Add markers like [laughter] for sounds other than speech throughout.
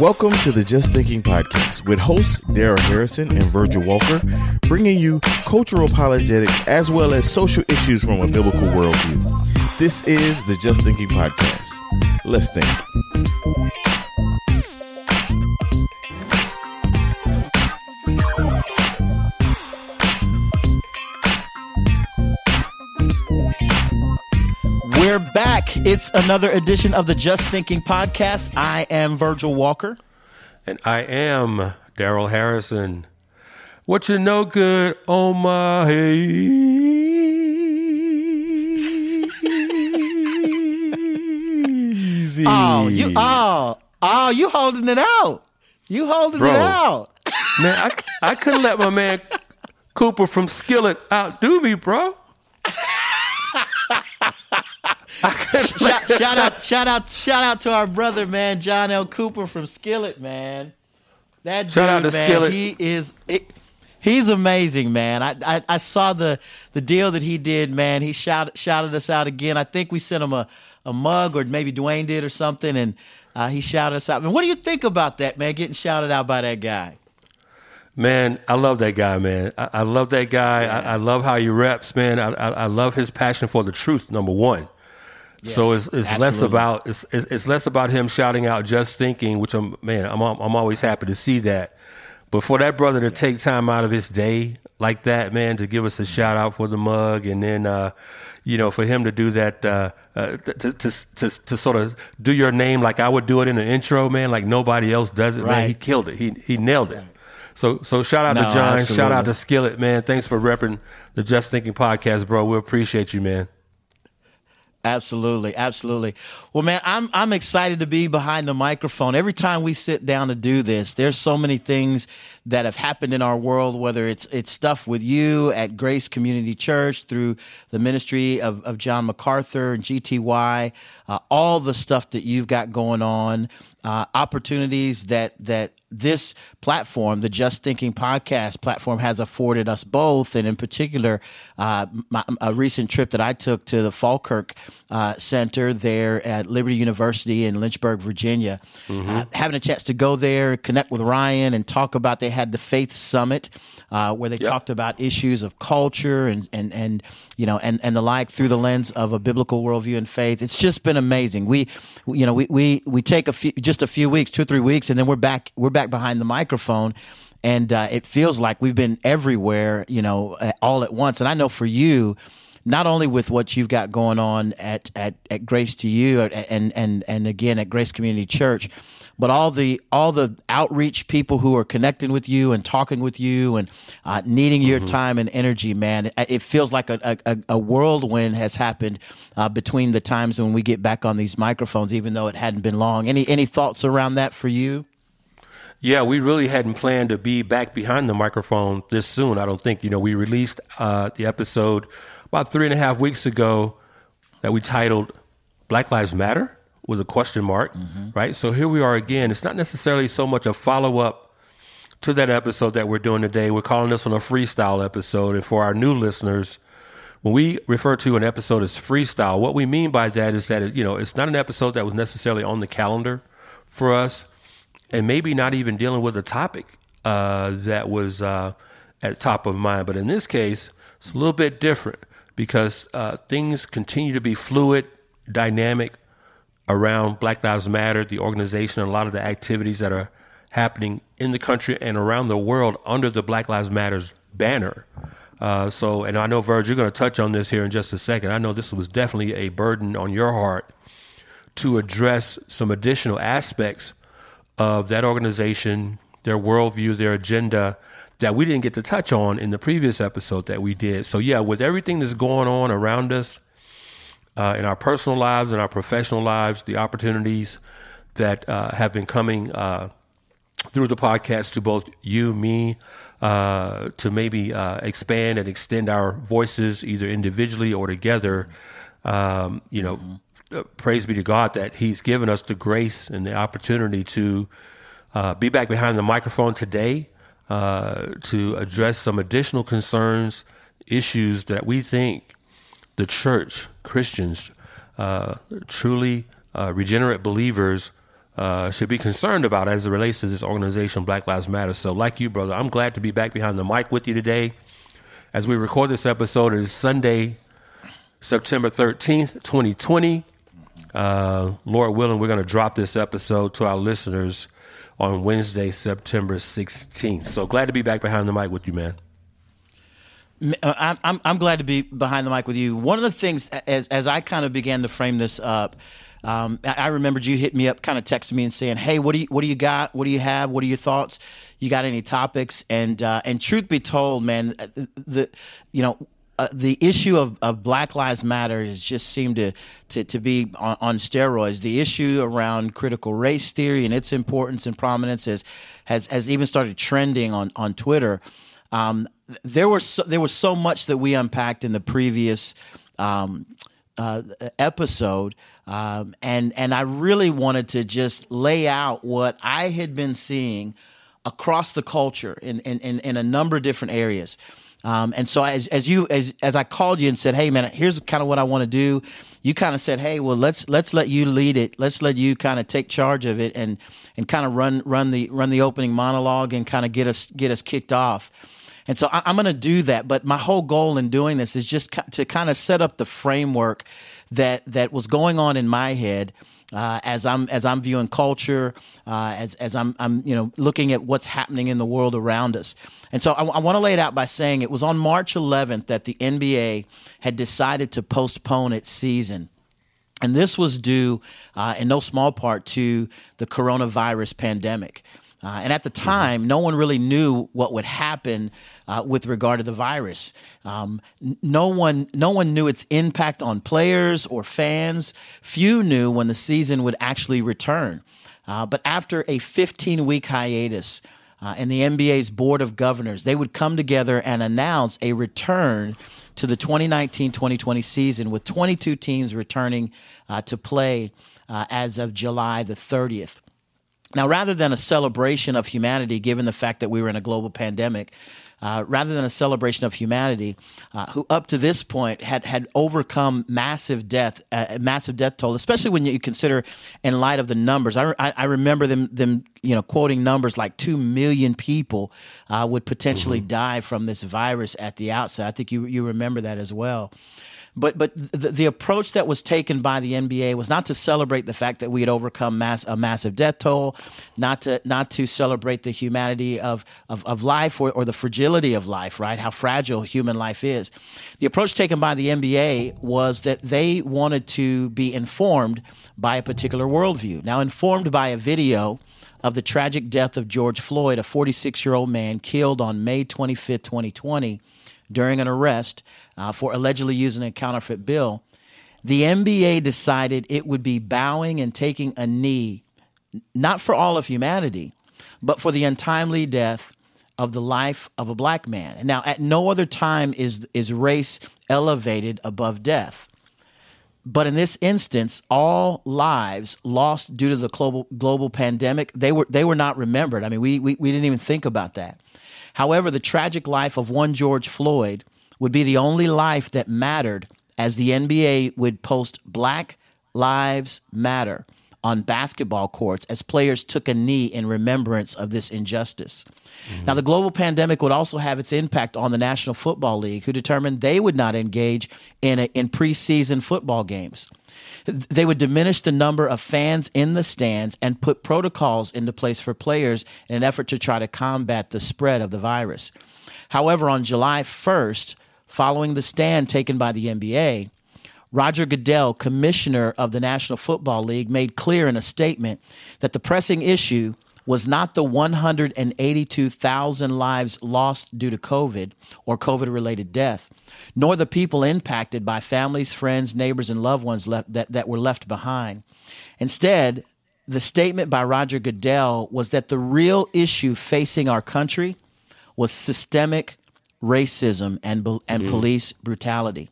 Welcome to the Just Thinking Podcast with hosts Daryl Harrison and Virgil Walker, bringing you cultural apologetics as well as social issues from a biblical worldview. This is the Just Thinking Podcast. Let's think. It's another edition of the Just Thinking podcast. I am Virgil Walker. And I am Daryl Harrison. What you know good on my hazy. Oh, you oh, oh, you holding it out. You holding Bro. it out. Man, I, I couldn't let my man Cooper from Skillet outdo me, bro. [laughs] shout, shout out, shout out, shout out to our brother, man, John L. Cooper from Skillet, man. That dude, Shout out to man, Skillet. he is. It, he's amazing, man. I, I I saw the the deal that he did, man. He shouted shouted us out again. I think we sent him a a mug, or maybe Dwayne did, or something, and uh, he shouted us out. Man, what do you think about that, man? Getting shouted out by that guy. Man, I love that guy, man. I, I love that guy. I, I love how he reps, man. I, I, I love his passion for the truth. Number one. So it's, it's less about it's, it's less about him shouting out just thinking, which I'm man, I'm I'm always happy to see that. But for that brother to take time out of his day like that, man, to give us a shout out for the mug, and then uh, you know for him to do that uh, uh, to, to to to sort of do your name like I would do it in an intro, man, like nobody else does it, man. He killed it. He he nailed it. So so shout out No, to John, shout out to Skillet, man. Thanks for repping the Just Thinking podcast, bro. We appreciate you, man. Absolutely, absolutely. Well, man, I'm I'm excited to be behind the microphone. Every time we sit down to do this, there's so many things that have happened in our world. Whether it's it's stuff with you at Grace Community Church through the ministry of, of John MacArthur and GTY, uh, all the stuff that you've got going on, uh, opportunities that that this platform, the Just Thinking podcast platform, has afforded us both, and in particular, uh, my, a recent trip that I took to the Falkirk uh, Center there at Liberty University in Lynchburg, Virginia. Uh, having a chance to go there, connect with Ryan, and talk about. They had the Faith Summit uh, where they talked about issues of culture and and and you know and and the like through the lens of a biblical worldview and faith. It's just been amazing. We you know we we we take a few just a few weeks, two or three weeks, and then we're back we're back behind the microphone. And uh, it feels like we've been everywhere, you know, uh, all at once. And I know for you, not only with what you've got going on at at, at Grace to You and and and again at Grace Community Church, but all the all the outreach people who are connecting with you and talking with you and uh, needing your time and energy, man. It, it feels like a, a, a whirlwind has happened uh, between the times when we get back on these microphones, even though it hadn't been long. Any any thoughts around that for you? Yeah, we really hadn't planned to be back behind the microphone this soon. I don't think. You know, we released uh, the episode about three and a half weeks ago that we titled Black Lives Matter with a question mark, right? So here we are again. It's not necessarily so much a follow up to that episode that we're doing today. We're calling this one a freestyle episode. And for our new listeners, when we refer to an episode as freestyle, what we mean by that is that it, you know it's not an episode that was necessarily on the calendar for us, and maybe not even dealing with a topic uh, that was uh, at top of mind. But in this case, it's a little bit different because uh, things continue to be fluid, dynamic around Black Lives Matter, the organization, and a lot of the activities that are happening in the country and around the world under the Black Lives Matters banner. Uh, so, and I know, Verge, you're going to touch on this here in just a second. I know this was definitely a burden on your heart to address some additional aspects of that organization, their worldview, their agenda that we didn't get to touch on in the previous episode that we did. So, yeah, with everything that's going on around us, uh, in our personal lives and our professional lives, the opportunities that uh, have been coming uh, through the podcast to both you, me, uh, to maybe uh, expand and extend our voices either individually or together. Um, you know, uh, praise be to God that He's given us the grace and the opportunity to uh, be back behind the microphone today uh, to address some additional concerns, issues that we think the church, Christians, uh, truly uh, regenerate believers should be concerned about as it relates to this organization, Black Lives Matter. So, like you, brother, I'm glad to be back behind the mic with you today. As we record this episode, it is Sunday, September 13th, 2020. Uh, Lord willing, we're going to drop this episode to our listeners on Wednesday, September 16th. So glad to be back behind the mic with you, man. Uh, I'm, I'm glad to be behind the mic with you. One of the things, as, as I kind of began to frame this up, um, I remembered you hit me up, kind of texting me and saying, "Hey, what do you what do you got? What do you have? What are your thoughts? You got any topics?" And uh, and truth be told, man, uh, the you know uh, the issue of, of Black Lives Matter has just seemed to to, to be on, on, steroids. The issue around critical race theory and its importance and prominence has has, has even started trending on on Twitter. Um, there was so, there was so much that we unpacked in the previous um, uh, episode, um, and and I really wanted to just lay out what I had been seeing across the culture in in, in, in a number of different areas. Um, and so as, as you as as I called you and said, "Hey, man, here's kind of what I want to do," you kind of said, "Hey, well, let's let's let you lead it. Let's let you kind of take charge of it and and kind of run run the run the opening monologue and kind of get us get us kicked off." And so I, am going to do that. But my whole goal in doing this is just to kind of set up the framework that that was going on in my head uh, as I'm as I'm viewing culture, uh, as as I'm I'm you know looking at what's happening in the world around us. And so I, I want to lay it out by saying it was on March 11th that the NBA had decided to postpone its season. And this was due uh, in no small part to the coronavirus pandemic. Uh, and at the time, no one really knew what would happen uh, with regard to the virus. Um, no one, no one knew its impact on players or fans. Few knew when the season would actually return. Uh, but after a 15-week hiatus, uh, and the NBA's board of governors, they would come together and announce a return to the 2019-2020 season, with 22 teams returning uh, to play uh, as of July the 30th. Now, rather than a celebration of humanity, given the fact that we were in a global pandemic, uh, rather than a celebration of humanity, uh, who up to this point had had overcome massive death, uh, massive death toll, especially when you consider in light of the numbers. I, I, I remember them them you know quoting numbers like two million people uh, would potentially mm-hmm. die from this virus at the outset. I think you you remember that as well. But but the, the, approach that was taken by the NBA was not to celebrate the fact that we had overcome mass a massive death toll, not to not to celebrate the humanity of of, of life or, or the fragility of life, right? How fragile human life is. The approach taken by the NBA was that they wanted to be informed by a particular worldview. Now, informed by a video of the tragic death of George Floyd, a 46 year old man killed on May 25, 2020 during an arrest uh, for allegedly using a counterfeit bill, the NBA decided it would be bowing and taking a knee, not for all of humanity, but for the untimely death of the life of a black man. And now, at no other time is, is race elevated above death. But in this instance, all lives lost due to the global global pandemic, they were they were not remembered. I mean, we, we, we didn't even think about that. However, the tragic life of one George Floyd would be the only life that mattered as the NBA would post Black Lives Matter on basketball courts as players took a knee in remembrance of this injustice. Mm-hmm. Now, the global pandemic would also have its impact on the National Football League, who determined they would not engage in, a, in preseason football games. They would diminish the number of fans in the stands and put protocols into place for players in an effort to try to combat the spread of the virus. However, on July 1st, following the stand taken by the NBA, Roger Goodell, commissioner of the National Football League, made clear in a statement that the pressing issue was not the 182,000 lives lost due to COVID or COVID related death, nor the people impacted by families, friends, neighbors, and loved ones left, that, that were left behind. Instead, the statement by Roger Goodell was that the real issue facing our country was systemic racism and, and mm-hmm. police brutality.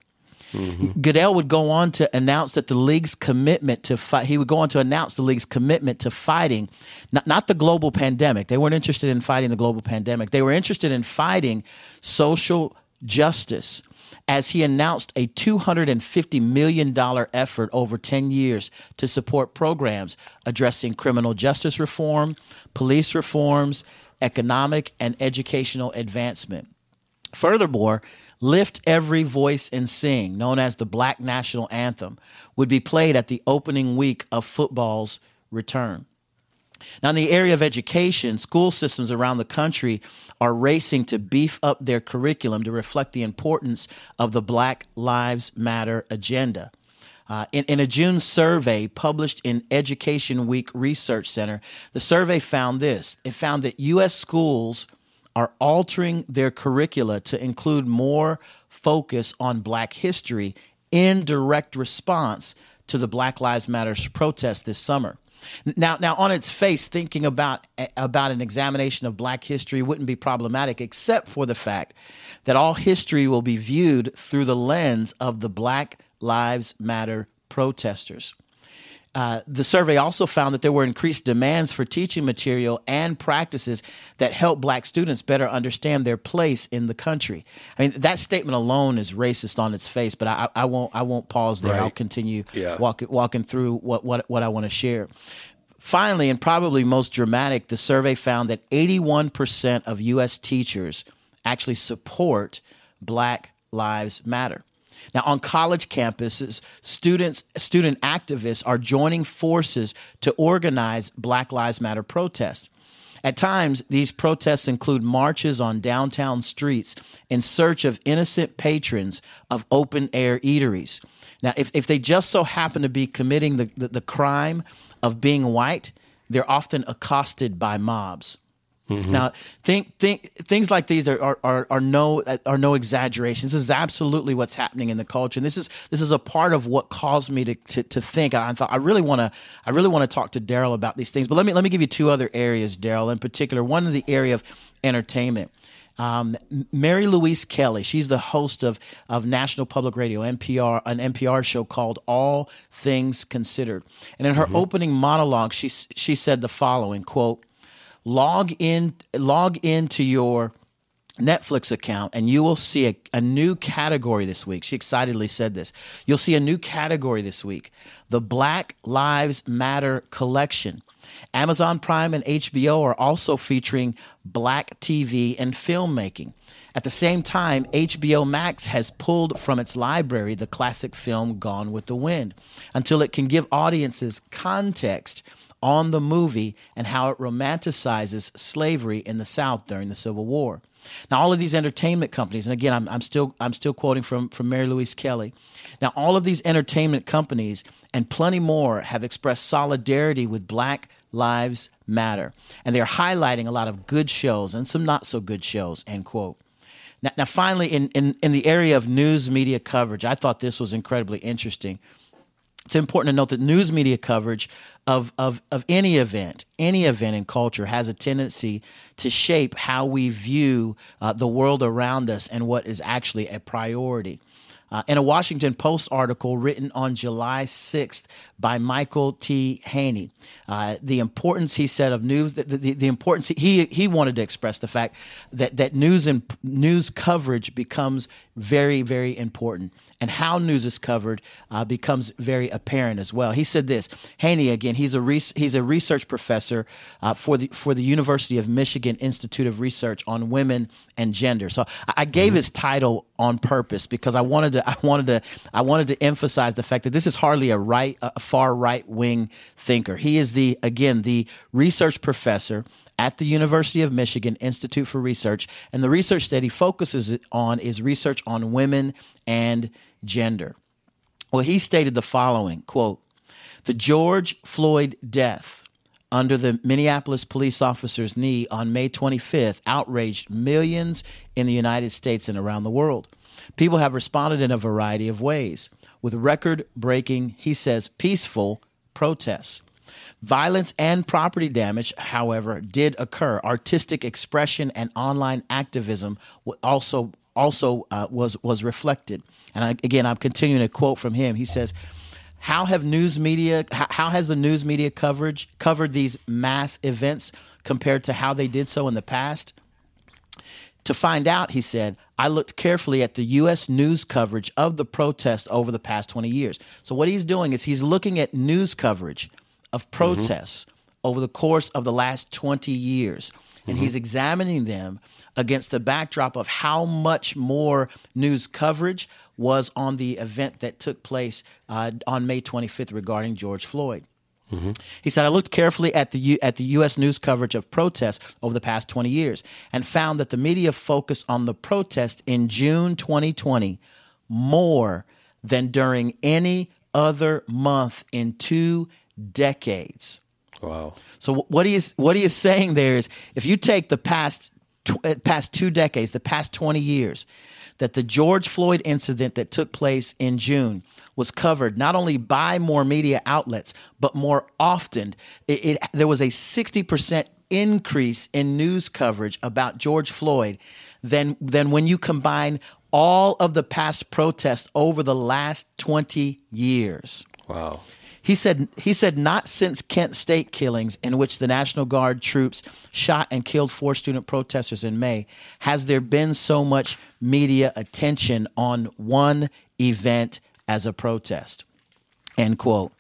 Mm-hmm. Goodell would go on to announce that the league's commitment to fight, he would go on to announce the league's commitment to fighting, not, not the global pandemic. They weren't interested in fighting the global pandemic. They were interested in fighting social justice. as he announced a $250 million effort over 10 years to support programs addressing criminal justice reform, police reforms, economic and educational advancement. Furthermore, Lift Every Voice and Sing, known as the Black National Anthem, would be played at the opening week of football's return. Now, in the area of education, school systems around the country are racing to beef up their curriculum to reflect the importance of the Black Lives Matter agenda. Uh, in, in, a June survey published in Education Week Research Center, the survey found this. It found that U.S. schools are altering their curricula to include more focus on Black history in direct response to the Black Lives Matter protest this summer. Now, now on its face, thinking about about an examination of Black history wouldn't be problematic, except for the fact that all history will be viewed through the lens of the Black Lives Matter protesters. Uh, the survey also found that there were increased demands for teaching material and practices that help black students better understand their place in the country. I mean, that statement alone is racist on its face, but I, I won't I won't pause there. Right. I'll continue yeah. walk, walking through what, what, what I want to share. Finally, and probably most dramatic, the survey found that 81% of U.S. teachers actually support Black Lives Matter. Now, on college campuses, students, student activists are joining forces to organize Black Lives Matter protests. At times, these protests include marches on downtown streets in search of innocent patrons of open air eateries. Now, if, if they just so happen to be committing the, the, the crime of being white, they're often accosted by mobs. Mm-hmm. Now, think, think, things like these are, are, are, are, no are no exaggerations. This is absolutely what's happening in the culture, and this is this is a part of what caused me to to, to think. I thought I really want to I really want to talk to Daryl about these things. But let me let me give you two other areas, Daryl, in particular. One in the area of entertainment. Um, Mary Louise Kelly, she's the host of of National Public Radio NPR, an NPR show called All Things Considered, and in her mm-hmm. opening monologue, she she said the following quote log in log into your Netflix account and you will see a, a, new category this week. She excitedly said this. You'll see a new category this week the Black Lives Matter collection. Amazon Prime and HBO are also featuring black TV and filmmaking. At the same time, HBO Max has pulled from its library the classic film Gone with the Wind until it can give audiences context on the movie and how it romanticizes slavery in the South during the Civil War. Now, all of these entertainment companies, and again, I'm, I'm still I'm still quoting from from Mary Louise Kelly. Now, all of these entertainment companies and plenty more have expressed solidarity with Black Lives Matter, and they're highlighting a lot of good shows and some not so good shows. End quote. Now, now finally, in, in in the area of news media coverage, I thought this was incredibly interesting it's important to note that news media coverage of, of, of any event, any event in culture, has a tendency to shape how we view uh, the world around us and what is actually a priority. Uh, in a Washington Post article written on July 6th by Michael T. Heaney, uh, the importance, he said, of news, the, the, the, importance, he, he wanted to express the fact that, that news and news coverage becomes very, very important and how news is covered uh, becomes very apparent as well. He said this. Heaney again. He's a he's a research professor uh, for the for the University of Michigan Institute of Research on Women and Gender. So I gave mm-hmm. his title on purpose because I wanted to I wanted to I wanted to emphasize the fact that this is hardly a right a far right wing thinker. He is the again the research professor at the University of Michigan Institute for Research. And the research that he focuses on is research on women and gender. Well, he stated the following quote, the George Floyd death under the Minneapolis police officer's knee on May 25th outraged millions in the United States and around the world. People have responded in a variety of ways with record breaking, he says, peaceful protests. Violence and property damage, however, did occur. Artistic expression and online activism also also uh, was was reflected. And I, again, I'm continuing to quote from him. He says, "How have news media? How, how has the news media coverage covered these mass events compared to how they did so in the past?" To find out, he said, I looked carefully at the U.S. news coverage of the protest over the past 20 years. So, what he's doing is he's looking at news coverage of protests mm-hmm. over the course of the last 20 years, and mm-hmm. he's examining them against the backdrop of how much more news coverage was on the event that took place uh, on May 25th regarding George Floyd. Mm-hmm. He said, I looked carefully at the, U- at the U.S. news coverage of protests over the past 20 years and found that the media focused on the protest in June 2020 more than during any other month in two decades. Wow. So what he is what he is saying there is if you take the past tw- uh, past two decades, the past 20 years, that the George Floyd incident that took place in June was covered not only by more media outlets, but more often. It, it, there was a 60% increase in news coverage about George Floyd than, than when you combine all of the past protests over the last 20 years. Wow. He said, he said, not since Kent State killings, in which the National Guard troops shot and killed four student protesters in May, has there been so much media attention on one event as a protest. End quote.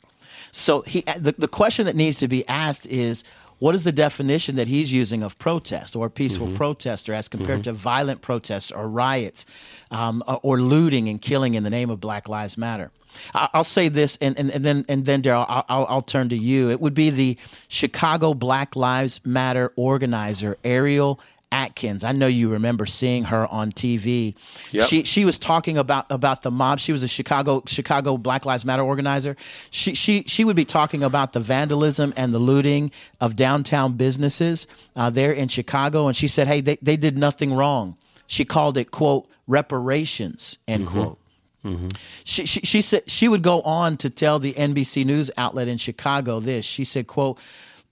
So he, the, the question that needs to be asked is, what is the definition that he's using of protest or peaceful mm-hmm. protester as compared mm-hmm. to violent protests or riots um, or looting and killing in the name of Black Lives Matter? I'll say this, and, and, and then and then Daryl, I'll, I'll turn to you. It would be the Chicago Black Lives Matter organizer Ariel Atkins. I know you remember seeing her on TV. Yep. She she was talking about about the mob. She was a Chicago Chicago Black Lives Matter organizer. She she she would be talking about the vandalism and the looting of downtown businesses uh, there in Chicago. And she said, "Hey, they they did nothing wrong." She called it quote reparations end mm-hmm. quote. Mm-hmm. She, she, she said she would go on to tell the NBC News outlet in Chicago this. She said, "quote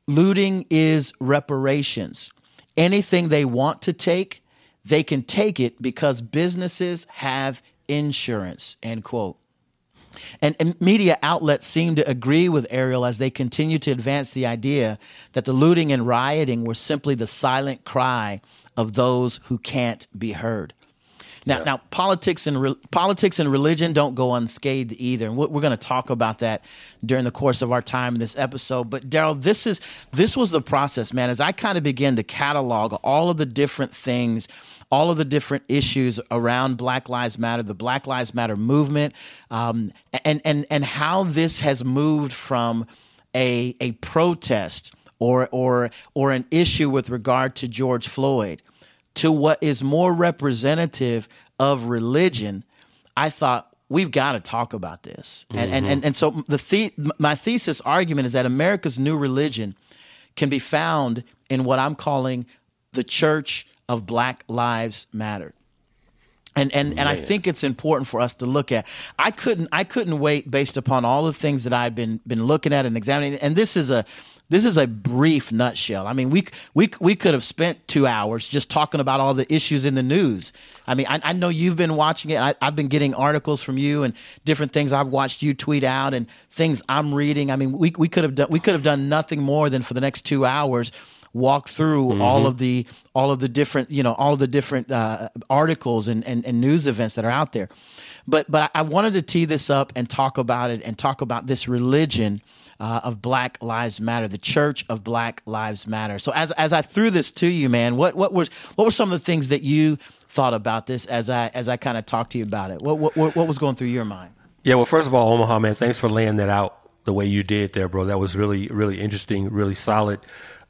Looting is reparations. Anything they want to take, they can take it because businesses have insurance." End quote. And, and, media outlets seem to agree with Ariel as they continue to advance the idea that the looting and rioting were simply the silent cry of those who can't be heard. Now, yeah. now politics and re- politics and religion don't go unscathed either, and we're, we're going to talk about that during the course of our time in this episode. But Daryl, this is this was the process, man. As I kind of began to catalog all of the different things all of the different issues around Black Lives Matter, the Black Lives Matter movement, um, and and and how this has moved from a a protest or or or an issue with regard to George Floyd to what is more representative of religion, I thought we've got to talk about this. And, mm-hmm. and, and, and so the, the my thesis argument is that America's new religion can be found in what I'm calling the church of Black Lives Matter. And and and I think it's important for us to look at. I couldn't I couldn't wait based upon all the things that I've been been looking at and examining. And this is a this is a brief nutshell. I mean, we we we could have spent two hours just talking about all the issues in the news. I mean, I, I know you've been watching it. I, have been getting articles from you and different things I've watched you tweet out and things I'm reading. I mean, we we could have done we could have done nothing more than for the next two hours walk through mm-hmm. all of the all of the different you know all of the different uh, articles and, and and news events that are out there. But but I wanted to tee this up and talk about it and talk about this religion uh, of Black Lives Matter, the Church of Black Lives Matter. So as as I threw this to you, man, what what was what were some of the things that you thought about this as I as I kind of talked to you about it? What, what what was going through your mind? Yeah, well, first of all, Omaha man, thanks for laying that out the way you did there, bro. That was really really interesting, really solid.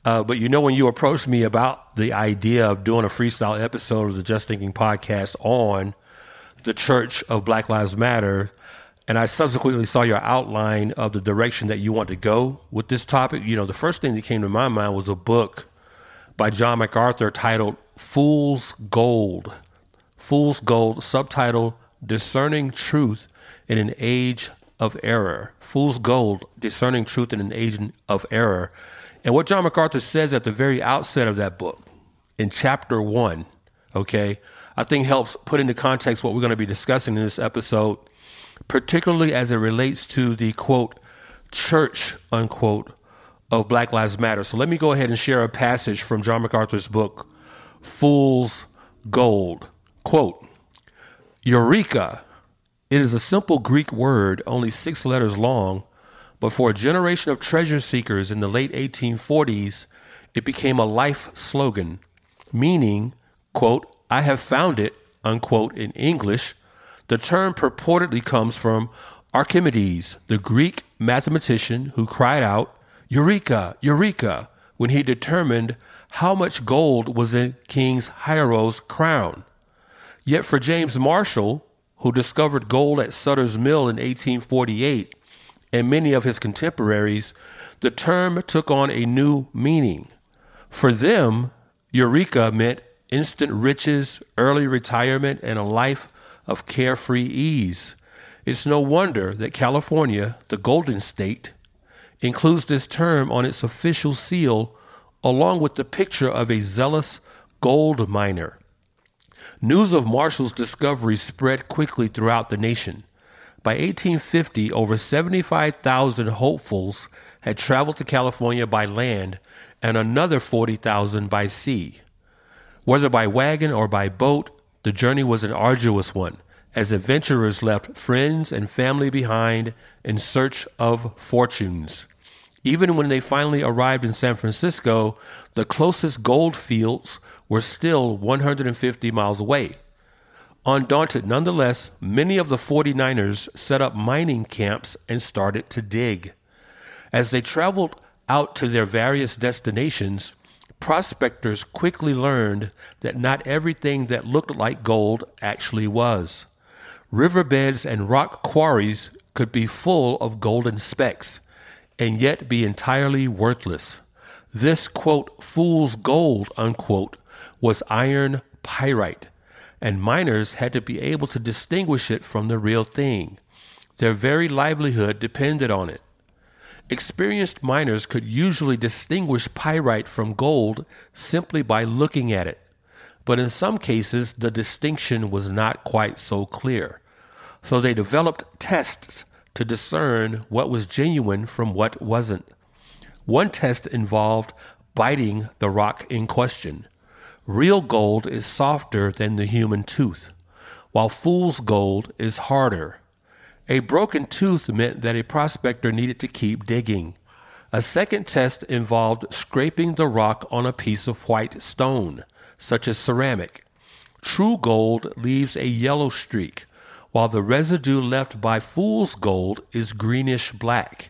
Uh, but you know, when you approached me about the idea of doing a freestyle episode of the Just Thinking podcast on the Church of Black Lives Matter, and I subsequently saw your outline of the direction that you want to go with this topic. You know, the first thing that came to my mind was a book by John MacArthur titled Fool's Gold. Fool's Gold, subtitle Discerning Truth in an Age of Error. Fool's Gold, Discerning Truth in an Age of Error. And what John MacArthur says at the very outset of that book, in chapter one, okay, I think helps put into context what we're going to be discussing in this episode particularly as it relates to the quote, church, unquote, of Black Lives Matter. So let me go ahead and share a passage from John MacArthur's book, Fool's gold. Quote, Eureka. It is a simple Greek word, only six letters long, but for a generation of treasure seekers in the late 1840s, it became a life slogan, meaning, quote, I have found it, unquote, in English. The term purportedly comes from Archimedes, the Greek mathematician who cried out, Eureka, Eureka, when he determined how much gold was in King Hiero's crown. Yet for James Marshall, who discovered gold at Sutter's Mill in 1848, and many of his contemporaries, the term took on a new meaning. For them, Eureka meant instant riches, early retirement, and a life of carefree ease. It's no wonder that California, the Golden State, includes this term on its official seal along with the picture of a zealous gold miner. News of Marshall's discovery spread quickly throughout the nation. By 1850, over 75,000 hopefuls had traveled to California by land and another 40,000 by sea. Whether by wagon or by boat, the journey was an arduous one, as adventurers left friends and family behind in search of fortunes. Even when they finally arrived in San Francisco, the closest gold fields were still 150 miles away. Undaunted nonetheless, many of the 49ers set up mining camps and started to dig. As they traveled out to their various destinations, prospectors quickly learned that not everything that looked like gold actually was. Riverbeds and rock quarries could be full of golden specks and yet be entirely worthless. This, quote, fool's gold, unquote, was iron pyrite, and miners had to be able to distinguish it from the real thing. Their very livelihood depended on it. Experienced miners could usually distinguish pyrite from gold simply by looking at it, but in some cases the distinction was not quite so clear. So they developed tests to discern what was genuine from what wasn't. One test involved biting the rock in question. Real gold is softer than the human tooth, while fool's gold is harder. A broken tooth meant that a prospector needed to keep digging. A second test involved scraping the rock on a piece of white stone, such as ceramic. True gold leaves a yellow streak, while the residue left by fool's gold is greenish black.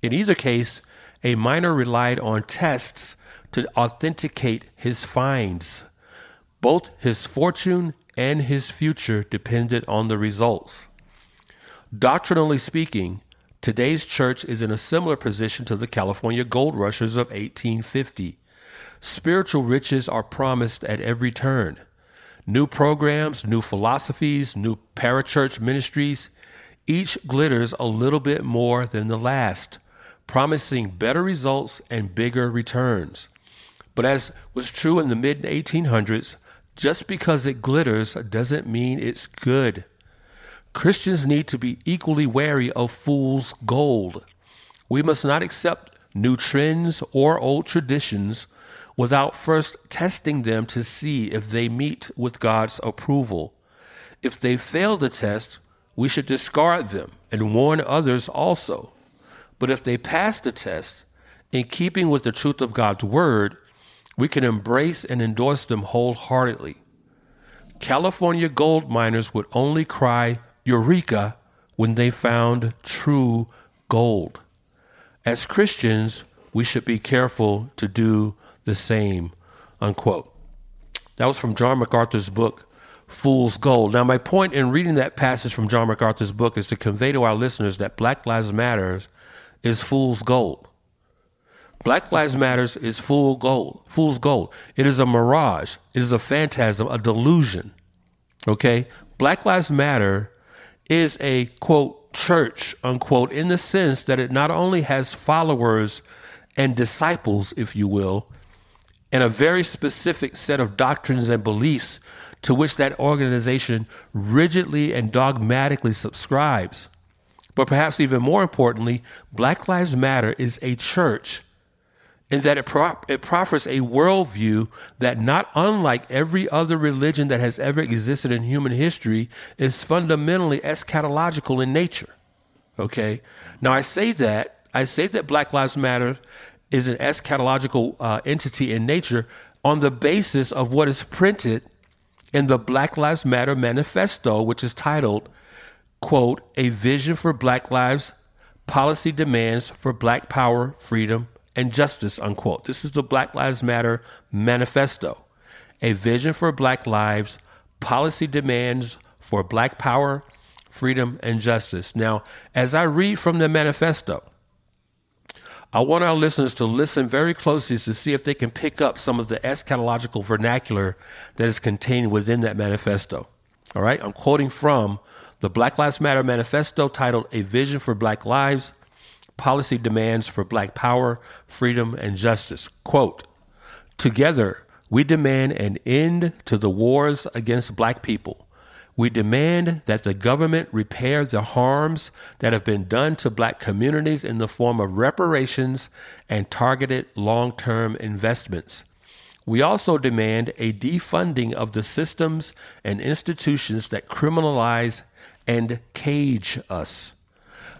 In either case, a miner relied on tests to authenticate his finds. Both his fortune and his future depended on the results. Doctrinally speaking, today's church is in a similar position to the California gold rushers of 1850. Spiritual riches are promised at every turn new programs, new philosophies, new parachurch ministries. Each glitters a little bit more than the last, promising better results and bigger returns. But as was true in the mid 1800s, just because it glitters doesn't mean it's good. Christians need to be equally wary of fool's gold. We must not accept new trends or old traditions without first testing them to see if they meet with God's approval. If they fail the test, we should discard them and warn others also. But if they pass the test, in keeping with the truth of God's word, we can embrace and endorse them wholeheartedly. California gold miners would only cry Eureka when they found true gold. As Christians, we should be careful to do the same, unquote. That was from John MacArthur's book, Fool's Gold. Now, my point in reading that passage from John MacArthur's book is to convey to our listeners that Black Lives Matters is fool's gold. Black Lives Matters is fool gold, fool's gold. It is a mirage. It is a phantasm, a delusion. Okay? Black Lives Matter is a quote church, unquote, in the sense that it not only has followers and disciples, if you will, and a very specific set of doctrines and beliefs to which that organization rigidly and dogmatically subscribes. But perhaps even more importantly, Black Lives Matter is a church, in that it, pro- it proffers a worldview that, not unlike every other religion that has ever existed in human history, is fundamentally eschatological in nature. Okay? Now, I say that, I say that Black Lives Matter is an eschatological uh, entity in nature on the basis of what is printed in the Black Lives Matter manifesto, which is titled, quote, A Vision for Black Lives Policy Demands for Black Power, Freedom, and justice, unquote. This is the Black Lives Matter manifesto, a vision for black lives, policy demands for black power, freedom, and justice. Now, as I read from the manifesto, I want our listeners to listen very closely to see if they can pick up some of the eschatological vernacular that is contained within that manifesto. All right, I'm quoting from the Black Lives Matter manifesto titled A Vision for Black Lives, policy demands for black power, freedom, and justice. Quote, Together, we demand an end to the wars against black people. We demand that the government repair the harms that have been done to black communities in the form of reparations and targeted long term investments. We also demand a defunding of the systems and institutions that criminalize and cage us.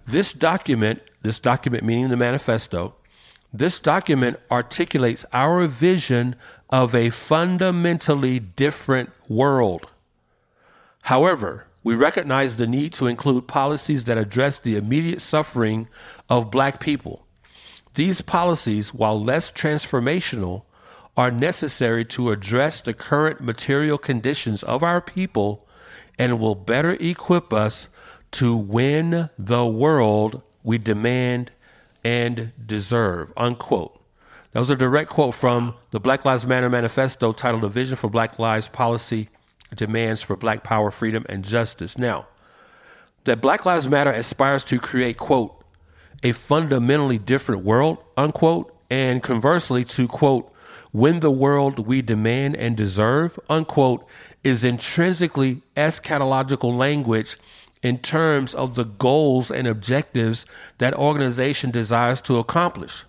This document this document meaning the manifesto, this document articulates our vision of a fundamentally different world. However, we recognize the need to include policies that address the immediate suffering of black people. These policies, while less transformational, are necessary to address the current material conditions of our people and will better equip us to win the world we demand and deserve. Unquote. That was a direct quote from the Black Lives Matter manifesto titled A Vision for Black Lives Policy Demands for Black Power, Freedom, and Justice. Now, that Black Lives Matter aspires to create, quote, a fundamentally different world, unquote, and conversely to, quote, win the world we demand and deserve, unquote, is intrinsically eschatological language in terms of the goals and objectives that organization desires to accomplish.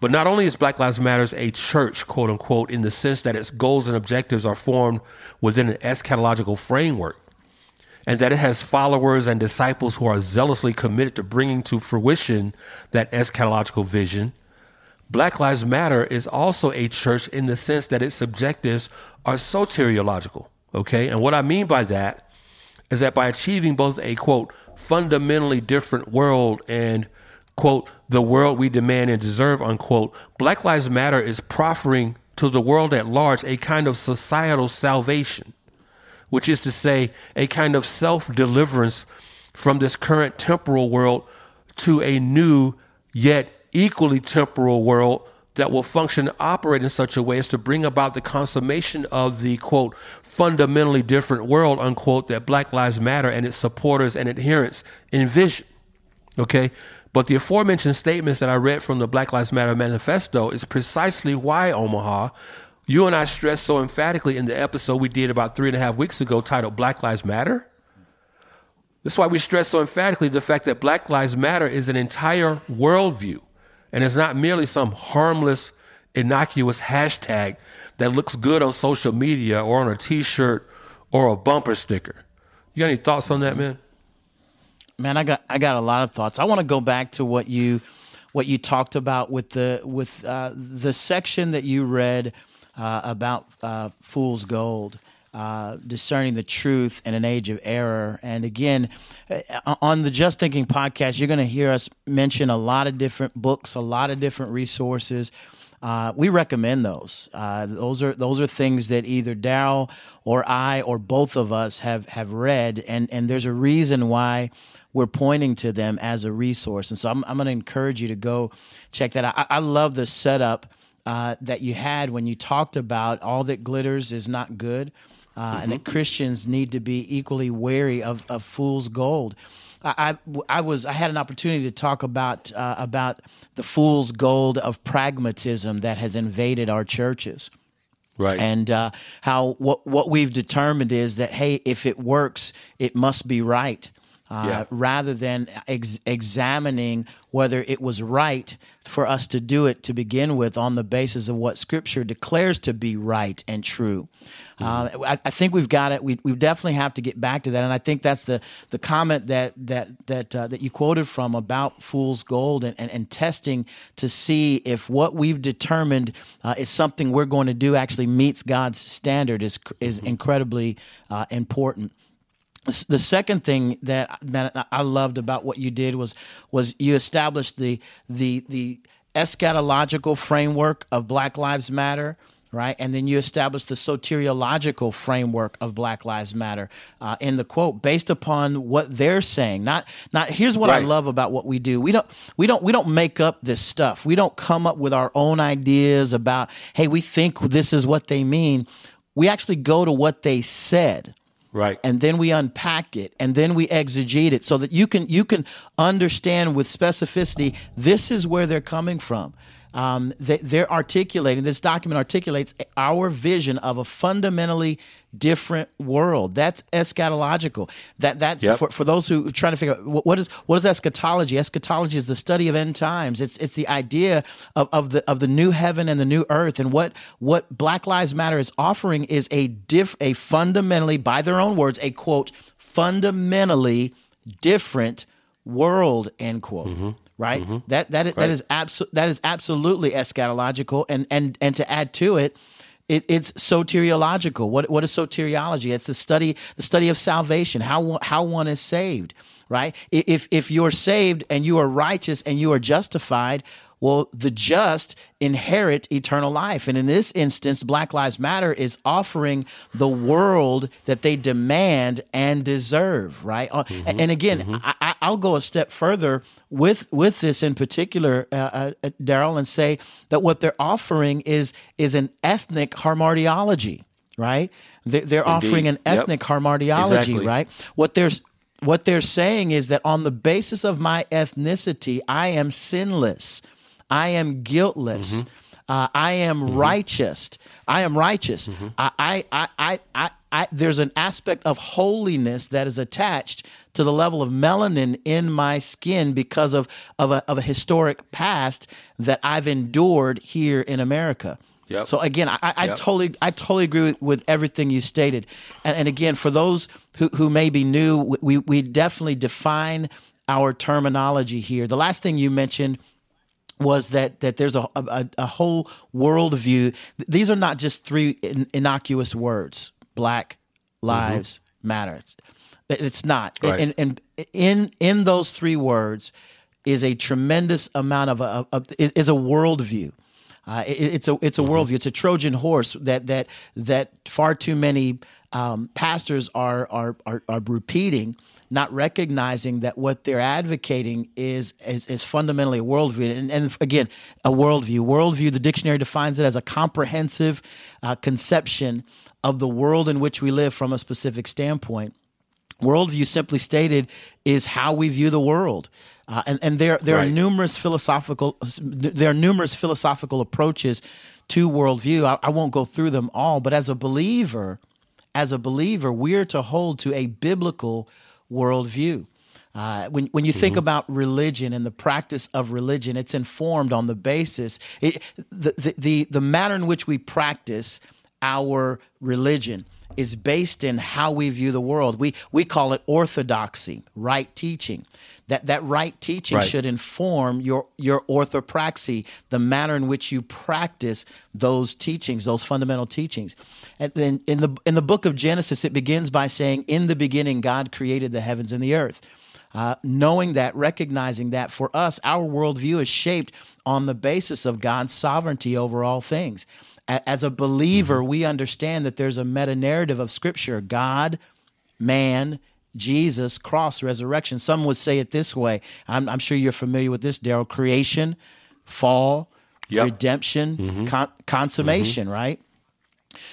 But not only is Black Lives Matter a church, quote unquote, in the sense that its goals and objectives are formed within an eschatological framework, and that it has followers and disciples who are zealously committed to bringing to fruition that eschatological vision. Black Lives Matter is also a church in the sense that its objectives are soteriological. Okay. And what I mean by that is that by achieving both a quote, fundamentally different world and quote, the world we demand and deserve, unquote, Black Lives Matter is proffering to the world at large a kind of societal salvation, which is to say, a kind of self deliverance from this current temporal world to a new yet equally temporal world that will function operate in such a way as to bring about the consummation of the quote fundamentally different world unquote that Black Lives Matter and its supporters and adherents envision. Okay. But the aforementioned statements that I read from the Black Lives Matter manifesto is precisely why Omaha, you and I stressed so emphatically in the episode we did about three and a half weeks ago titled Black Lives Matter. That's why we stress so emphatically the fact that Black Lives Matter is an entire worldview and it's not merely some harmless, innocuous hashtag that looks good on social media or on a t shirt or a bumper sticker. You got any thoughts on that, man? Man, I got I got a lot of thoughts. I want to go back to what you what you talked about with the with uh, the section that you read uh, about uh, fool's gold uh, discerning the truth in an age of error. And again, uh, on the Just Thinking podcast, you're going to hear us mention a lot of different books, a lot of different resources. Uh, we recommend those. Uh, those are those are things that either Daryl or I or both of us have have read, and and there's a reason why we're pointing to them as a resource. And so I'm, I'm going to encourage you to go check that out. I, I love the setup uh, that you had when you talked about all that glitters is not good uh, mm-hmm. and that Christians need to be equally wary of, of fool's gold. I, I, I, was I had an opportunity to talk about uh, about the fool's gold of pragmatism that has invaded our churches. Right. And uh, how what what we've determined is that hey, if it works, it must be right. Uh, Yeah. rather than ex- examining whether it was right for us to do it to begin with on the basis of what Scripture declares to be right and true. Uh, I, I think we've got it. We, we definitely have to get back to that, and I think that's the the comment that that that uh, that you quoted from about fool's gold and, and, and testing to see if what we've determined uh, is something we're going to do actually meets God's standard is is incredibly uh, important the second thing that that I loved about what you did was was you established the the the eschatological framework of Black Lives Matter, right? And then you established the soteriological framework of Black Lives Matter uh, in the quote based upon what they're saying. Not not here's what I love about what we do. We don't we don't we don't make up this stuff. We don't come up with our own ideas about hey we think this is what they mean. We actually go to what they said Right. and then we unpack it and then we exegete it so that you can you can understand with specificity this is where they're coming from um, they, they're articulating this document articulates our vision of a fundamentally different world. That's eschatological. That that's Yep. for, for those who are trying to figure out what, what is what is eschatology? Eschatology is the study of end times. It's it's the idea of, of the of the new heaven and the new earth. And what what black lives matter is offering is a diff a fundamentally by their own words a quote fundamentally different world end quote. Mm-hmm. Right? Mm-hmm. That that is, that is abso- that is absolutely eschatological. And and and to add to it it, it's soteriological. What what is soteriology? It's the study the study of salvation. How how one is saved, right? If if you're saved and you are righteous and you are justified, well, the just inherit eternal life. And in this instance, Black Lives Matter is offering the world that they demand and deserve, right? Uh, And again, I, I- I'll go a step further with with this in particular, uh, uh, uh, Darrell, and say that what they're offering is is an ethnic hamartiology, right? They're, they're offering an Yep. ethnic hamartiology, Exactly. right? What there's what they're saying is that on the basis of my ethnicity, I am sinless, I am guiltless, mm-hmm. uh, I am mm-hmm. righteous, I am righteous. Mm-hmm. I, I, I, I, I, I, there's an aspect of holiness that is attached to the level of melanin in my skin because of of a, of a historic past that I've endured here in America. Yep. So again, I, I Yep. totally, I totally agree with, with everything you stated. And, and again, for those who, who may be new, we, we definitely define our terminology here. The last thing you mentioned was that that there's a a, a whole worldview. These are not just three in, innocuous words. Black lives matter. It's, not. Right. And, and in in those three words is a tremendous amount of a of, is is a worldview. Uh, it, it's a it's a worldview. It's a Trojan horse that that that far too many um, pastors are, are are are repeating, not recognizing that what they're advocating is is, is fundamentally a worldview. And, and again, a worldview. Worldview. The dictionary defines it as a comprehensive uh, conception of the world in which we live from a specific standpoint. Worldview, simply stated, is how we view the world, uh, and and there there are numerous philosophical there are numerous philosophical approaches to worldview. I, I won't go through them all, but as a believer, as a believer, we're to hold to a biblical worldview. Uh, when when you think about religion and the practice of religion, it's informed on the basis it, the, the the the manner in which we practice our religion is based in how we view the world. We we call it orthodoxy, right teaching. That that right teaching Right. should inform your your orthopraxy, the manner in which you practice those teachings, those fundamental teachings. And then in the in the book of Genesis, it begins by saying, "In the beginning, God created the heavens and the earth." Uh, knowing that, recognizing that for us, our worldview is shaped on the basis of God's sovereignty over all things. A- As a believer, we understand that there's a meta narrative of Scripture God, man, Jesus, cross, resurrection. Some would say it this way. I'm, I'm sure you're familiar with this, Darrell creation, fall, Yep. redemption, con- consummation, right?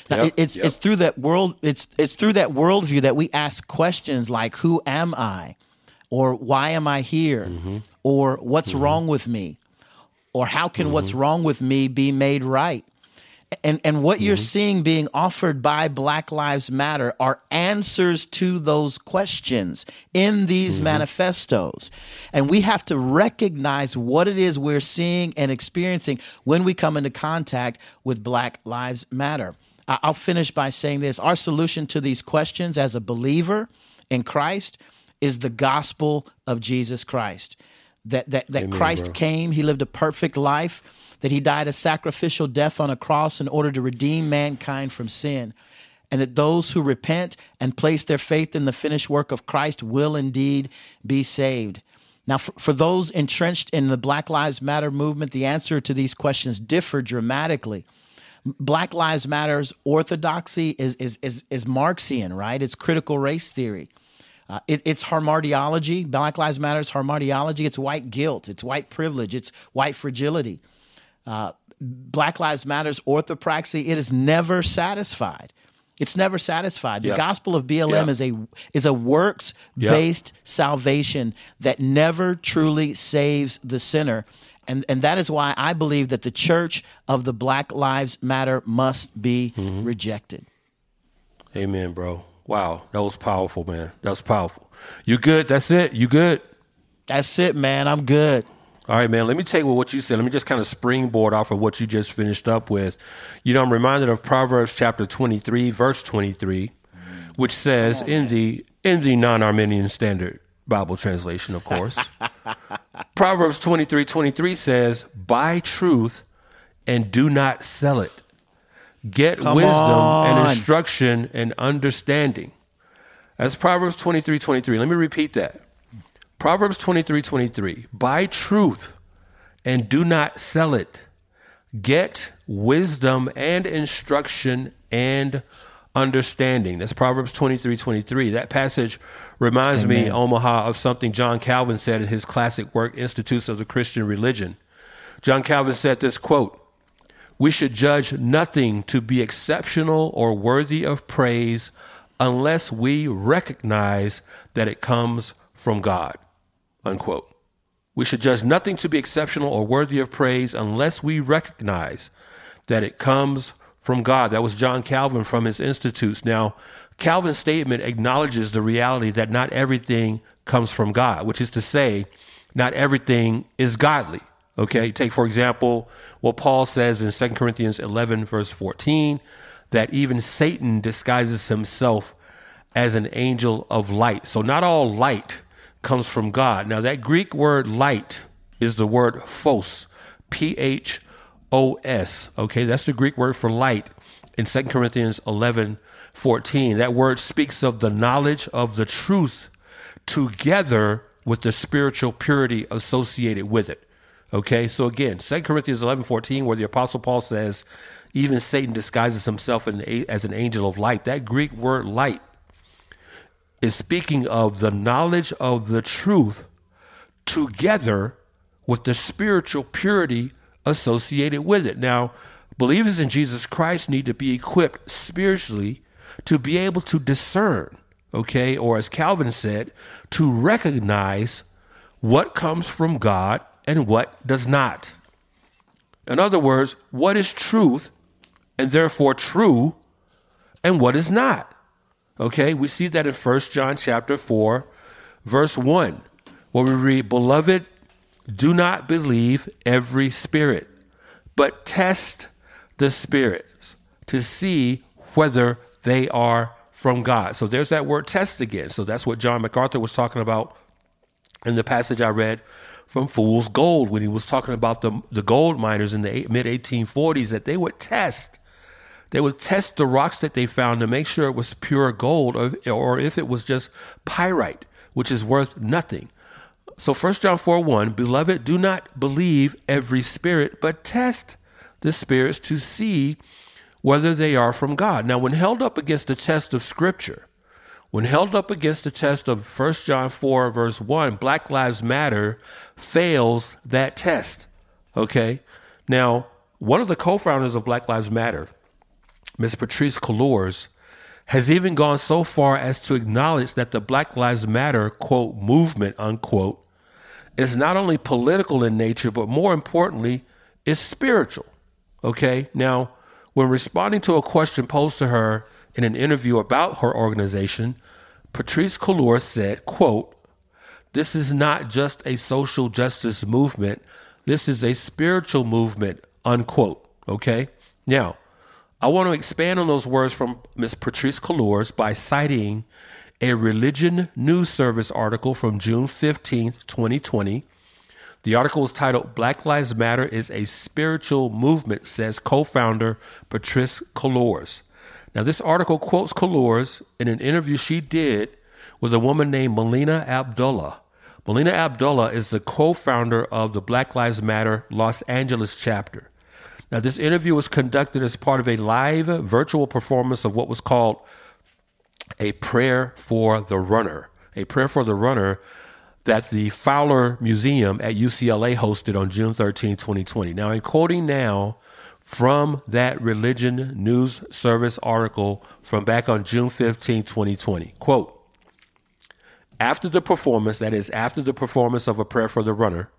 Now, Yep, it's yep. it's through that world it's it's through that worldview that we ask questions like who am I, or why am I here, Mm-hmm. or what's wrong with me, or how can what's Mm-hmm. wrong with me be made right. And, and what you're mm-hmm. seeing being offered by Black Lives Matter are answers to those questions in these mm-hmm. manifestos. And we have to recognize what it is we're seeing and experiencing when we come into contact with Black Lives Matter. I'll finish by saying this our solution to these questions as a believer in Christ is the gospel of Jesus Christ. That, that, that Christ came, he lived a perfect life, that he died a sacrificial death on a cross in order to redeem mankind from sin, and that those who repent and place their faith in the finished work of Christ will indeed be saved. Now, for, for those entrenched in the Black Lives Matter movement, the answer to these questions differ dramatically. Black Lives Matter's orthodoxy is, is, is, is Marxian, right? It's critical race theory. Uh, it, it's hamartiology. Black Lives Matter's hamartiology. It's white guilt. It's white privilege. It's white fragility. Uh, Black Lives Matter's orthopraxy. It is never satisfied. It's never satisfied. The Yep. gospel of BLM Yep. is a is a works based salvation that never truly saves the sinner. And, and that is why I believe that the church of the Black Lives Matter must be rejected. Amen, bro. Wow, that was powerful, man. That was powerful. You good? That's it. You good? That's it, man. I'm good. All right, man. Let me take what you said. Let me just kind of springboard off of what you just finished up with. You know, I'm reminded of Proverbs chapter 23, verse 23, which says oh, in the in the non-Arminian Standard Bible translation, of course. [laughs] Proverbs 23, 23 says, "Buy truth and do not sell it. Get Come wisdom and instruction and understanding." That's Proverbs 23, 23. Let me repeat that. Proverbs 23 23. Buy truth and do not sell it. Get wisdom and instruction and understanding. That's Proverbs 23 23. That passage reminds me, Omaha, of something John Calvin said in his classic work, Institutes of the Christian Religion. John Calvin said this quote, we should judge nothing to be exceptional or worthy of praise unless we recognize that it comes from God. Unquote. We should judge nothing to be exceptional or worthy of praise unless we recognize that it comes from God. That was John Calvin from his Institutes. Now, Calvin's statement acknowledges the reality that not everything comes from God, which is to say, not everything is godly. Okay, take for example what Paul says in 2 Corinthians 11, verse 14, that even Satan disguises himself as an angel of light. So, not all light comes from God. Now, that Greek word light is the word phos, P H O S. Okay, that's the Greek word for light in 2 Corinthians 11, 14. That word speaks of the knowledge of the truth together with the spiritual purity associated with it. Okay, so again, 2 Corinthians 11, 14, where the Apostle Paul says, even Satan disguises himself in as an angel of light. That Greek word light is speaking of the knowledge of the truth together with the spiritual purity associated with it. Now, believers in Jesus Christ need to be equipped spiritually to be able to discern, okay, or as Calvin said, to recognize what comes from God and what does not. In other words, what is truth and therefore true and what is not. Okay, we see that in 1 John chapter 4, verse 1, where we read, Beloved, do not believe every spirit, but test the spirits to see whether they are from God. So there's that word test again. So that's what John MacArthur was talking about in the passage I read from Fool's Gold when he was talking about the, the gold miners in the mid 1840s that they would test they would test the rocks that they found to make sure it was pure gold or, or if it was just pyrite, which is worth nothing. So 1 John 4 1, Beloved, do not believe every spirit, but test the spirits to see whether they are from God. Now, when held up against the test of Scripture, when held up against the test of 1 John 4, verse 1, Black Lives Matter fails that test. Okay? Now, one of the co founders of Black Lives Matter, Ms. Patrisse Cullors, has even gone so far as to acknowledge that the Black Lives Matter, quote, movement, unquote, is not only political in nature, but more importantly, is spiritual. Okay? Now, When responding to a question posed to her in an interview about her organization, Patrisse Cullors said, quote, This is not just a social justice movement. This is a spiritual movement, unquote. Okay? Now, I want to expand on those words from Ms. Patrisse Cullors by citing a Religion News Service article from June 15, 2020. The article was titled Black Lives Matter is a Spiritual Movement, says co founder Patrisse Cullors. Now, this article quotes Cullors in an interview she did with a woman named Melina Abdullah. Melina Abdullah is the co founder of the Black Lives Matter Los Angeles chapter. Now, this interview was conducted as part of a live virtual performance of what was called a prayer for the runner, a prayer for the runner that the Fowler Museum at UCLA hosted on June 13, 2020. Now, I'm quoting now from that Religion News Service article from back on June 15, 2020. Quote, after the performance, that is, after the performance of A Prayer for the Runner,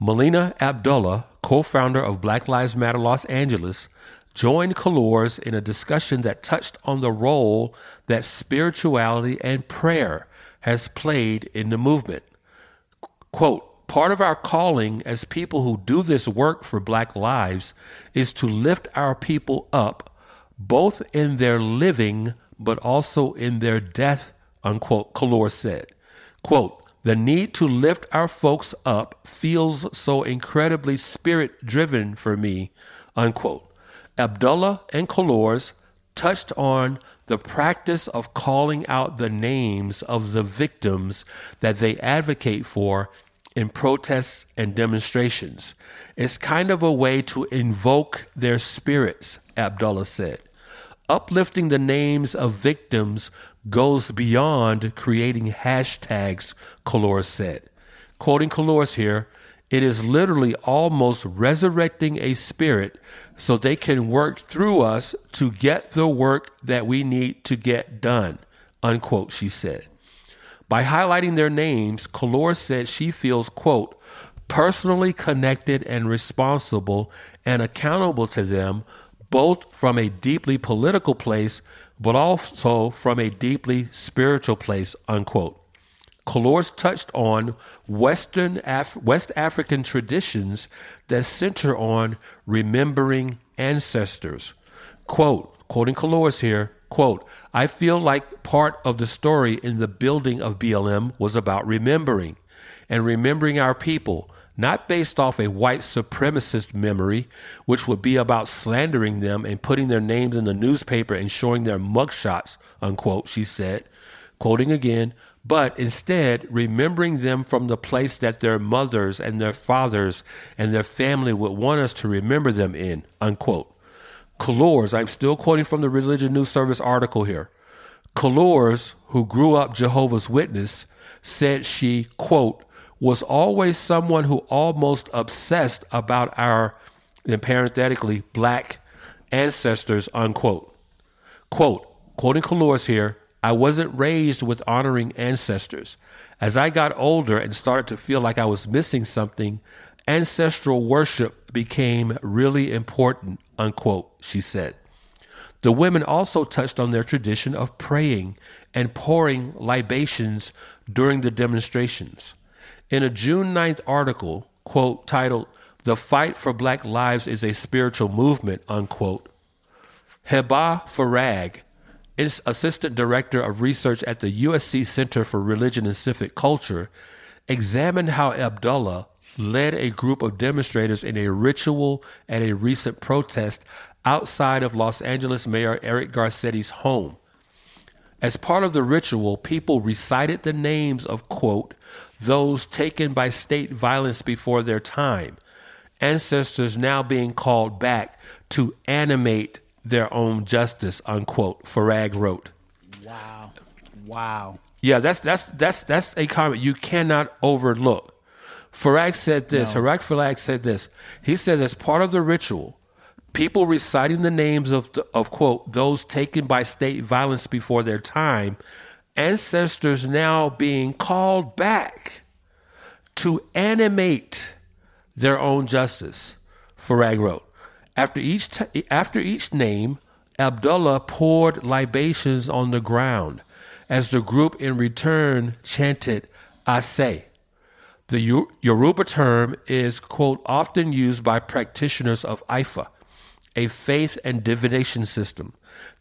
Melina Abdullah, co founder of Black Lives Matter Los Angeles, joined Cullors in a discussion that touched on the role that spirituality and prayer has played in the movement. Quote, part of our calling as people who do this work for Black lives is to lift our people up, both in their living but also in their death, unquote, Cullors said. Quote, the need to lift our folks up feels so incredibly spirit driven for me, unquote. Abdullah and Cullors touched on the practice of calling out the names of the victims that they advocate for in protests and demonstrations. It's kind of a way to invoke their spirits, Abdullah said. Uplifting the names of victims goes beyond creating hashtags, Cullors said. Quoting Cullors here, it is literally almost resurrecting a spirit so they can work through us to get the work that we need to get done, unquote, she said. By highlighting their names, Cullors said she feels, quote, personally connected and responsible and accountable to them, both from a deeply political place, but also from a deeply spiritual place, unquote. Cullors touched on Western Af- West African traditions that center on remembering ancestors. Quote, quoting Cullors here, quote, I feel like part of the story in the building of BLM was about remembering and remembering our people, not based off a white supremacist memory, which would be about slandering them and putting their names in the newspaper and showing their mugshots, unquote, she said. Quoting again, but instead remembering them from the place that their mothers and their fathers and their family would want us to remember them in, unquote. Cullors, I'm still quoting from the Religion News Service article here. Cullors, who grew up Jehovah's Witness, said she, quote, was always someone who almost obsessed about our, and parenthetically, black ancestors, unquote. Quote, quoting Cullors here, I wasn't raised with honoring ancestors. As I got older and started to feel like I was missing something, ancestral worship became really important, unquote, she said. The women also touched on their tradition of praying and pouring libations during the demonstrations. In a June 9th article, quote, titled, The Fight for Black Lives is a Spiritual Movement, unquote, Hebah Farrag, assistant director of research at the USC Center for Religion and Civic Culture, examined how Abdullah led a group of demonstrators in a ritual at a recent protest outside of Los Angeles Mayor Eric Garcetti's home. As part of the ritual, people recited the names of, quote, those taken by state violence before their time, ancestors now being called back to animate their own justice, unquote, Farrag wrote. Wow. Wow. Yeah, that's that's that's that's a comment you cannot overlook. Farrag said this. No. Harag Farrag said this. He said as part of the ritual, people reciting the names of the, of quote those taken by state violence before their time, ancestors now being called back to animate their own justice. Farrag wrote. After each, t- after each name, Abdullah poured libations on the ground as the group in return chanted, Asay. The Yoruba term is, quote, often used by practitioners of Ifa, a faith and divination system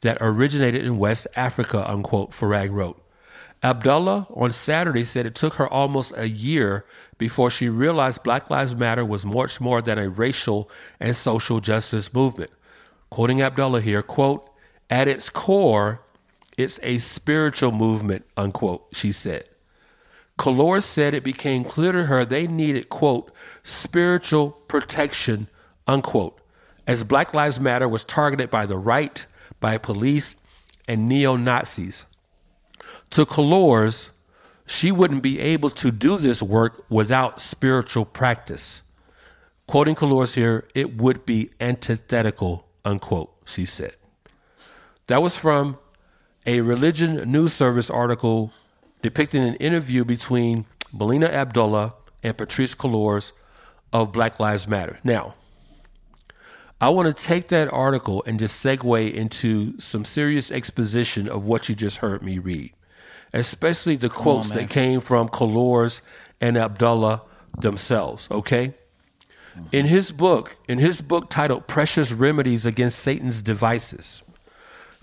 that originated in West Africa, unquote, Farrag wrote. Abdullah on Saturday said it took her almost a year before she realized Black Lives Matter was much more than a racial and social justice movement. Quoting Abdullah here, quote, at its core, it's a spiritual movement, unquote, she said. Cullors said it became clear to her they needed, quote, spiritual protection, unquote, as Black Lives Matter was targeted by the right, by police, and neo Nazis. To Cullors, she wouldn't be able to do this work without spiritual practice. Quoting Cullors here, it would be antithetical, unquote, she said. That was from a religion news service article depicting an interview between Melina Abdullah and Patrisse Cullors of Black Lives Matter. Now, I want to take that article and just segue into some serious exposition of what you just heard me read especially the quotes on, that came from Cullors and Abdullah themselves. Okay. In his book, in his book titled Precious Remedies Against Satan's Devices,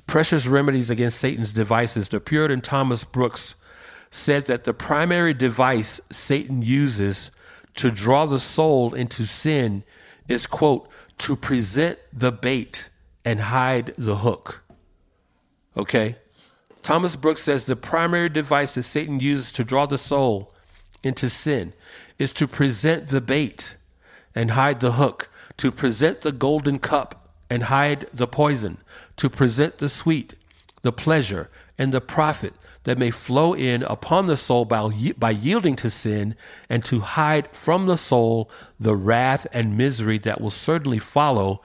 Precious Remedies Against Satan's Devices, the Puritan Thomas Brooks said that the primary device Satan uses to draw the soul into sin is, quote, to present the bait and hide the hook. Okay? Thomas Brooks says the primary device that Satan uses to draw the soul into sin is to present the bait and hide the hook, to present the golden cup and hide the poison, to present the sweet, the pleasure, and the profit that may flow in upon the soul by, by yielding to sin, and to hide from the soul the wrath and misery that will certainly follow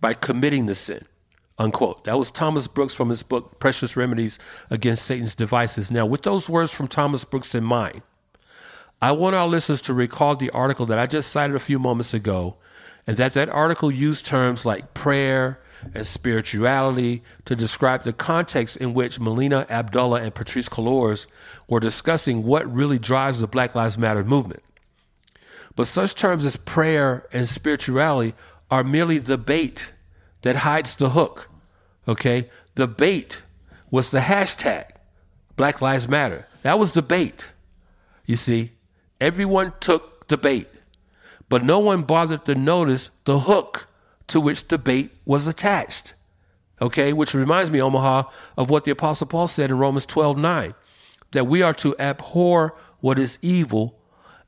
by committing the sin. Unquote. That was Thomas Brooks from his book, Precious Remedies Against Satan's Devices. Now, with those words from Thomas Brooks in mind, I want our listeners to recall the article that I just cited a few moments ago, and that that article used terms like prayer and spirituality to describe the context in which Melina Abdullah and Patrisse Cullors were discussing what really drives the Black Lives Matter movement. But such terms as prayer and spirituality are merely the bait that hides the hook. Okay? The bait was the hashtag Black Lives Matter. That was the bait. You see, everyone took the bait, but no one bothered to notice the hook to which the bait was attached. Okay, which reminds me, Omaha, of what the Apostle Paul said in Romans 12 9, that we are to abhor what is evil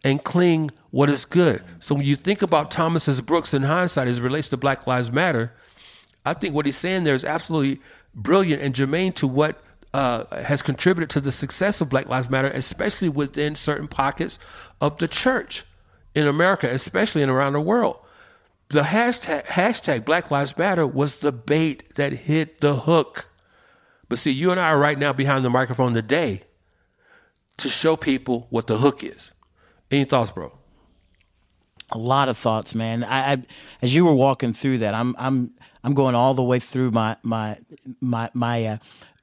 and cling what is good. So when you think about Thomas S. Brooks in hindsight as it relates to Black Lives Matter, I think what he's saying there is absolutely brilliant and germane to what uh, has contributed to the success of Black Lives Matter, especially within certain pockets of the church in America, especially and around the world. The hashtag, hashtag Black Lives Matter was the bait that hit the hook. But see, you and I are right now behind the microphone today to show people what the hook is. Any thoughts, bro? A lot of thoughts, man. I, I as you were walking through that, I'm I'm I'm going all the way through my my my my uh,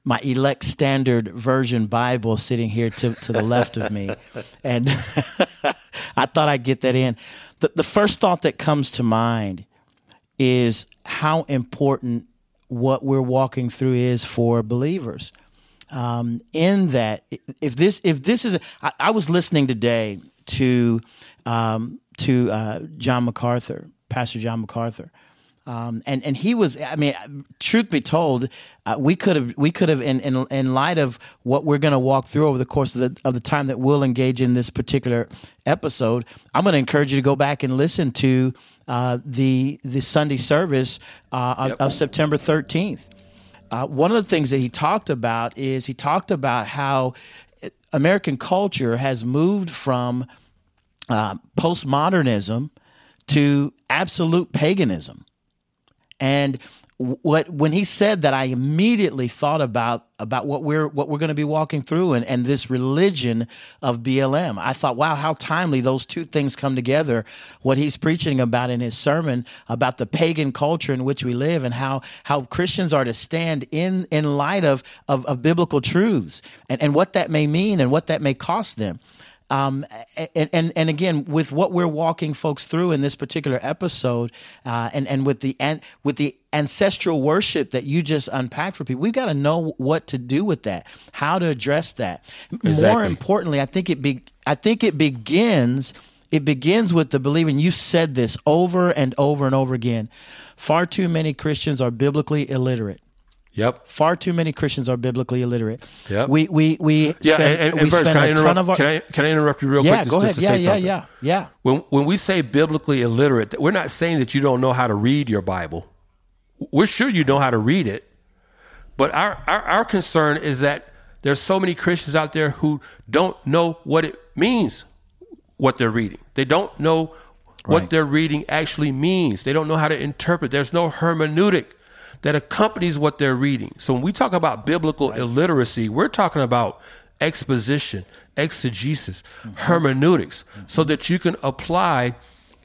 my elect standard version Bible sitting here to, to the left of me. [laughs] And [laughs] I thought I'd get that in. The, the first thought that comes to mind is how important what we're walking through is for believers. Um, in that, if this if this is, a, I, I was listening today to um, to uh, John MacArthur, Pastor John MacArthur, um, and and he was, I mean, truth be told, uh, we could have we could have in, in in light of what we're going to walk through over the course of the of the time that we'll engage in this particular episode. I'm going to encourage you to go back and listen to uh, the the Sunday service uh, yep. of, of, September 13th. Uh, one of the things that he talked about is he talked about how American culture has moved from uh, postmodernism to absolute paganism and what when he said that, I immediately thought about about what we're what we're going to be walking through and, and this religion of BLM. I thought, wow, how timely those two things come together. What he's preaching about in his sermon about the pagan culture in which we live and how how Christians are to stand in in light of of, of biblical truths and, and what that may mean and what that may cost them. Um, and, and and again, with what we're walking folks through in this particular episode, uh, and and with the and with the ancestral worship that you just unpacked for people, we've got to know what to do with that, how to address that. Exactly. More importantly, I think it be I think it begins it begins with the believing. You said this over and over and over again. Far too many Christians are biblically illiterate. Yep. Far too many Christians are biblically illiterate. Yep. We we we yeah. Spend, and, and, we spend can I interrupt? Our, can I can I interrupt you real yeah, quick? Go just, ahead. Just yeah, yeah, yeah, yeah. When when we say biblically illiterate, we're not saying that you don't know how to read your Bible. We're sure you know how to read it, but our our, our concern is that there's so many Christians out there who don't know what it means, what they're reading. They don't know what right. they're reading actually means. They don't know how to interpret. There's no hermeneutic that accompanies what they're reading. So when we talk about biblical right. illiteracy, we're talking about exposition, exegesis, mm-hmm. hermeneutics, mm-hmm. so that you can apply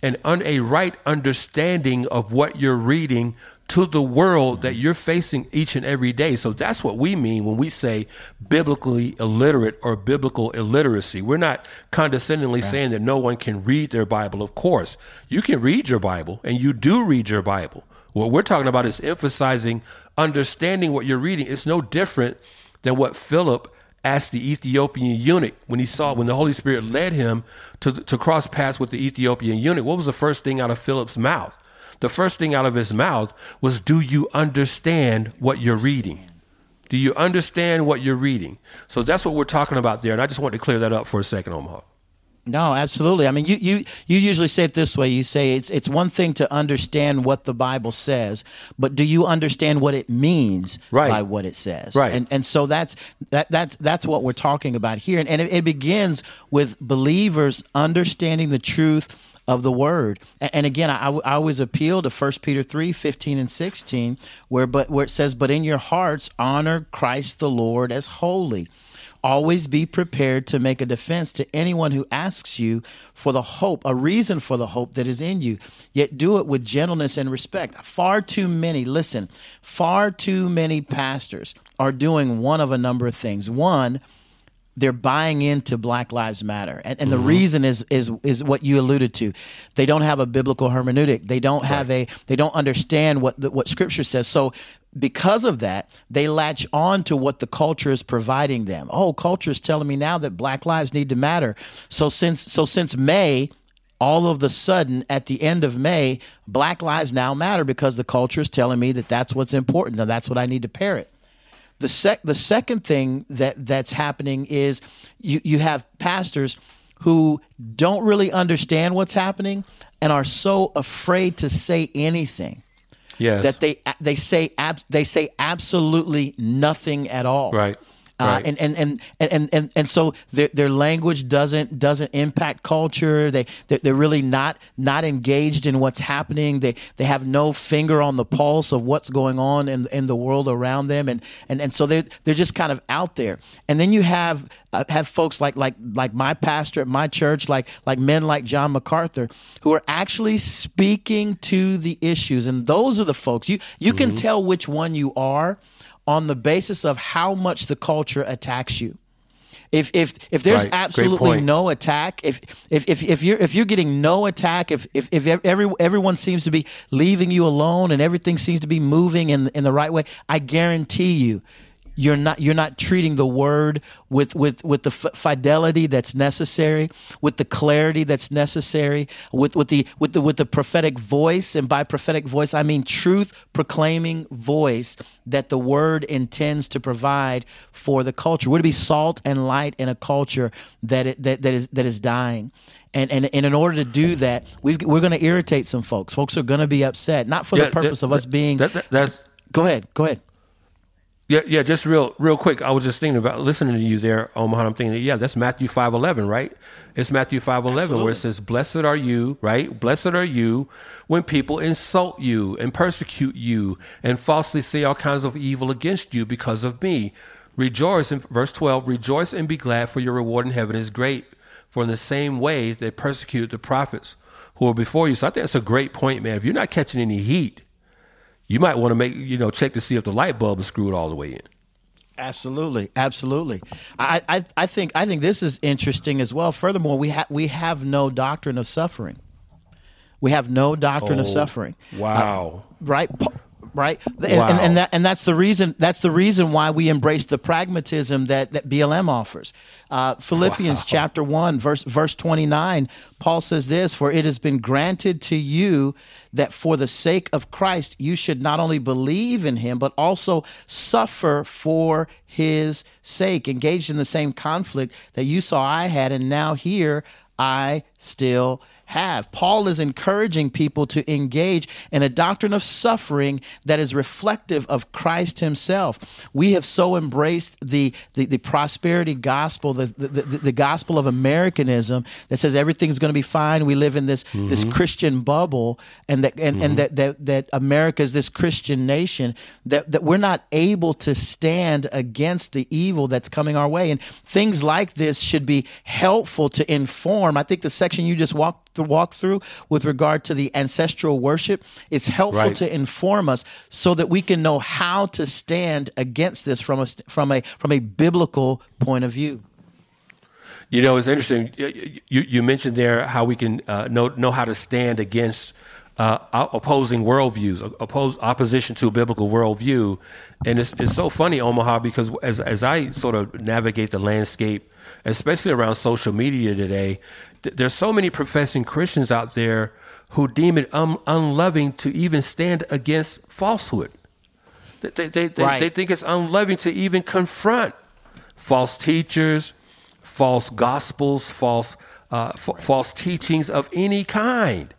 an un, a right understanding of what you're reading to the world that you're facing each and every day. So that's what we mean when we say biblically illiterate or biblical illiteracy. We're not condescendingly right. saying that no one can read their Bible. Of course, you can read your Bible and you do read your Bible. What we're talking about is emphasizing understanding what you're reading. It's no different than what Philip asked the Ethiopian eunuch when he saw when the Holy Spirit led him to to cross paths with the Ethiopian eunuch. What was the first thing out of Philip's mouth? The first thing out of his mouth was, "Do you understand what you're reading?" Do you understand what you're reading? So that's what we're talking about there. And I just want to clear that up for a second, Omaha. No, absolutely. I mean, you, you you usually say it this way. You say it's it's one thing to understand what the Bible says, but do you understand what it means right. by what it says? Right. And and so that's that that's that's what we're talking about here. And, and it, it begins with believers understanding the truth of the word. And again, I, I always appeal to 1 Peter 3 15 and 16, where, but, where it says, But in your hearts honor Christ the Lord as holy Always be prepared to make a defense to anyone who asks you for the hope, a reason for the hope that is in you. Yet do it with gentleness and respect. Far too many, listen, far too many pastors are doing one of a number of things. One, they're buying into Black Lives Matter, and, and mm-hmm. the reason is is is what you alluded to. They don't have a biblical hermeneutic. They don't have right. a. They don't understand what the, what Scripture says. So because of that, they latch on to what the culture is providing them. Oh, culture is telling me now that black lives need to matter. So since so since May, all of the sudden at the end of May, black lives now matter because the culture is telling me that that's what's important. Now that's what I need to parrot. The sec the second thing that that's happening is you you have pastors who don't really understand what's happening and are so afraid to say anything Yes. That they they say ab- they say absolutely nothing at all. Right. Uh, and, and, and, and, and, and so their, their language doesn't doesn't impact culture. They they're really not not engaged in what's happening. They they have no finger on the pulse of what's going on in in the world around them, and and, and so they're they're just kind of out there. And then you have uh, have folks like like like my pastor at my church, like like men like John MacArthur, who are actually speaking to the issues. And those are the folks you you mm-hmm. can tell which one you are on the basis of how much the culture attacks you. If if if there's right. absolutely no attack, if, if if if you're if you're getting no attack, if if if every everyone seems to be leaving you alone and everything seems to be moving in in the right way, I guarantee you you're not you're not treating the word with with with the f- fidelity that's necessary, with the clarity that's necessary, with with the with the with the prophetic voice, and by prophetic voice I mean truth proclaiming voice that the word intends to provide for the culture. We're to be salt and light in a culture that it, that that is that is dying. And, and, and in order to do that, we are going to irritate some folks. Folks are going to be upset, not for yeah, the purpose that, of us being. That, that's, go ahead. Go ahead Yeah, yeah. Just real, real quick. I was just thinking about listening to you there, Omaha. I'm thinking, yeah, that's Matthew five eleven, right? It's Matthew five eleven where it says, "Blessed are you, right? Blessed are you when people insult you and persecute you and falsely say all kinds of evil against you because of me. Rejoice." In verse twelve, rejoice and be glad, for your reward in heaven is great. For in the same way they persecuted the prophets who were before you. So I think that's a great point, man. If you're not catching any heat you might want to make you know check to see if the light bulb is screwed all the way in. Absolutely, absolutely. I, I, I think I think this is interesting as well. Furthermore, we have we have no doctrine of suffering. We have no doctrine oh, of suffering. Wow. Uh, right right? Wow. And, and, that, and that's the reason that's the reason why we embrace the pragmatism that, that BLM offers. Uh, Philippians wow. chapter one verse verse twenty nine, Paul says this: "For it has been granted to you that for the sake of Christ you should not only believe in Him but also suffer for His sake." Engaged in the same conflict that you saw I had, and now here I still have. Paul is encouraging people to engage in a doctrine of suffering that is reflective of Christ himself. We have so embraced the, the, the prosperity gospel, the, the, the, the, gospel of Americanism that says everything's going to be fine. We live in this, mm-hmm. this Christian bubble and that, and, mm-hmm. and that, that, that America is this Christian nation that, that we're not able to stand against the evil that's coming our way. And things like this should be helpful to inform. I think the section you just walked to walk through with regard to the ancestral worship is helpful right. to inform us so that we can know how to stand against this from a from a from a biblical point of view. You know, it's interesting. You, you mentioned there how we can uh, know know how to stand against uh, opposing worldviews, oppose opposition to a biblical worldview, and it's it's so funny, Omaha, because as as I sort of navigate the landscape especially around social media today, th- there's so many professing Christians out there who deem it un- unloving to even stand against falsehood. They, they, they, right. they think it's unloving to even confront false teachers, false gospels, false uh, f- right. false teachings of any kind.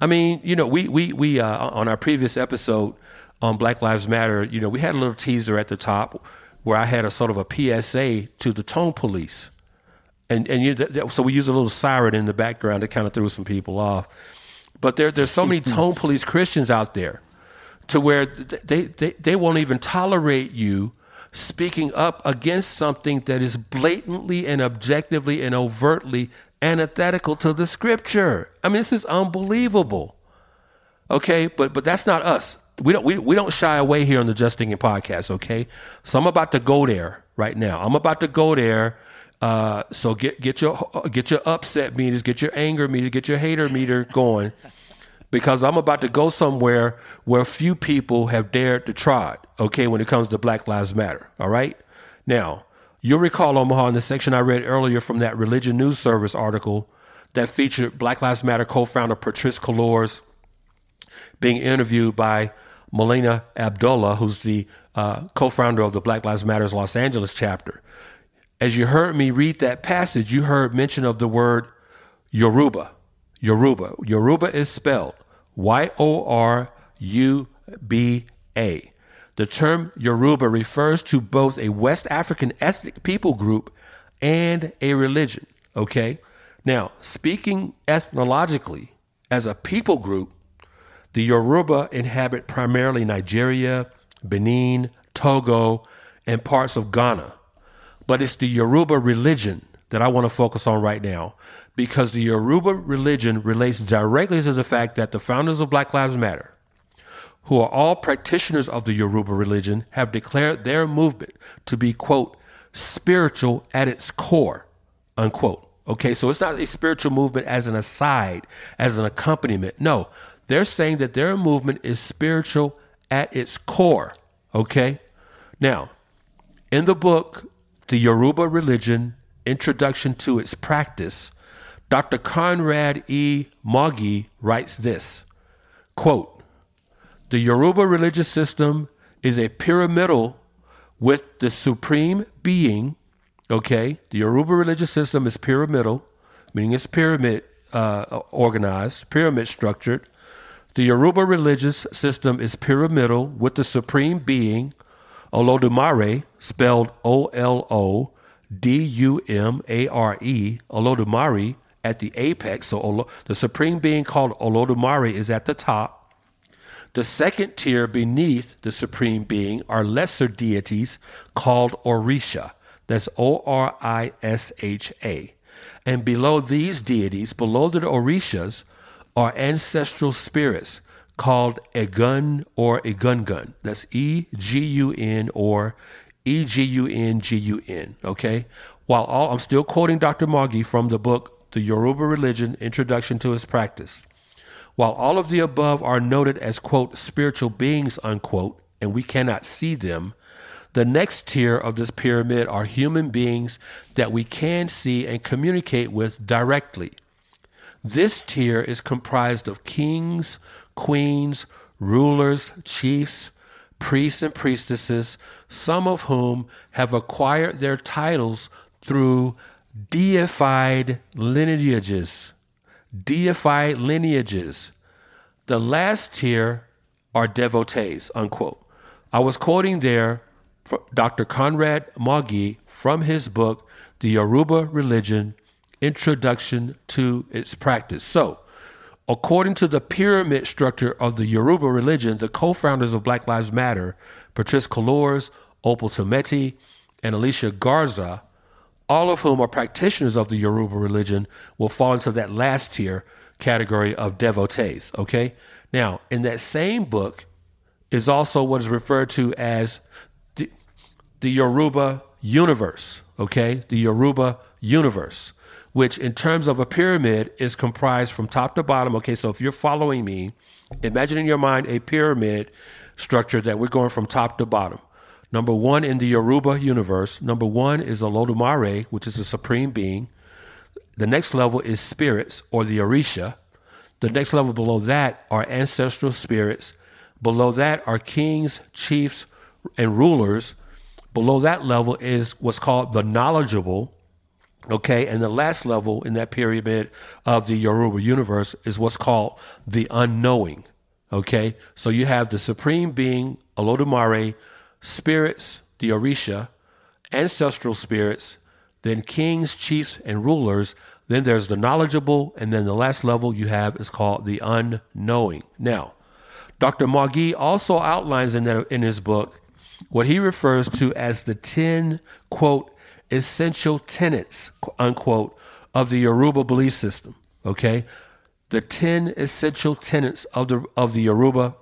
I mean, you know, we we we uh, on our previous episode on Black Lives Matter, you know, we had a little teaser at the top where I had a sort of a PSA to the tone police and and you, so we use a little siren in the background to kind of throw some people off. But there there's so many mm-hmm. tone police Christians out there to where they, they, they won't even tolerate you speaking up against something that is blatantly and objectively and overtly antithetical to the scripture. I mean, this is unbelievable. Okay, but but that's not us. We don't we, we don't shy away here on the Just Thinking podcast, okay? So I'm about to go there right now. I'm about to go there uh, so get get your get your upset meters, get your anger meter, get your hater meter going, because I'm about to go somewhere where few people have dared to trod. Okay, when it comes to Black Lives Matter. All right. Now you'll recall Omaha in the section I read earlier from that Religion News Service article that featured Black Lives Matter co-founder Patrisse Cullors being interviewed by Melina Abdullah, who's the uh, co-founder of the Black Lives Matters Los Angeles chapter as you heard me read that passage, you heard mention of the word Yoruba. Yoruba. Yoruba is spelled Y O R U B A. The term Yoruba refers to both a West African ethnic people group and a religion. Okay? Now, speaking ethnologically, as a people group, the Yoruba inhabit primarily Nigeria, Benin, Togo, and parts of Ghana. But it's the Yoruba religion that I want to focus on right now because the Yoruba religion relates directly to the fact that the founders of Black Lives Matter, who are all practitioners of the Yoruba religion, have declared their movement to be, quote, spiritual at its core, unquote. Okay, so it's not a spiritual movement as an aside, as an accompaniment. No, they're saying that their movement is spiritual at its core. Okay, now, in the book the Yoruba Religion Introduction to Its Practice, Dr. Conrad E. Mauge writes this quote, The Yoruba religious system is a pyramidal with the supreme being. Okay, the Yoruba religious system is pyramidal, meaning it's pyramid uh, organized, pyramid structured. The Yoruba religious system is pyramidal with the supreme being Olodumare, spelled O L O D U M A R E, Olodumare, at the apex. So the supreme being called Olodumare is at the top. The second tier beneath the supreme being are lesser deities called Orisha. That's O R I S H A. And below these deities, below the Orishas, are ancestral spirits called Egun or Egungun. That's E G U N or E G U N G U N. Okay? While all, I'm still quoting Dr. Mauge from the book, The Yoruba Religion Introduction to Its Practice. While all of the above are noted as, quote, spiritual beings, unquote, and we cannot see them, the next tier of this pyramid are human beings that we can see and communicate with directly. This tier is comprised of kings, queens, rulers, chiefs, priests, and priestesses, some of whom have acquired their titles through deified lineages. Deified lineages. The last tier are devotees, unquote. I was quoting there Dr. Conrad Mauge from his book, The Yoruba Religion Introduction to Its Practice. So, according to the pyramid structure of the Yoruba religion, the co founders of Black Lives Matter, Patrisse Cullors, Opal Tometi, and Alicia Garza, all of whom are practitioners of the Yoruba religion, will fall into that last tier category of devotees. Okay? Now, in that same book is also what is referred to as the Yoruba universe, okay? The Yoruba universe, which in terms of a pyramid is comprised from top to bottom. Okay, so if you're following me, imagine in your mind a pyramid structure that we're going from top to bottom. Number one in the Yoruba universe, number one is Olodumare, which is the supreme being. The next level is spirits or the Orisha. The next level below that are ancestral spirits. Below that are kings, chiefs, and rulers. Below that level is what's called the knowledgeable. Okay, and the last level in that pyramid of the Yoruba universe is what's called the unknowing. Okay, so you have the supreme being, Olodumare, spirits, the Orisha, ancestral spirits, then kings, chiefs, and rulers. Then there's the knowledgeable, and then the last level you have is called the unknowing. Now, Dr. Mauge also outlines in, that, in his book what he refers to as the 10, quote, essential tenets, unquote, of the Yoruba belief system. Okay? The 10 essential tenets of the, of the Yoruba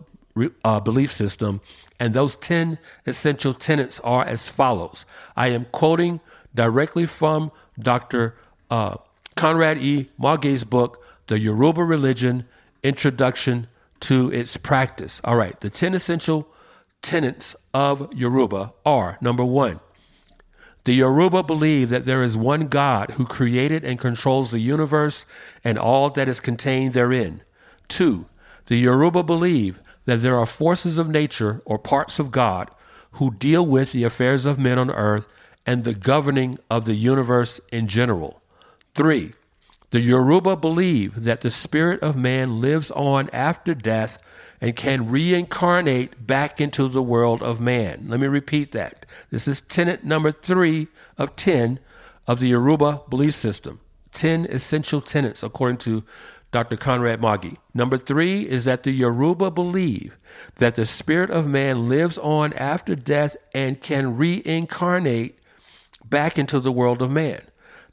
uh, belief system. And those 10 essential tenets are as follows. I am quoting directly from Dr. Uh, Conrad E. Mauge's book, The Yoruba Religion Introduction to Its Practice. All right, the 10 essential tenets of Yoruba are number one, the Yoruba believe that there is one God who created and controls the universe and all that is contained therein. Two, the Yoruba believe that there are forces of nature or parts of God who deal with the affairs of men on earth and the governing of the universe in general. Three, the Yoruba believe that the spirit of man lives on after death and can reincarnate back into the world of man. Let me repeat that. This is tenet number three of 10 of the Yoruba belief system. 10 essential tenets, according to Dr. Conrad Mauge. Number three is that the Yoruba believe that the spirit of man lives on after death and can reincarnate back into the world of man.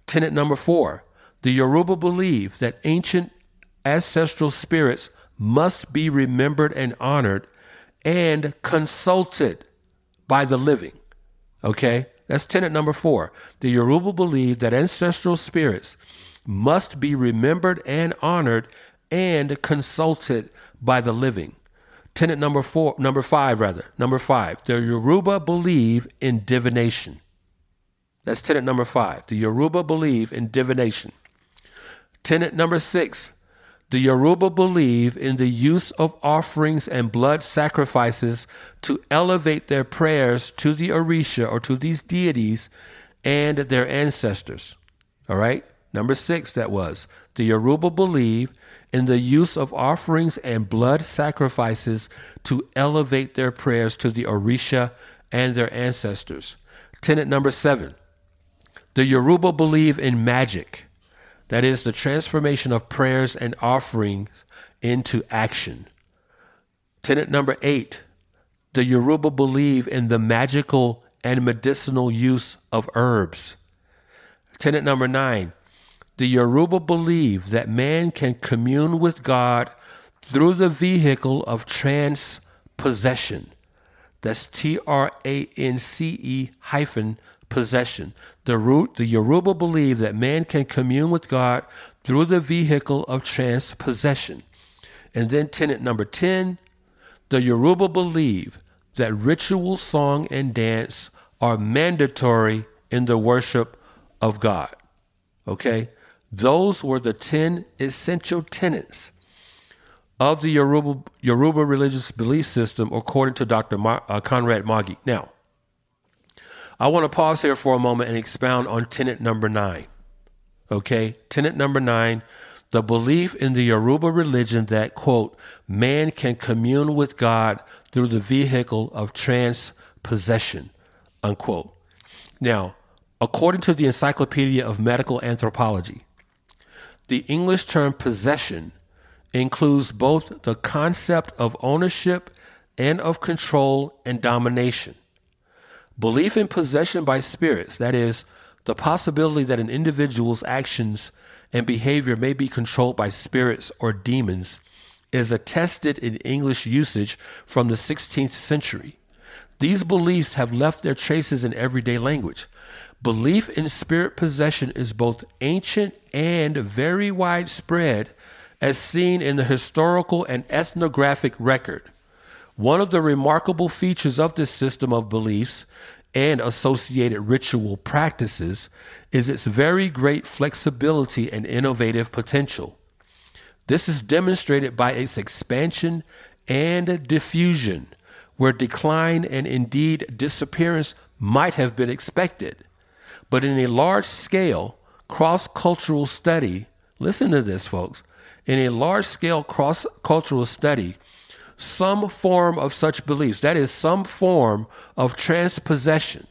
Tenet number four the Yoruba believe that ancient ancestral spirits must be remembered and honored and consulted by the living. Okay? That's tenet number four. The Yoruba believe that ancestral spirits must be remembered and honored and consulted by the living. Tenet number four, number five, rather, number five. The Yoruba believe in divination. That's tenet number five. The Yoruba believe in divination. Tenet number six. The Yoruba believe in the use of offerings and blood sacrifices to elevate their prayers to the Orisha or to these deities and their ancestors. All right? Number six, that was. The Yoruba believe in the use of offerings and blood sacrifices to elevate their prayers to the Orisha and their ancestors. Tenet number seven the Yoruba believe in magic, that is, the transformation of prayers and offerings into action. Tenet number eight the Yoruba believe in the magical and medicinal use of herbs. Tenet number nine the Yoruba believe that man can commune with God through the vehicle of trance-possession. That's T R A N C E hyphen possession. The root, the Yoruba believe that man can commune with God through the vehicle of trance-possession. And then tenet number 10, the Yoruba believe that ritual song and dance are mandatory in the worship of God. Okay? Those were the 10 essential tenets of the Yoruba, Yoruba religious belief system, according to Dr. Uh, Conrad Mauge. Now, I want to pause here for a moment and expound on tenet number nine. Okay? Tenet number nine the belief in the Yoruba religion that, quote, man can commune with God through the vehicle of trance-possession, unquote. Now, according to the Encyclopedia of Medical Anthropology, the English term possession includes both the concept of ownership and of control and domination. Belief in possession by spirits, that is, the possibility that an individual's actions and behavior may be controlled by spirits or demons, is attested in English usage from the 16th century. These beliefs have left their traces in everyday language. Belief in spirit possession is both ancient and very widespread, as seen in the historical and ethnographic record. One of the remarkable features of this system of beliefs and associated ritual practices is its very great flexibility and innovative potential. This is demonstrated by its expansion and diffusion, where decline and indeed disappearance might have been expected. But in a large scale, cross cultural study, listen to this, folks. In a large scale cross cultural study, some form of such beliefs, that is, some form of trance-possession,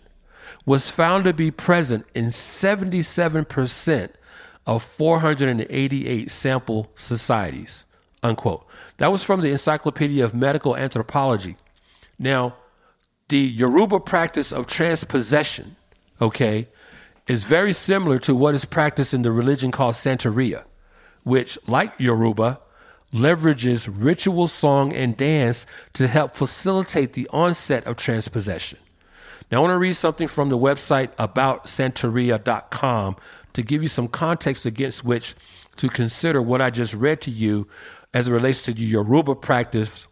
was found to be present in 77% of 488 sample societies. Unquote. That was from the Encyclopedia of Medical Anthropology. Now, the Yoruba practice of trance-possession, okay, is very similar to what is practiced in the religion called Santeria, which, like Yoruba, leverages ritual song and dance to help facilitate the onset of trance-possession. Now, I want to read something from the website about aboutsanteria.com to give you some context against which to consider what I just read to you as it relates to the Yoruba practice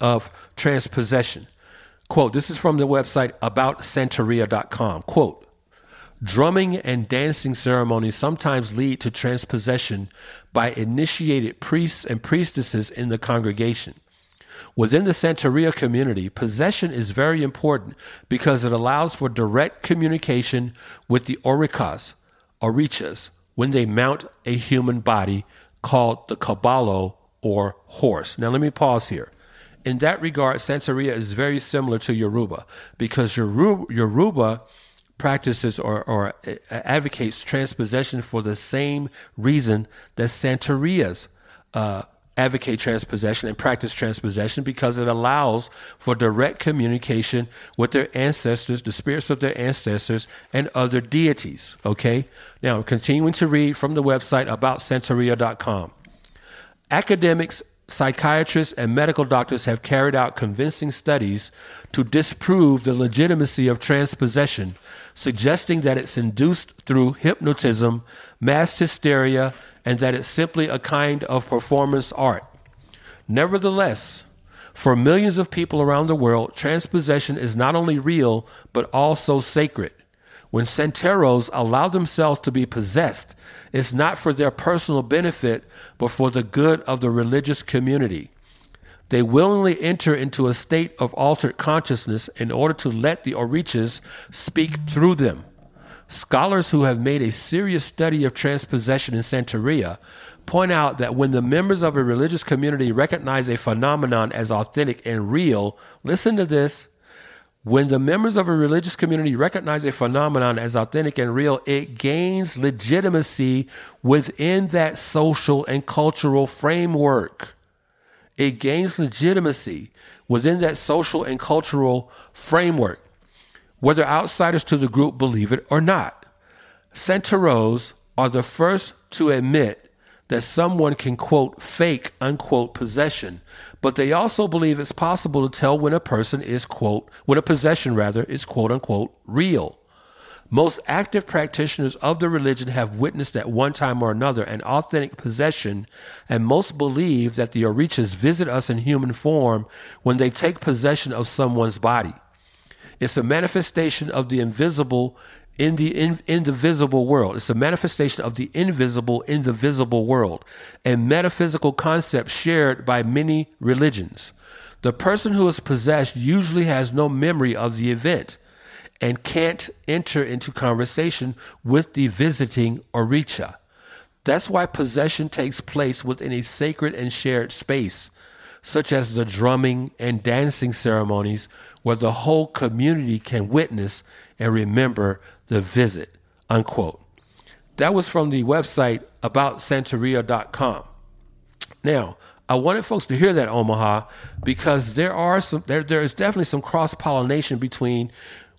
of trance-possession. Quote, this is from the website about aboutsanteria.com. Quote, Drumming and dancing ceremonies sometimes lead to trance-possession by initiated priests and priestesses in the congregation. Within the Santeria community, possession is very important because it allows for direct communication with the oricas, orichas, when they mount a human body called the caballo or horse. Now, let me pause here. In that regard, Santeria is very similar to Yoruba because Yoruba, Yoruba practices or, or advocates trance-possession for the same reason that Santerias uh, advocate trance-possession and practice trance-possession because it allows for direct communication with their ancestors, the spirits of their ancestors, and other deities. Okay? Now, continuing to read from the website about Santeria.com. Academics psychiatrists and medical doctors have carried out convincing studies to disprove the legitimacy of trance-possession, suggesting that it's induced through hypnotism, mass hysteria, and that it's simply a kind of performance art. Nevertheless, for millions of people around the world, trance-possession is not only real, but also sacred. When Santeros allow themselves to be possessed, it's not for their personal benefit, but for the good of the religious community. They willingly enter into a state of altered consciousness in order to let the orichas speak through them. Scholars who have made a serious study of trance-possession in Santeria point out that when the members of a religious community recognize a phenomenon as authentic and real, listen to this, When the members of a religious community recognize a phenomenon as authentic and real, it gains legitimacy within that social and cultural framework. It gains legitimacy within that social and cultural framework, whether outsiders to the group believe it or not. Santeros are the first to admit that someone can quote fake unquote possession, but they also believe it's possible to tell when a person is quote when a possession rather is quote unquote real. Most active practitioners of the religion have witnessed at one time or another an authentic possession, and most believe that the Orichas visit us in human form when they take possession of someone's body. It's a manifestation of the invisible in the in, in the visible world. It's a manifestation of the invisible in the visible world, a metaphysical concept shared by many religions. The person who is possessed usually has no memory of the event and can't enter into conversation with the visiting Orisha. That's why possession takes place within a sacred and shared space, such as the drumming and dancing ceremonies where the whole community can witness and remember the visit. Unquote. That was from the website aboutsanteria.com. Now, I wanted folks to hear that Omaha because there are some there there is definitely some cross pollination between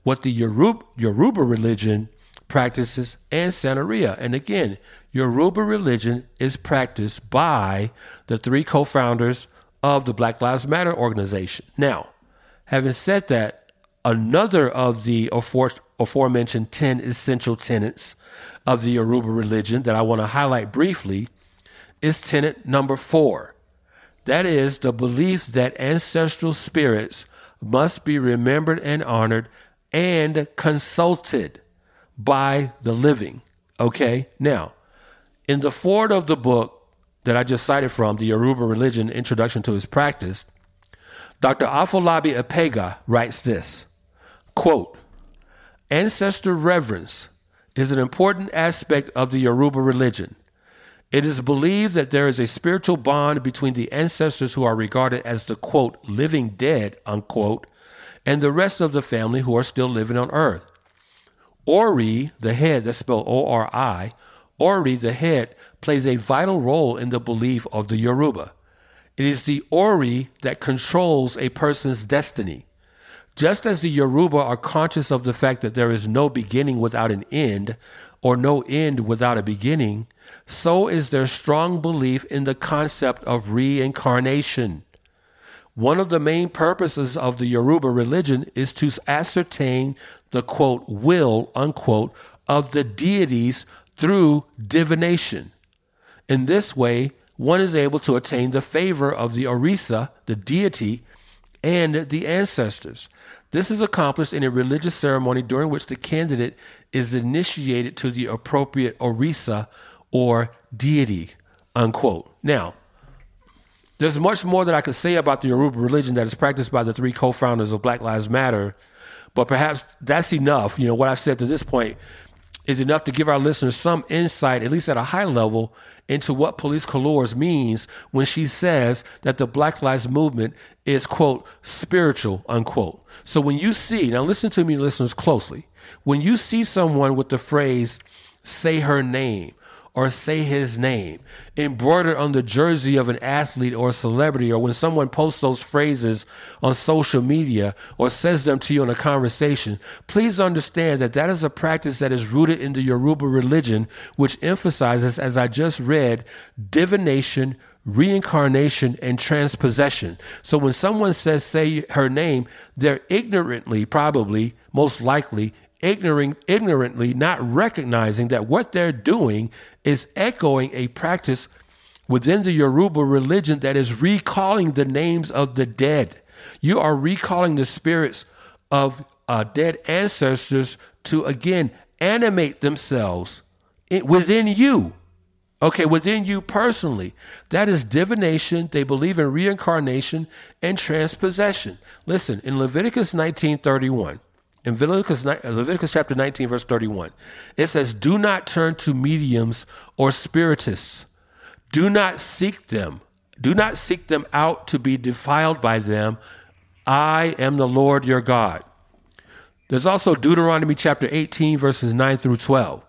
what the Yoruba, Yoruba religion practices and Santeria. And again, Yoruba religion is practiced by the three co-founders of the Black Lives Matter organization. Now, having said that, another of the aforementioned 10 essential tenets of the Yoruba religion that I want to highlight briefly is tenet number four. That is the belief that ancestral spirits must be remembered and honored and consulted by the living. Okay, now, in the forward of the book that I just cited from, The Yoruba Religion Introduction to His Practice, Dr. Afolabi Epega writes this quote, Ancestor reverence is an important aspect of the Yoruba religion. It is believed that there is a spiritual bond between the ancestors who are regarded as the quote, living dead, unquote, and the rest of the family who are still living on earth. Ori, the head, that's spelled O R I, Ori, the head, plays a vital role in the belief of the Yoruba. It is the Ori that controls a person's destiny. Just as the Yoruba are conscious of the fact that there is no beginning without an end, or no end without a beginning, so is their strong belief in the concept of reincarnation. One of the main purposes of the Yoruba religion is to ascertain the quote will unquote of the deities through divination. In this way, one is able to attain the favor of the Orisa, the deity, and the ancestors. This is accomplished in a religious ceremony during which the candidate is initiated to the appropriate Orisa or deity. Unquote. Now, there's much more that I could say about the Yoruba religion that is practiced by the three co-founders of Black Lives Matter, but perhaps that's enough. You know, what I've said to this point is enough to give our listeners some insight, at least at a high level, into what Patrisse Cullors means when she says that the Black Lives Movement is, quote, spiritual, unquote. So when you see, now listen to me, listeners, closely. When you see someone with the phrase, say her name, or say his name embroidered on the jersey of an athlete or a celebrity, or when someone posts those phrases on social media or says them to you in a conversation, please understand that that is a practice that is rooted in the Yoruba religion, which emphasizes, as I just read, divination, reincarnation and trance-possession. So when someone says, say her name, they're ignorantly, probably, most likely, ignoring, ignorantly not recognizing that what they're doing is echoing a practice within the Yoruba religion that is recalling the names of the dead. You are recalling the spirits of uh, dead ancestors to again animate themselves in, within you. Okay, within you personally. That is divination. They believe in reincarnation and trance-possession. Listen, in Leviticus 1931, in Leviticus, uh, Leviticus chapter 19, verse 31, it says, Do not turn to mediums or spiritists. Do not seek them. Do not seek them out to be defiled by them. I am the Lord your God. There's also Deuteronomy chapter 18, verses 9 through 12.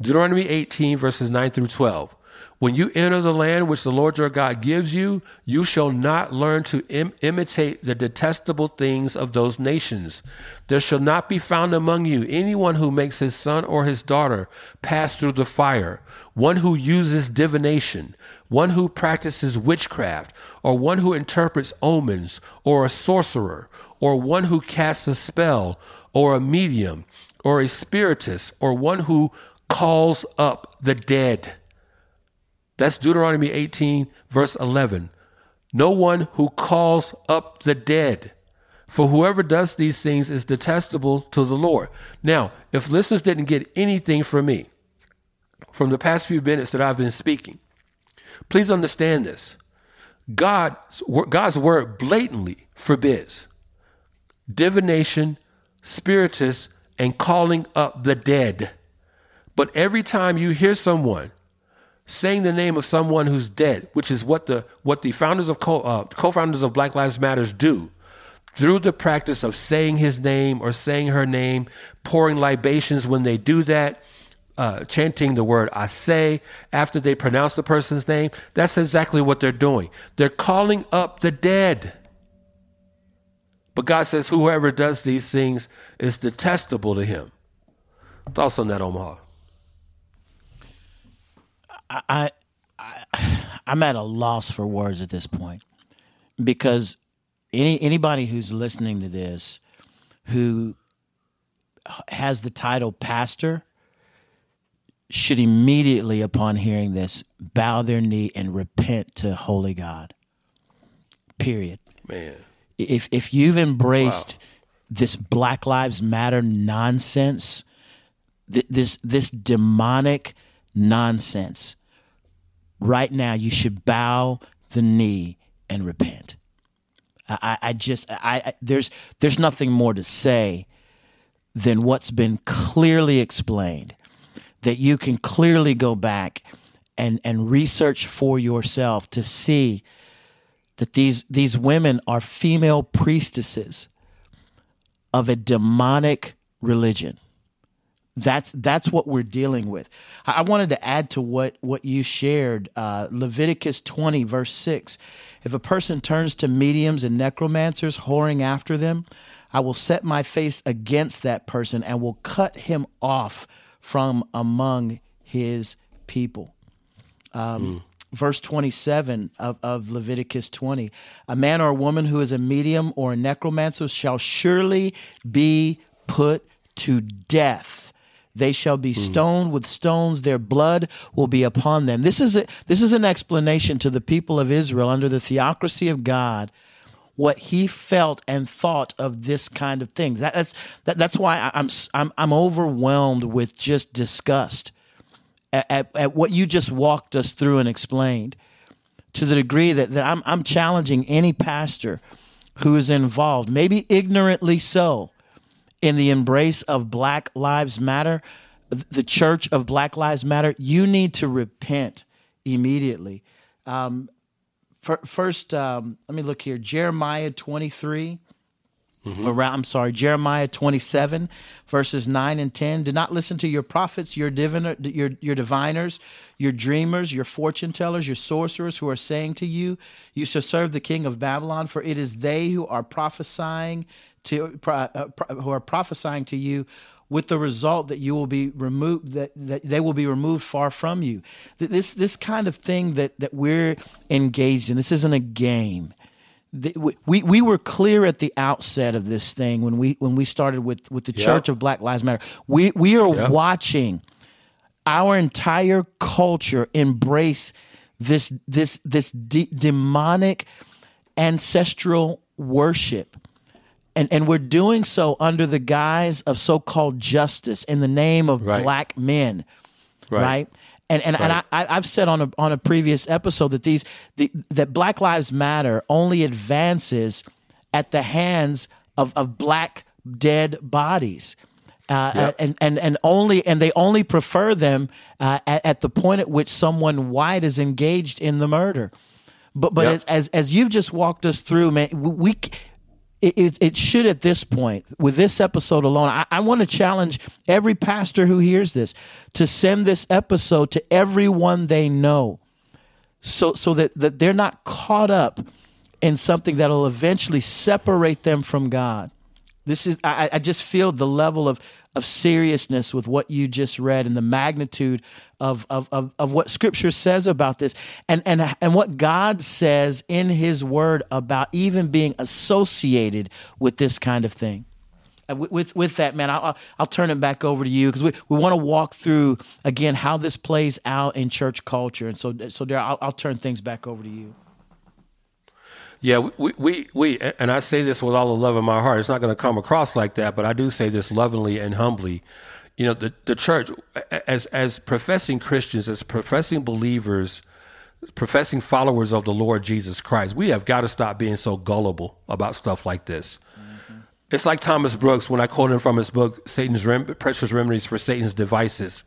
Deuteronomy 18, verses 9 through 12. When you enter the land which the Lord your God gives you, you shall not learn to Im- imitate the detestable things of those nations. There shall not be found among you anyone who makes his son or his daughter pass through the fire, one who uses divination, one who practices witchcraft, or one who interprets omens, or a sorcerer, or one who casts a spell, or a medium, or a spiritist, or one who calls up the dead. That's Deuteronomy 18, verse 11. No one who calls up the dead. For whoever does these things is detestable to the Lord. Now, if listeners didn't get anything from me from the past few minutes that I've been speaking, please understand this. God, God's word blatantly forbids divination, spiritists, and calling up the dead. But every time you hear someone saying the name of someone who's dead, which is what the what the founders of co, uh, co-founders of Black Lives Matters do, through the practice of saying his name or saying her name, pouring libations when they do that, uh, chanting the word "I say" after they pronounce the person's name. That's exactly what they're doing. They're calling up the dead. But God says, whoever does these things is detestable to Him. Thoughts on that, Omaha? I, I [sighs] I'm at a loss for words at this point because any anybody who's listening to this who has the title pastor should immediately upon hearing this bow their knee and repent to holy God. Period. Man. If if you've embraced wow. this Black Lives Matter nonsense, th- this this demonic nonsense. Right now, you should bow the knee and repent. I, I just, I, I, there's, there's nothing more to say than what's been clearly explained. That you can clearly go back and and research for yourself to see that these these women are female priestesses of a demonic religion. That's that's what we're dealing with. I wanted to add to what what you shared, uh, Leviticus twenty verse six. If a person turns to mediums and necromancers, whoring after them, I will set my face against that person and will cut him off from among his people. Um, mm. Verse 27 of, of Leviticus 20 A man or a woman who is a medium or a necromancer shall surely be put to death they shall be hmm. stoned with stones. Their blood will be upon them. This is a, this is an explanation to the people of Israel under the theocracy of God what he felt and thought of this kind of thing. That, that's that, that's why I'm I'm I'm overwhelmed with just disgust at, at, at what you just walked us through and explained to the degree that, that I'm I'm challenging any pastor who is involved maybe ignorantly so in the embrace of Black Lives Matter, the church of Black Lives Matter, you need to repent immediately. Um, first, um, let me look here Jeremiah 23. Mm-hmm. Around, I'm sorry, Jeremiah 27, verses 9 and 10. Do not listen to your prophets, your, diviner, your, your diviners, your dreamers, your fortune tellers, your sorcerers who are saying to you, You shall serve the king of Babylon, for it is they who are prophesying to uh, who are prophesying to you with the result that you will be removed that, that they will be removed far from you this this kind of thing that that we're engaged in this isn't a game we, we were clear at the outset of this thing when we when we started with with the yep. Church of Black Lives Matter. We we are yep. watching our entire culture embrace this this this de- demonic ancestral worship and and we're doing so under the guise of so-called justice in the name of right. black men right, right? and and, right. and I, I've said on a on a previous episode that these the, that Black Lives Matter only advances at the hands of, of black dead bodies. Uh, yep. and, and and only and they only prefer them uh, at, at, the point at which someone white is engaged in the murder. But but yep. as, as, as you've just walked us through, man, we it, it, it, should at this point, with this episode alone, I, I want to challenge every pastor who hears this to send this episode to everyone they know so, so that, that they're not caught up in something that'll eventually separate them from God. This is, I, I just feel the level of, of seriousness with what you just read and the magnitude of, of, of, of, what scripture says about this and, and, and what God says in his word about even being associated with this kind of thing. Uh, with, with, that, man, I'll, I'll turn it back over to you because we, we want to walk through again how this plays out in church culture. And so, so there, I'll, I'll turn things back over to you. Yeah, we, we, we, and I say this with all the love in my heart. It's not going to come across like that, but I do say this lovingly and humbly. You know, the, the church, as, as professing Christians, as professing believers, professing followers of the Lord Jesus Christ, we have got to stop being so gullible about stuff like this. Mm-hmm. It's like Thomas Brooks when I quote him from his book, Satan's Rem- Precious Remedies for Satan's Devices.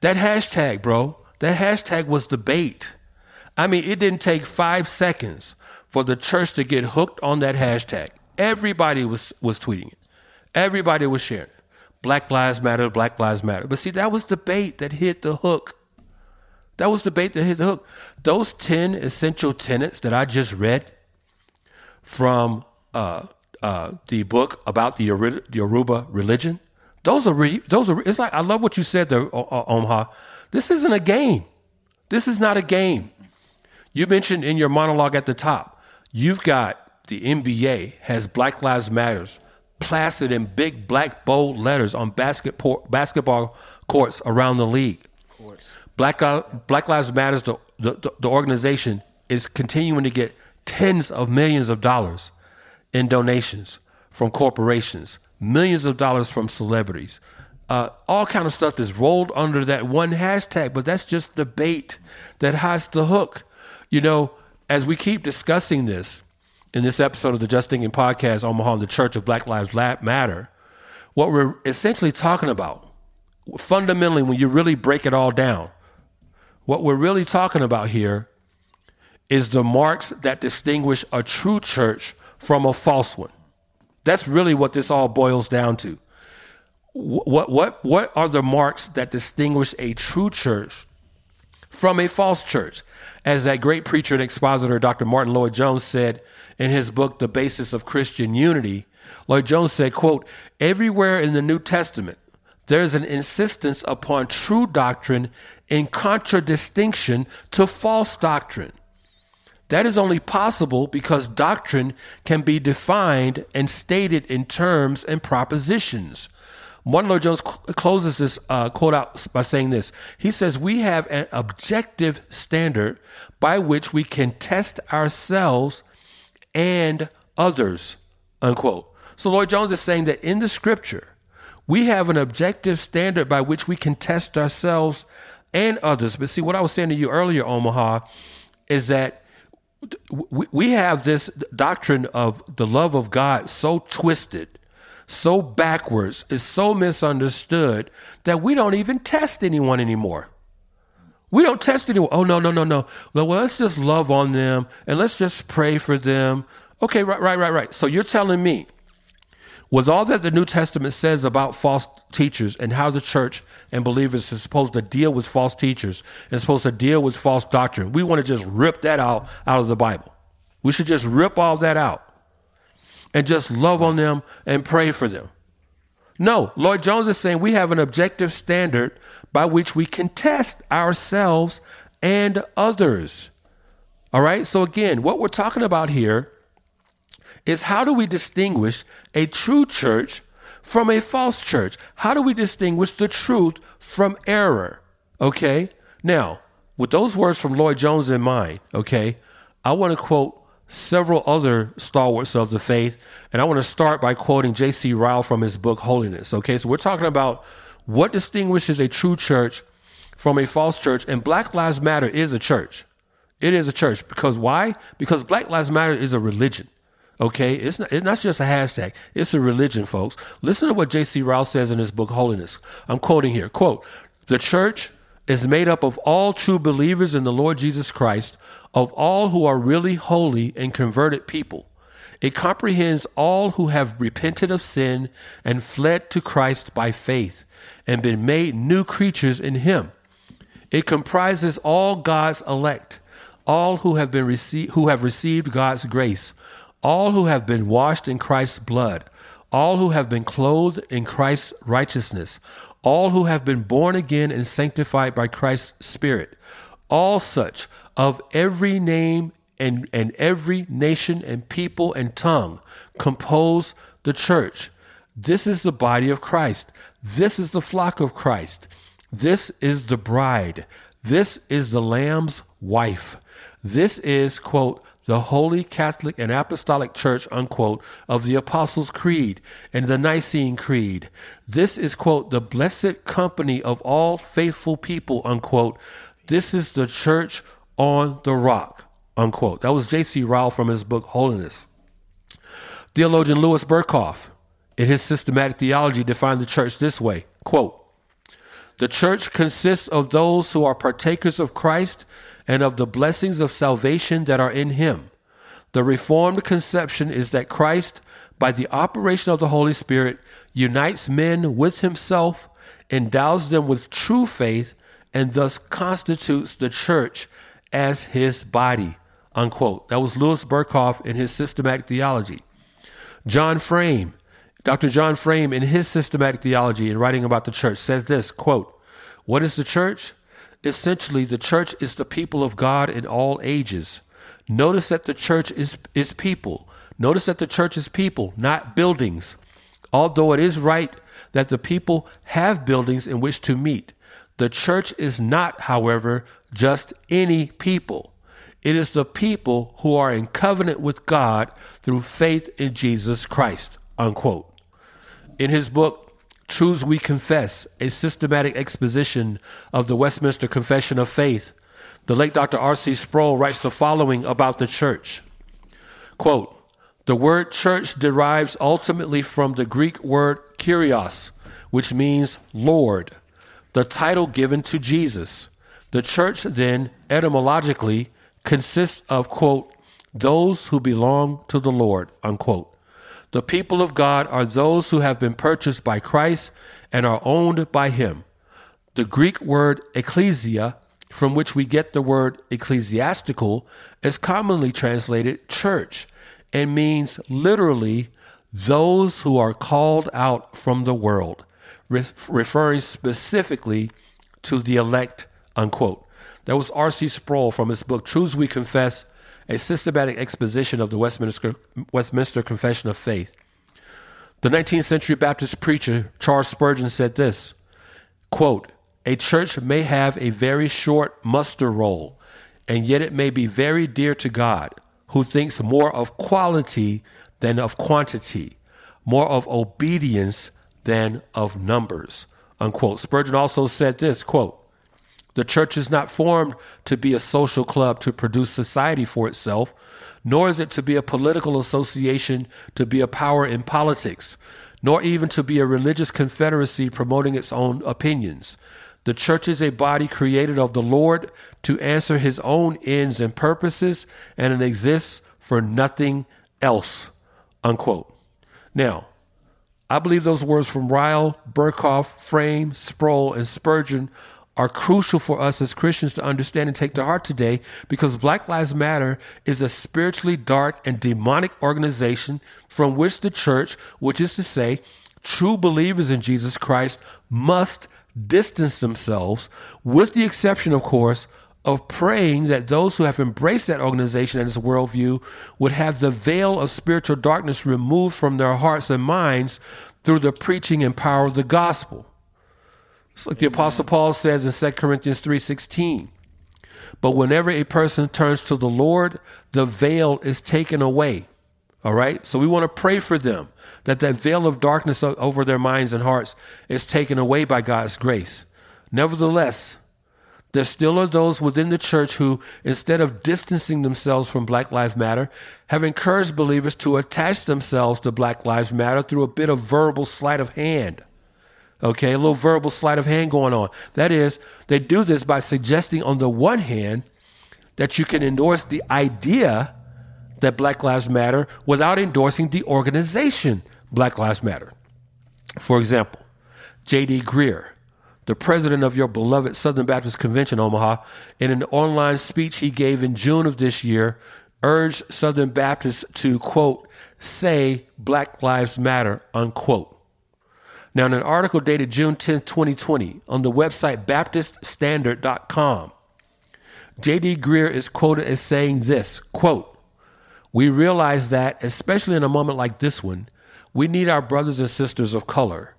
That hashtag, bro, that hashtag was debate. I mean, it didn't take five seconds for the church to get hooked on that hashtag. Everybody was, was tweeting it. Everybody was sharing it. Black Lives Matter, Black Lives Matter. But see, that was debate that hit the hook. That was debate that hit the hook. Those 10 essential tenets that I just read from uh, uh, the book about the Yoruba religion, those are, re- those are, it's like, I love what you said there, Omaha. This isn't a game. This is not a game. You mentioned in your monologue at the top You've got the NBA has Black Lives Matters plastered in big black bold letters on basketball basketball courts around the league. Black Black Lives Matters, the, the, the organization, is continuing to get tens of millions of dollars in donations from corporations, millions of dollars from celebrities, uh, all kind of stuff that's rolled under that one hashtag. But that's just the bait that hides the hook. You know, as we keep discussing this in this episode of the Just Thinking podcast, Omaha and the Church of Black Lives Matter, what we're essentially talking about, fundamentally, when you really break it all down, what we're really talking about here is the marks that distinguish a true church from a false one. That's really what this all boils down to. What, what, what are the marks that distinguish a true church from a false church? As that great preacher and expositor, Dr. Martyn Lloyd-Jones, said in his book, The Basis of Christian Unity, Lloyd-Jones said, quote, everywhere in the New Testament, there's an insistence upon true doctrine in contradistinction to false doctrine. That is only possible because doctrine can be defined and stated in terms and propositions. Martyn Lloyd-Jones closes this uh, quote out by saying this. He says, We have an objective standard by which we can test ourselves and others, unquote. So Lloyd-Jones is saying that in the scripture, we have an objective standard by which we can test ourselves and others. But see, what I was saying to you earlier, Omaha, is that we have this doctrine of the love of God so twisted so backwards, is so misunderstood that we don't even test anyone anymore. We don't test anyone. Oh, no, no, no, no. Well, let's just love on them and let's just pray for them. Okay, right, right, right, right. So you're telling me, with all that the New Testament says about false teachers and how the church and believers is supposed to deal with false teachers and supposed to deal with false doctrine, we want to just rip that out out of the Bible. We should just rip all that out and just love on them and pray for them. No, Lloyd-Jones is saying we have an objective standard by which we can test ourselves and others. All right. So, again, what we're talking about here is how do we distinguish a true church from a false church? How do we distinguish the truth from error? Okay. Now, with those words from Lloyd-Jones in mind, okay, I want to quote several other stalwarts of the faith. And I want to start by quoting J.C. Ryle from his book Holiness. Okay, so we're talking about what distinguishes a true church from a false church. And Black Lives Matter is a church. It is a church. Because why? Because Black Lives Matter is a religion. Okay, it's not, it's not just a hashtag. It's a religion, folks. Listen to what J.C. Ryle says in his book Holiness. I'm quoting here. Quote, the church is made up of all true believers in the Lord Jesus Christ of all who are really holy and converted people. It comprehends all who have repented of sin and fled to Christ by faith and been made new creatures in him. It comprises all God's elect, all who have been who have received God's grace, all who have been washed in Christ's blood, all who have been clothed in Christ's righteousness, all who have been born again and sanctified by Christ's Spirit, all such of every name and, and every nation and people and tongue compose the church. This is the body of Christ. This is the flock of Christ. This is the bride. This is the Lamb's wife. This is, quote, the Holy Catholic and Apostolic Church, unquote, of the Apostles' Creed and the Nicene Creed. This is, quote, the blessed company of all faithful people, unquote. This is the church on the rock, unquote. That was J.C. Ryle from his book, Holiness. Theologian Louis Berkhof, in his systematic theology, defined the church this way, quote, the church consists of those who are partakers of Christ and of the blessings of salvation that are in him. The Reformed conception is that Christ, by the operation of the Holy Spirit, unites men with himself, endows them with true faith, and thus constitutes the church as his body. Unquote. That was Louis Berkhof in his systematic theology. John Frame, Dr. John Frame, in his systematic theology in writing about the church, says this quote, What is the church? essentially the church is the people of God in all ages. Notice that the church is, is people. Notice that the church is people, not buildings. Although it is right that the people have buildings in which to meet, the church is not, however, just any people. It is the people who are in covenant with God through faith in Jesus Christ. Unquote. In his book, Truths We Confess, a systematic exposition of the Westminster Confession of Faith, the late Dr. R.C. Sproul writes the following about the church. Quote, the word church derives ultimately from the Greek word kurios, which means Lord, the title given to Jesus. The church then, etymologically, consists of, quote, those who belong to the Lord, unquote. The people of God are those who have been purchased by Christ and are owned by Him. The Greek word ecclesia, from which we get the word ecclesiastical, is commonly translated church and means literally those who are called out from the world, re- referring specifically to the elect, unquote. That was R.C. Sproul from his book, Truths We Confess a systematic exposition of the Westminster, Westminster Confession of Faith. The 19th century Baptist preacher Charles Spurgeon said this quote, A church may have a very short muster roll, and yet it may be very dear to God, who thinks more of quality than of quantity, more of obedience than of numbers. Unquote. Spurgeon also said this quote, the church is not formed to be a social club to produce society for itself, nor is it to be a political association to be a power in politics, nor even to be a religious confederacy promoting its own opinions. The church is a body created of the Lord to answer his own ends and purposes, and it exists for nothing else. Unquote. Now, I believe those words from Ryle, Berkhof, Frame, Sproul, and Spurgeon are crucial for us as Christians to understand and take to heart today because Black Lives Matter is a spiritually dark and demonic organization from which the church, which is to say, true believers in Jesus Christ, must distance themselves, with the exception, of course, of praying that those who have embraced that organization and its worldview would have the veil of spiritual darkness removed from their hearts and minds through the preaching and power of the gospel. It's like the Apostle Paul says in 2 Corinthians 3:16. But whenever a person turns to the Lord, the veil is taken away. All right? So we want to pray for them that that veil of darkness over their minds and hearts is taken away by God's grace. Nevertheless, there still are those within the church who, instead of distancing themselves from Black Lives Matter, have encouraged believers to attach themselves to Black Lives Matter through a bit of verbal sleight of hand. Okay, a little verbal sleight of hand going on. That is, they do this by suggesting, on the one hand, that you can endorse the idea that Black Lives Matter without endorsing the organization Black Lives Matter. For example, J.D. Greear, the president of your beloved Southern Baptist Convention, Omaha, in an online speech he gave in June of this year, urged Southern Baptists to, quote, say Black Lives Matter, unquote. Now, in an article dated June 10, 2020, on the website BaptistStandard.com, J.D. Greear is quoted as saying this quote, We realize that, especially in a moment like this one, we need our brothers and sisters of color.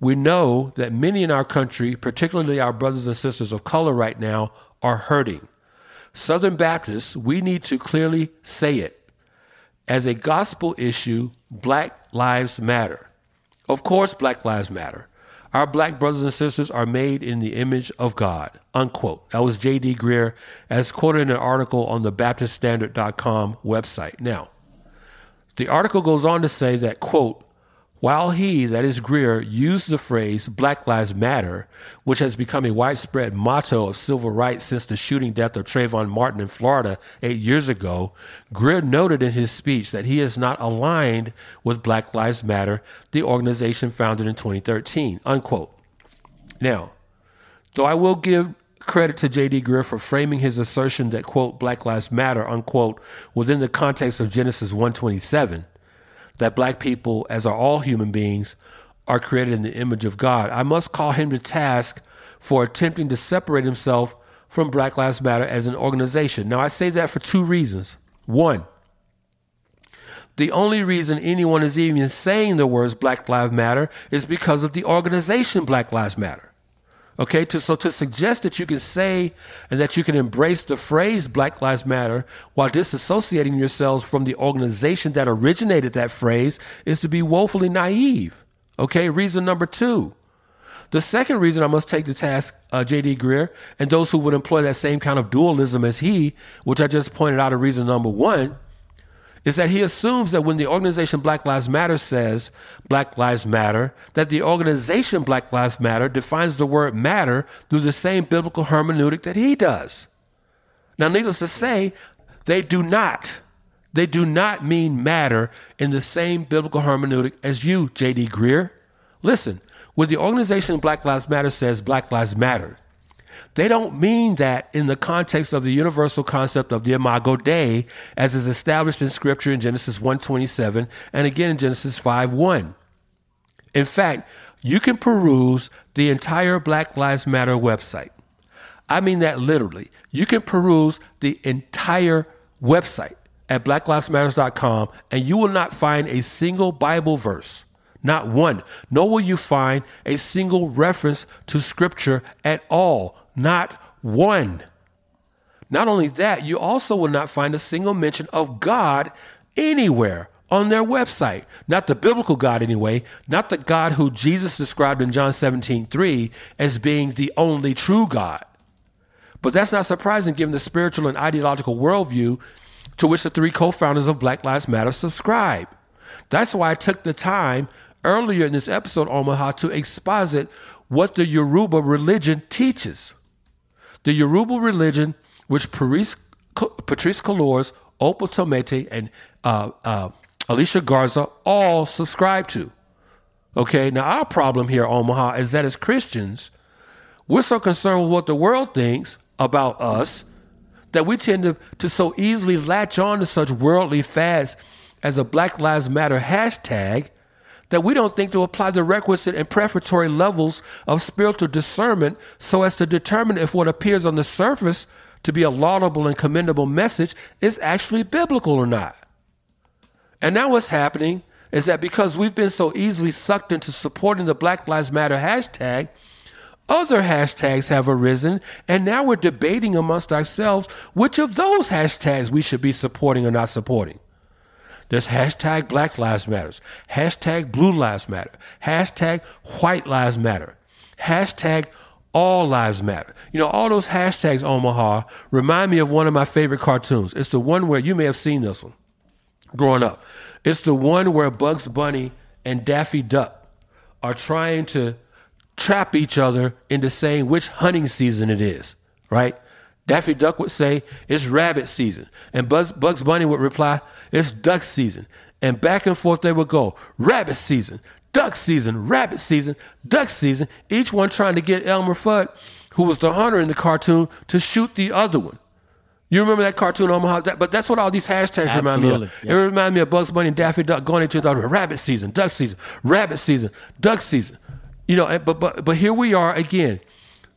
We know that many in our country, particularly our brothers and sisters of color right now, are hurting. Southern Baptists, we need to clearly say it. As a gospel issue, Black Lives Matter. Of course, Black Lives Matter. Our black brothers and sisters are made in the image of God. Unquote. That was J.D. Greear, as quoted in an article on the BaptistStandard.com website. Now, the article goes on to say that, quote, while he, that is Greear, used the phrase Black Lives Matter, which has become a widespread motto of civil rights since the shooting death of Trayvon Martin in Florida eight years ago, Greear noted in his speech that he is not aligned with Black Lives Matter, the organization founded in 2013. Unquote. Now, though I will give credit to J.D. Greear for framing his assertion that, quote, Black Lives Matter, unquote, within the context of Genesis 127, that black people, as are all human beings, are created in the image of God. I must call him to task for attempting to separate himself from Black Lives Matter as an organization. Now, I say that for two reasons. One, the only reason anyone is even saying the words Black Lives Matter is because of the organization Black Lives Matter. Okay, to, so to suggest that you can say and that you can embrace the phrase Black Lives Matter while disassociating yourselves from the organization that originated that phrase is to be woefully naive. Okay, reason number two. The second reason I must take to task uh, J.D. Greear and those who would employ that same kind of dualism as he, which I just pointed out as reason number one, is that he assumes that when the organization Black Lives Matter says Black Lives Matter, that the organization Black Lives Matter defines the word matter through the same biblical hermeneutic that he does. Now, needless to say, they do not. They do not mean matter in the same biblical hermeneutic as you, J.D. Greear. Listen, when the organization Black Lives Matter says Black Lives Matter, they don't mean that in the context of the universal concept of the imago dei as is established in scripture in Genesis 1:27 and again in Genesis 5:1. In fact, you can peruse the entire Black Lives Matter website. I mean that literally. You can peruse the entire website at blacklivesmatters.com and you will not find a single Bible verse not one. Nor will you find a single reference to scripture at all. Not one. Not only that, you also will not find a single mention of God anywhere on their website. Not the biblical God, anyway, not the God who Jesus described in John 17 3 as being the only true God. But that's not surprising given the spiritual and ideological worldview to which the three co founders of Black Lives Matter subscribe. That's why I took the time earlier in this episode, Omaha, to exposit what the Yoruba religion teaches. The Yoruba religion, which Patrice, Patrisse Cullors, Opal Tometi, and uh, uh, Alicia Garza all subscribe to. Okay, now our problem here, Omaha, is that as Christians, we're so concerned with what the world thinks about us that we tend to, to so easily latch on to such worldly fads as a Black Lives Matter hashtag that we don't think to apply the requisite and preparatory levels of spiritual discernment so as to determine if what appears on the surface to be a laudable and commendable message is actually biblical or not. And now what's happening is that because we've been so easily sucked into supporting the Black Lives Matter hashtag, other hashtags have arisen, and now we're debating amongst ourselves which of those hashtags we should be supporting or not supporting. There's hashtag Black Lives Matters, hashtag Blue Lives Matter, hashtag White Lives Matter, hashtag All Lives Matter. You know, all those hashtags, Omaha, remind me of one of my favorite cartoons. It's the one where you may have seen this one growing up. It's the one where Bugs Bunny and Daffy Duck are trying to trap each other into saying which hunting season it is, right? Daffy Duck would say, It's rabbit season. And Buzz, Bugs Bunny would reply, It's duck season. And back and forth they would go, Rabbit season, duck season, rabbit season, duck season, each one trying to get Elmer Fudd, who was the hunter in the cartoon, to shoot the other one. You remember that cartoon Omaha? That, but that's what all these hashtags remind me of. Absolutely, It reminds me of Bugs Bunny and Daffy Duck going into the rabbit season, duck season, rabbit season, duck season. You know, but but but here we are again.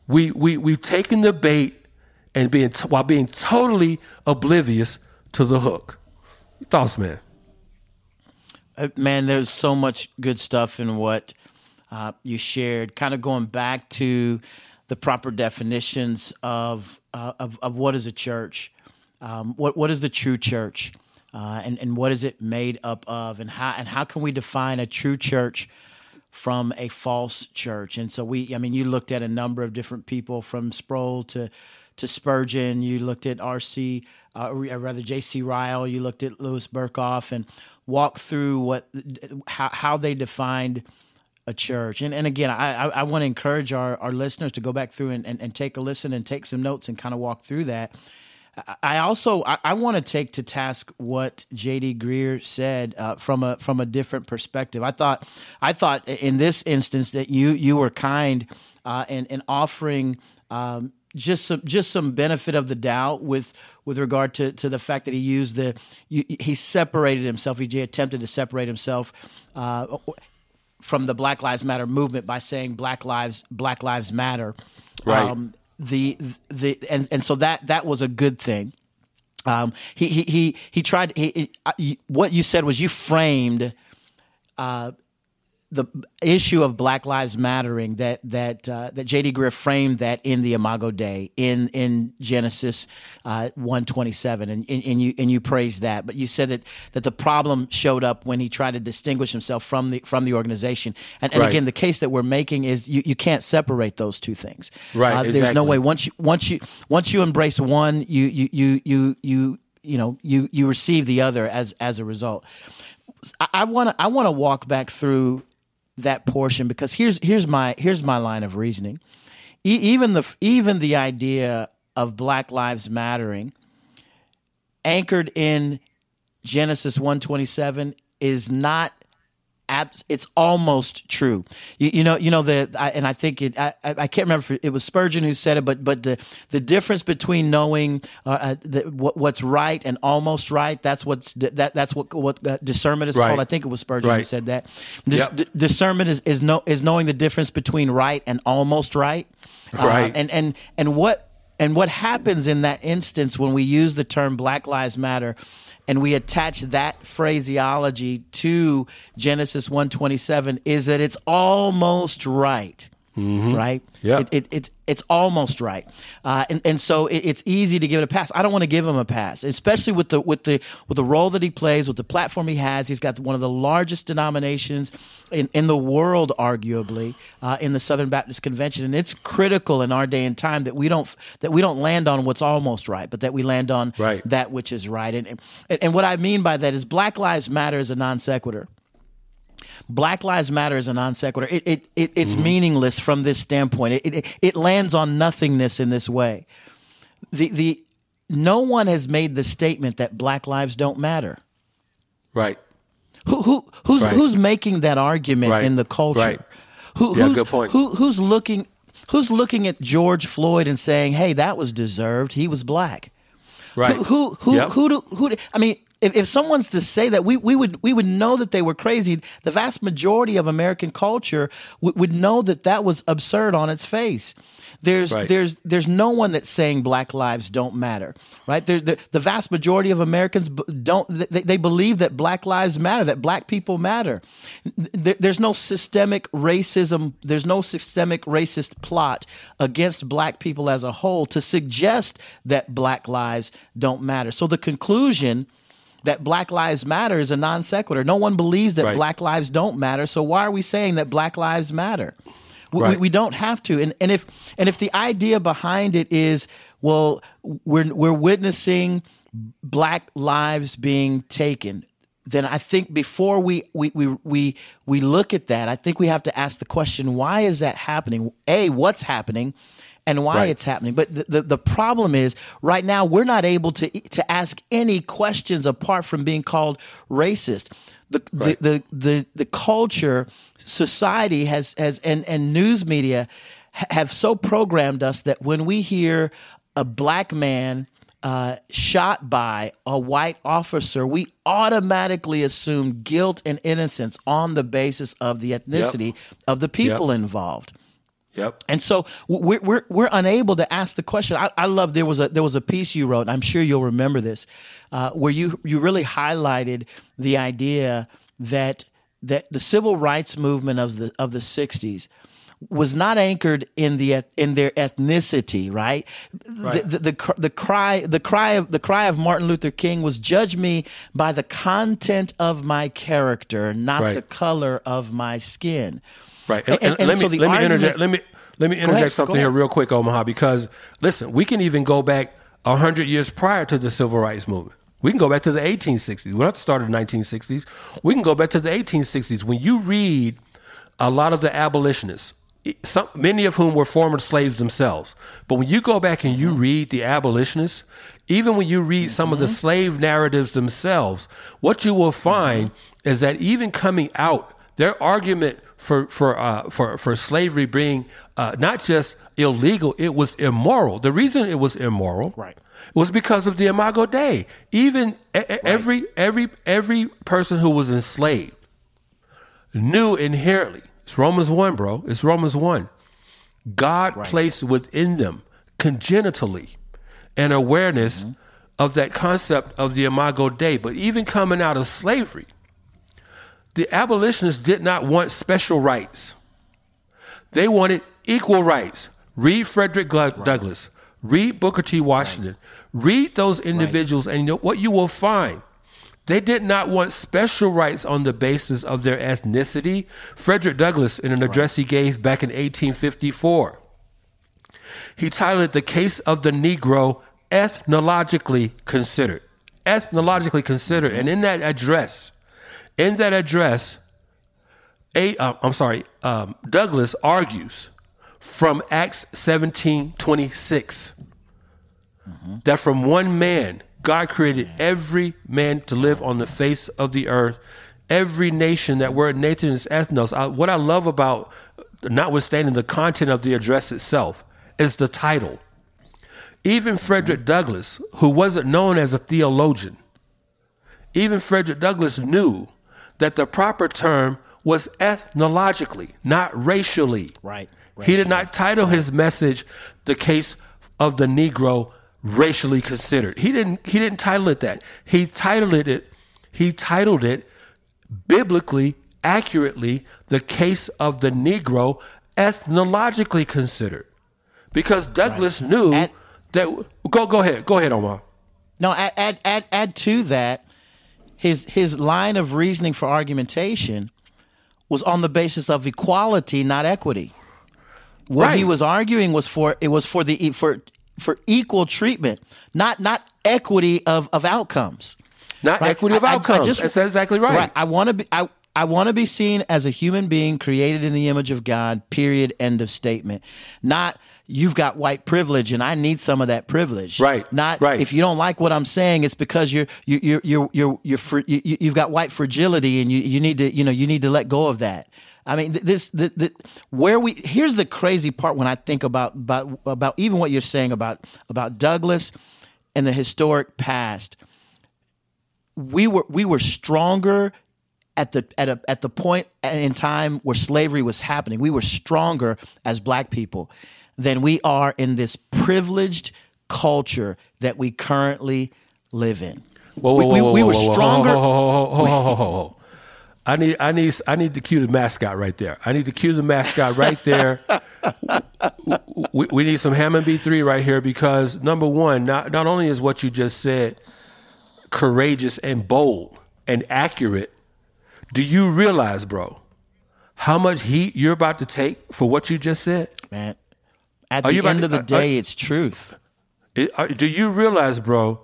We we we've taken the bait and being t- while being totally oblivious to the hook. Thoughts, man? Uh, man, there's so much good stuff in what uh, you shared. Kind of going back to the proper definitions of uh, of, of what is a church, um, what what is the true church, uh, and and what is it made up of, and how and how can we define a true church from a false church? And so we, I mean, you looked at a number of different people from Sproul to to Spurgeon. You looked at R.C. Uh, rather J.C. Ryle. You looked at Louis Berkhof and walked through what how how they defined a church. And and again, I I, I want to encourage our, our listeners to go back through and, and, and take a listen and take some notes and kind of walk through that. I- I also I, I want to take to task what J.D. Greear said uh, from a from a different perspective. I thought I thought in this instance that you you were kind uh, in in offering um, just some just some benefit of the doubt with with regard to to the fact that he used the he separated himself. He attempted to separate himself. Uh, from the Black Lives Matter movement by saying Black Lives Black Lives Matter, Right. the the and and so that that was a good thing. Um, he he he he tried. He, he, what you said was you framed uh, the issue of Black Lives Mattering that that uh, that J.D. Greear framed that in the Imago Dei in in Genesis uh, one twenty seven, and and you and you praised that, but you said that that the problem showed up when he tried to distinguish himself from the from the organization, and, and Right. again, the case that we're making is you, you can't separate those two things. Right, Uh, There's no way once you once you once you embrace one, you you you you you you know you you receive the other as as a result. I want to I want to walk back through that portion because here's here's my here's my line of reasoning. E- even the even the idea of Black Lives Mattering, anchored in Genesis one twenty seven, is not. Abs- It's almost true. You, you know. You know the. I, and I think it. I, I can't remember. If it was Spurgeon who said it, but but the the difference between knowing uh, uh, the, what, what's right and almost right. That's what's that. That's what what uh, discernment is Right. called. I think it was Spurgeon who said that. Dis- Yep. d- discernment is is know is knowing the difference between right and almost right. Uh, Right. and and and what and what happens in that instance when we use the term Black Lives Matter and we attach that phraseology to Genesis 127 is that it's almost right. Right? Yeah. It, it, it's it's almost right, uh, and and so it, it's easy to give it a pass. I don't want to give him a pass, especially with the with the with the role that he plays, with the platform he has. He's got one of the largest denominations in, in the world, arguably, uh, in the Southern Baptist Convention, and it's critical in our day and time that we don't that we don't land on what's almost right, but that we land on Right. that which is right. And, and and what I mean by that is Black Lives Matter is a non sequitur. Black Lives Matter is a non sequitur. It, it, it, it's mm-hmm. meaningless from this standpoint. It, it, it lands on nothingness in this way. The, the, no one has made the statement that black lives don't matter. Right. Who, who, who's, Right. who's making that argument Right. in the culture? Right. Who, Yeah, who's, good point. Who, who's looking, who's looking at George Floyd and saying, "Hey, that was deserved. He was black." Right. Who who who Yep. who do who? do- I mean, if, if someone's to say that, we we would we would know that they were crazy. The vast majority of American culture would, would know that that was absurd on its face. There's Right. there's there's no one that's saying black lives don't matter, right? There, the, the vast majority of Americans b- don't they, they believe that black lives matter, that black people matter. There, there's no systemic racism. There's no systemic racist plot against black people as a whole to suggest that black lives don't matter. So the conclusion that black lives matter is a non sequitur. No one believes that Right. black lives don't matter. So why are we saying that black lives matter? We, we, Right. we don't have to. And, and if and if the idea behind it is, well, we're we're witnessing black lives being taken, then I think before we we we we, we look at that, I think we have to ask the question, why is that happening? A, what's happening? And why Right. it's happening. But the, the, the problem is right now we're not able to to ask any questions apart from being called racist. The, Right. the, the the the culture, society has has and and news media have so programmed us that when we hear a black man uh, shot by a white officer, we automatically assume guilt and innocence on the basis of the ethnicity of the people involved. Yep. And so we're, we're, we're unable to ask the question. I, I love there was a there was a piece you wrote. I'm sure you'll remember this, uh, where you you really highlighted the idea that that the civil rights movement of the of the '60s was not anchored in the in their ethnicity, right? The, the, the the cry the cry of the cry of Martin Luther King was judge me by the content of my character, not Right. the color of my skin. Right. And, And- and and let so me the let me interject. Let me let me interject ahead, something here real quick, Omaha, because listen, we can even go back hundred years prior to the civil rights movement. We can go back to the 1860s. We don't have to start in the 1960s. We can go back to the 1860s. When you read a lot of the abolitionists, some, many of whom were former slaves themselves, but when you go back and you mm-hmm. read the abolitionists, even when you read some of the mm-hmm. slave narratives themselves, what you will find mm-hmm. is that even coming out, their argument for for uh, for for slavery being uh, not just illegal, it was immoral. The reason it was immoral, Right. was because of the Imago Dei. Even e- every every every person who was enslaved knew inherently. It's Romans one, bro. It's Romans one. God placed within them congenitally an awareness of that concept of the Imago Dei. But even coming out of slavery, the abolitionists did not want special rights. They wanted equal rights. Read Frederick Douglass. Read Booker T. Washington. Read those individuals, and you know what you will find. They did not want special rights on the basis of their ethnicity. Frederick Douglass, in an address he gave back in 1854, he titled it The Case of the Negro Ethnologically Considered. Ethnologically considered. Mm-hmm. And in that address, in that address, a, uh, I'm sorry, um, Douglass argues from Acts 17 26 that from one man, God created every man to live on the face of the earth, every nation that word Nathan is ethnos. I, what I love about, notwithstanding the content of the address itself, is the title. Even Frederick Douglass, who wasn't known as a theologian, even Frederick Douglass knew that the proper term was ethnologically, not racially. Right. He did not title his message "The Case of the Negro Racially Considered." He didn't. He didn't title it that. He titled it. He titled it biblically, accurately, "The Case of the Negro Ethnologically Considered," because Douglass knew At- that. Go. Go ahead. Go ahead, Omar. No, add, add, add, add to that, his his line of reasoning for argumentation was on the basis of equality, not equity. What he was arguing was for it was for the for for equal treatment, not not equity of of outcomes. Not Right. equity of I- I- I outcomes. just- That's exactly right. I want to be. I, I want to be seen as a human being created in the image of God. Period. End of statement. Not you've got white privilege and I need some of that privilege. Right, Not right. if you don't like what I'm saying, it's because you're you you you you you're fr- you, you- you've got white fragility and you you need to you know you need to let go of that. I mean, this, the, the, where we here's the crazy part when I think about about about even what you're saying about about Douglass and the historic past we were we were stronger at the at a, at the point in time where slavery was happening. We were stronger as black people than we are in this privileged culture that we currently live in. Whoa, we, whoa, we- whoa, we whoa, were whoa, whoa, stronger. I need, I need, I need to cue the mascot right there. I need to cue the mascot right there. [laughs] we, we need some Hammond B three right here because number one, not not only is what you just said courageous and bold and accurate, do you realize, bro, how much heat you're about to take for what you just said? Man, at Are the end to- of the day, are- it's truth. Uh, do you realize, bro,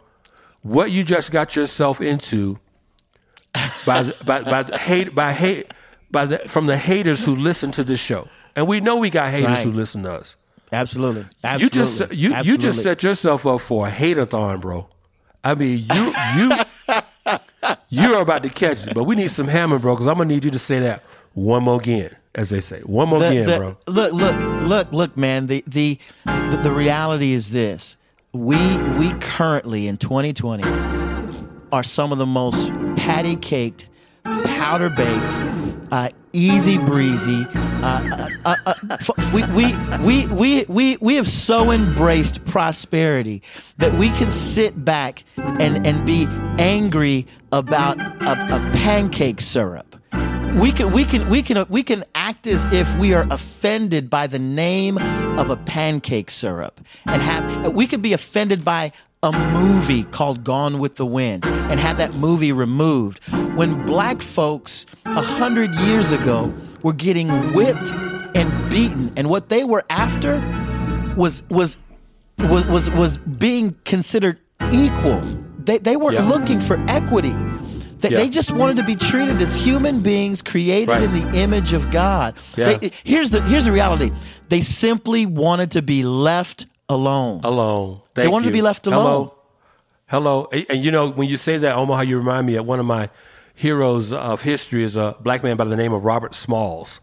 what you just got yourself into by by by hate by hate by the from the haters who listen to this show, and we know we got haters Right. who listen to us. Absolutely. Absolutely. You just you Absolutely. you just set yourself up for a hate-a-thon, bro. I mean, you you you're about to catch it, but we need some hammer, bro, because I'm gonna need you to say that one more again, as they say, one more The- again, the- bro. Look, look, look, look, man. The, the the the reality is this: we we currently in 2020 are some of the most patty caked, powder baked, uh, easy breezy. Uh, uh, uh, f- we, we, we, we, we, we have so embraced prosperity that we can sit back and, and be angry about a, a pancake syrup. We can we can we can we can act as if we are offended by the name of a pancake syrup and have we could be offended by a movie called Gone with the Wind and have that movie removed when black folks a hundred years ago were getting whipped and beaten and what they were after was was was was, was being considered equal. They they weren't Yeah. looking for equity. They, Yeah. they just wanted to be treated as human beings created Right. in the image of God. Yeah. They, here's the here's the reality. They simply wanted to be left alone. alone. Thank wanted to be left alone. Hello. Hello. And, and you know, when you say that, Omaha, you remind me of one of my heroes of history is a black man by the name of Robert Smalls.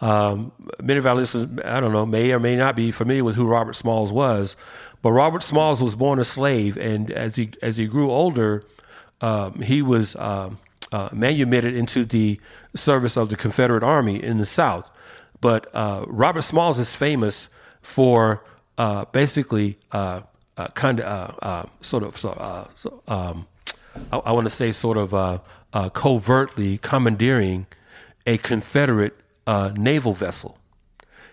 Um, many of our listeners, I don't know, may or may not be familiar with who Robert Smalls was, but Robert Smalls was born a slave, and as he as he grew older, um, he was um uh, manumitted into the service of the Confederate Army in the South. But uh, Robert Smalls is famous for uh, basically uh, uh, kind of uh, uh, sort of so, uh, um, I, I want to say sort of uh, uh, covertly commandeering a Confederate uh, naval vessel.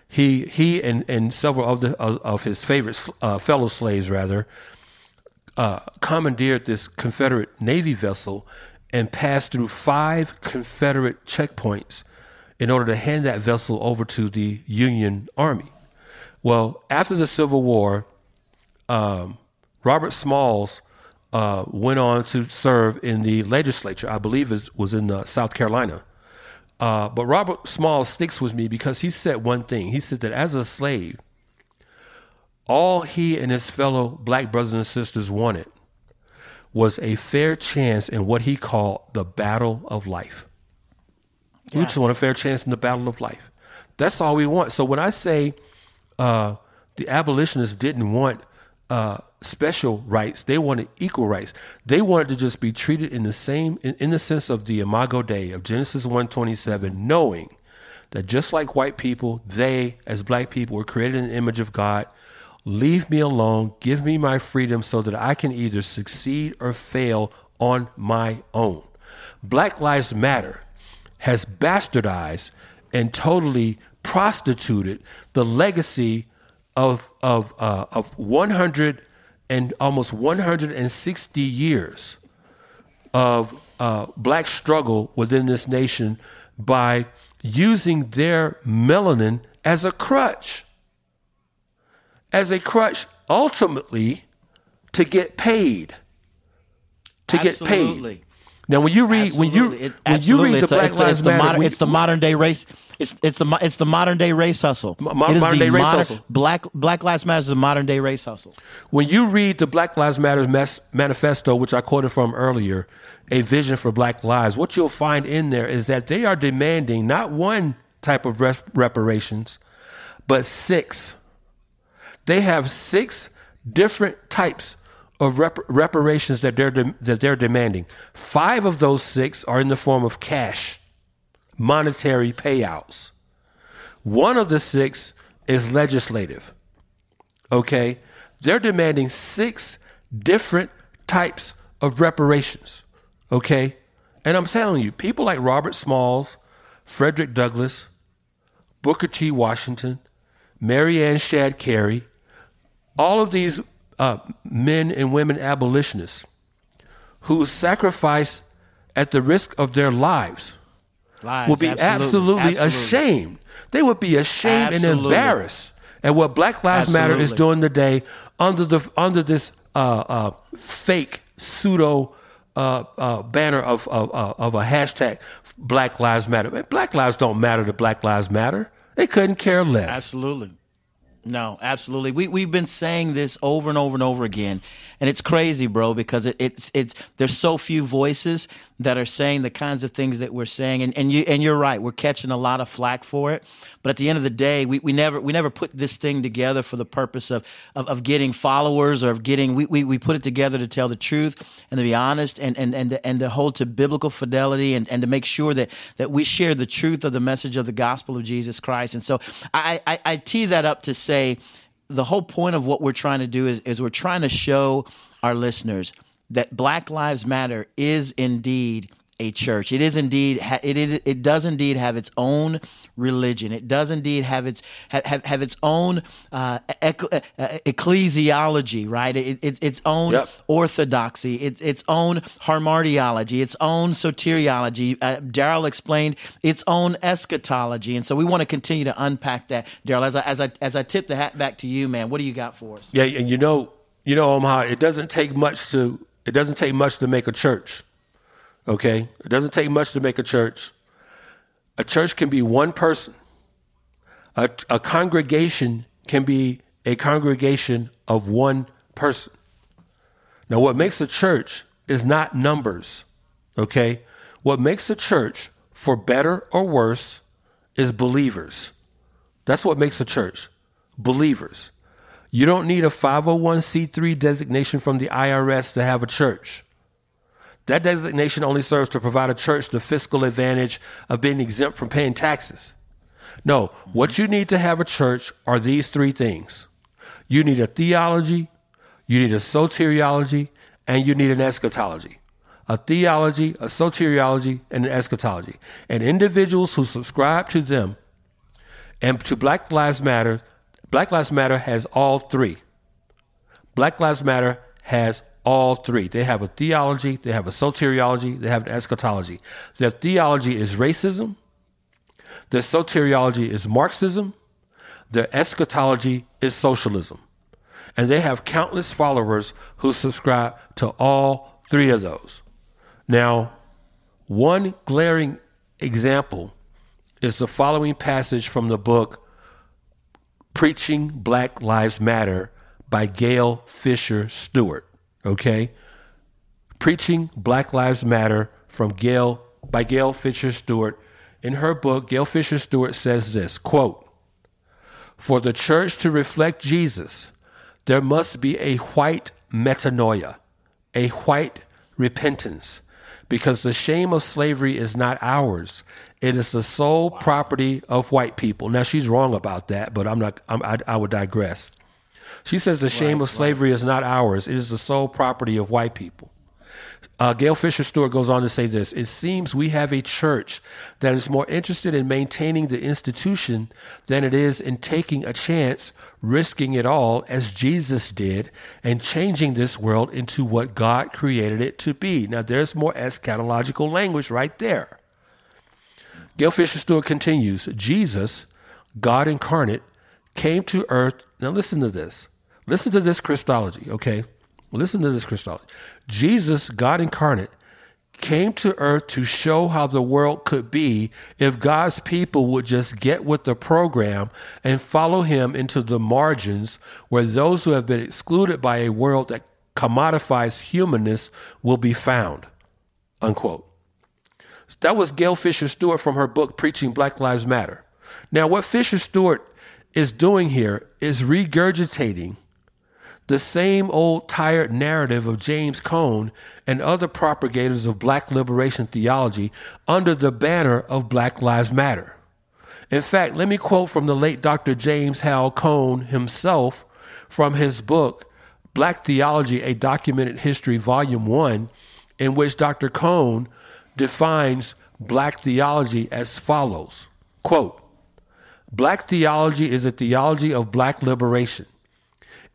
He he and, and several of the of, of his favorite uh, fellow slaves rather uh, commandeered this Confederate Navy vessel and passed through five Confederate checkpoints in order to hand that vessel over to the Union Army. Well, after the Civil War, um, Robert Smalls uh, went on to serve in the legislature. I believe it was in uh, South Carolina. Uh, but Robert Smalls sticks with me because he said one thing. He said that as a slave, all he and his fellow black brothers and sisters wanted was a fair chance in what he called the battle of life. We just want a fair chance in the battle of life. That's all we want. So when I say uh, the abolitionists didn't want uh, special rights, they wanted equal rights. They wanted to just be treated in the same, in, in the sense of the Imago Dei of Genesis one twenty seven, knowing that just like white people, they as black people were created in the image of God. Leave me alone. Give me my freedom so that I can either succeed or fail on my own. Black Lives Matter has bastardized and totally prostituted the legacy of of uh, of 100 and almost 160 years of uh, black struggle within this nation by using their melanin as a crutch, as a crutch ultimately to get paid, to get paid. Now, when you read when you It- when you read the a- Black it's, Lives it's the Matter, modern, it's the modern day race. It's it's the it's the modern day race hustle. mo- It is modern the day race modern- hustle. Black Black Lives Matter is the modern day race hustle. When you read the Black Lives Matter manifesto, which I quoted from earlier, a vision for Black lives, what you'll find in there is that they are demanding not one type of rep- reparations, but six. They have six different types of rep- reparations that they're de- that they're demanding. Five of those six are in the form of cash, monetary payouts. One of the six is legislative. Okay? They're demanding six different types of reparations. Okay? And I'm telling you, people like Robert Smalls, Frederick Douglass, Booker T. Washington, Mary Ann Shadd Cary, all of these uh, men and women abolitionists who sacrificed at the risk of their lives Lies, would be absolutely, ashamed. They would be ashamed and embarrassed at what Black Lives Matter is doing today under the under this uh, uh, fake pseudo uh, uh, banner of, of uh, of a hashtag Black Lives Matter. Black lives don't matter to Black Lives Matter. They couldn't care less. Absolutely. No, absolutely. We we've been saying this over and over and over again, and it's crazy, bro, because it, it's it's there's so few voices that are saying the kinds of things that we're saying, and, and you and you're right, we're catching a lot of flack for it. But at the end of the day, we, we never we never put this thing together for the purpose of of, of getting followers or of getting we, we we put it together to tell the truth and to be honest and and and to, and to hold to biblical fidelity and, and to make sure that that we share the truth of the message of the gospel of Jesus Christ. And so I I, I tee that up to say say the whole point of what we're trying to do is, is we're trying to show our listeners that Black Lives Matter is indeed a church. It is indeed it is it does indeed have its own religion. It does indeed have its have have its own uh, uh, ecclesiology, right? It, it, its own yep. orthodoxy, its its own hamartiology, its own soteriology. Uh, Darrell explained its own eschatology, and so we want to continue to unpack that. Darrell, as I as I as I tip the hat back to you, man, what do you got for us? Yeah, and you know, you know, Omaha, it doesn't take much to it doesn't take much to make a church. Okay? It doesn't take much to make a church. A church can be one person. A, a congregation can be a congregation of one person. Now, what makes a church is not numbers. Okay? What makes a church, for better or worse, is believers. That's what makes a church. Believers. You don't need a 501c3 designation from the IRS to have a church. That designation only serves to provide a church the fiscal advantage of being exempt from paying taxes. No, what you need to have a church are these three things. You need a theology, you need a soteriology, and you need an eschatology. A theology, a soteriology, and an eschatology. And individuals who subscribe to them and to Black Lives Matter, Black Lives Matter has all three. Black Lives Matter has all three. They have a theology, they have a soteriology, they have an eschatology. Their theology is racism, their soteriology is Marxism, their eschatology is socialism. And they have countless followers who subscribe to all three of those. Now, one glaring example is the following passage from the book Preaching Black Lives Matter by Gayle Fisher Stewart okay? Preaching Black Lives Matter from Gayle by Gayle Fisher Stewart. In her book, Gayle Fisher Stewart says this quote, For the church to reflect Jesus, there must be a white metanoia, a white repentance, because the shame of slavery is not ours. It is the sole property of white people. Now she's wrong about that, but I'm not. I'm, I, I would digress. She says the shame right, of slavery right. is not ours, it is the sole property of white people. Uh, Gayle Fisher Stewart goes on to say this It seems we have a church that is more interested in maintaining the institution than it is in taking a chance, risking it all, as Jesus did, and changing this world into what God created it to be. Now, there's more eschatological language right there. Gayle Fisher Stewart continues Jesus, God incarnate, came to earth. Now, listen to this Listen to this Christology, okay? Listen to this Christology. Jesus, God incarnate, came to earth to show how the world could be if God's people would just get with the program and follow him into the margins where those who have been excluded by a world that commodifies humanness will be found. Unquote. That was Gayle Fisher Stewart from her book Preaching Black Lives Matter. Now, what Fisher Stewart is doing here is regurgitating the same old tired narrative of James Cone and other propagators of black liberation theology under the banner of Black Lives Matter. In fact, let me quote from the late Dr. James Hal Cone himself from his book, Black Theology A Documented History, Volume 1, in which Dr. Cone defines black theology as follows quote, Black theology is a theology of black liberation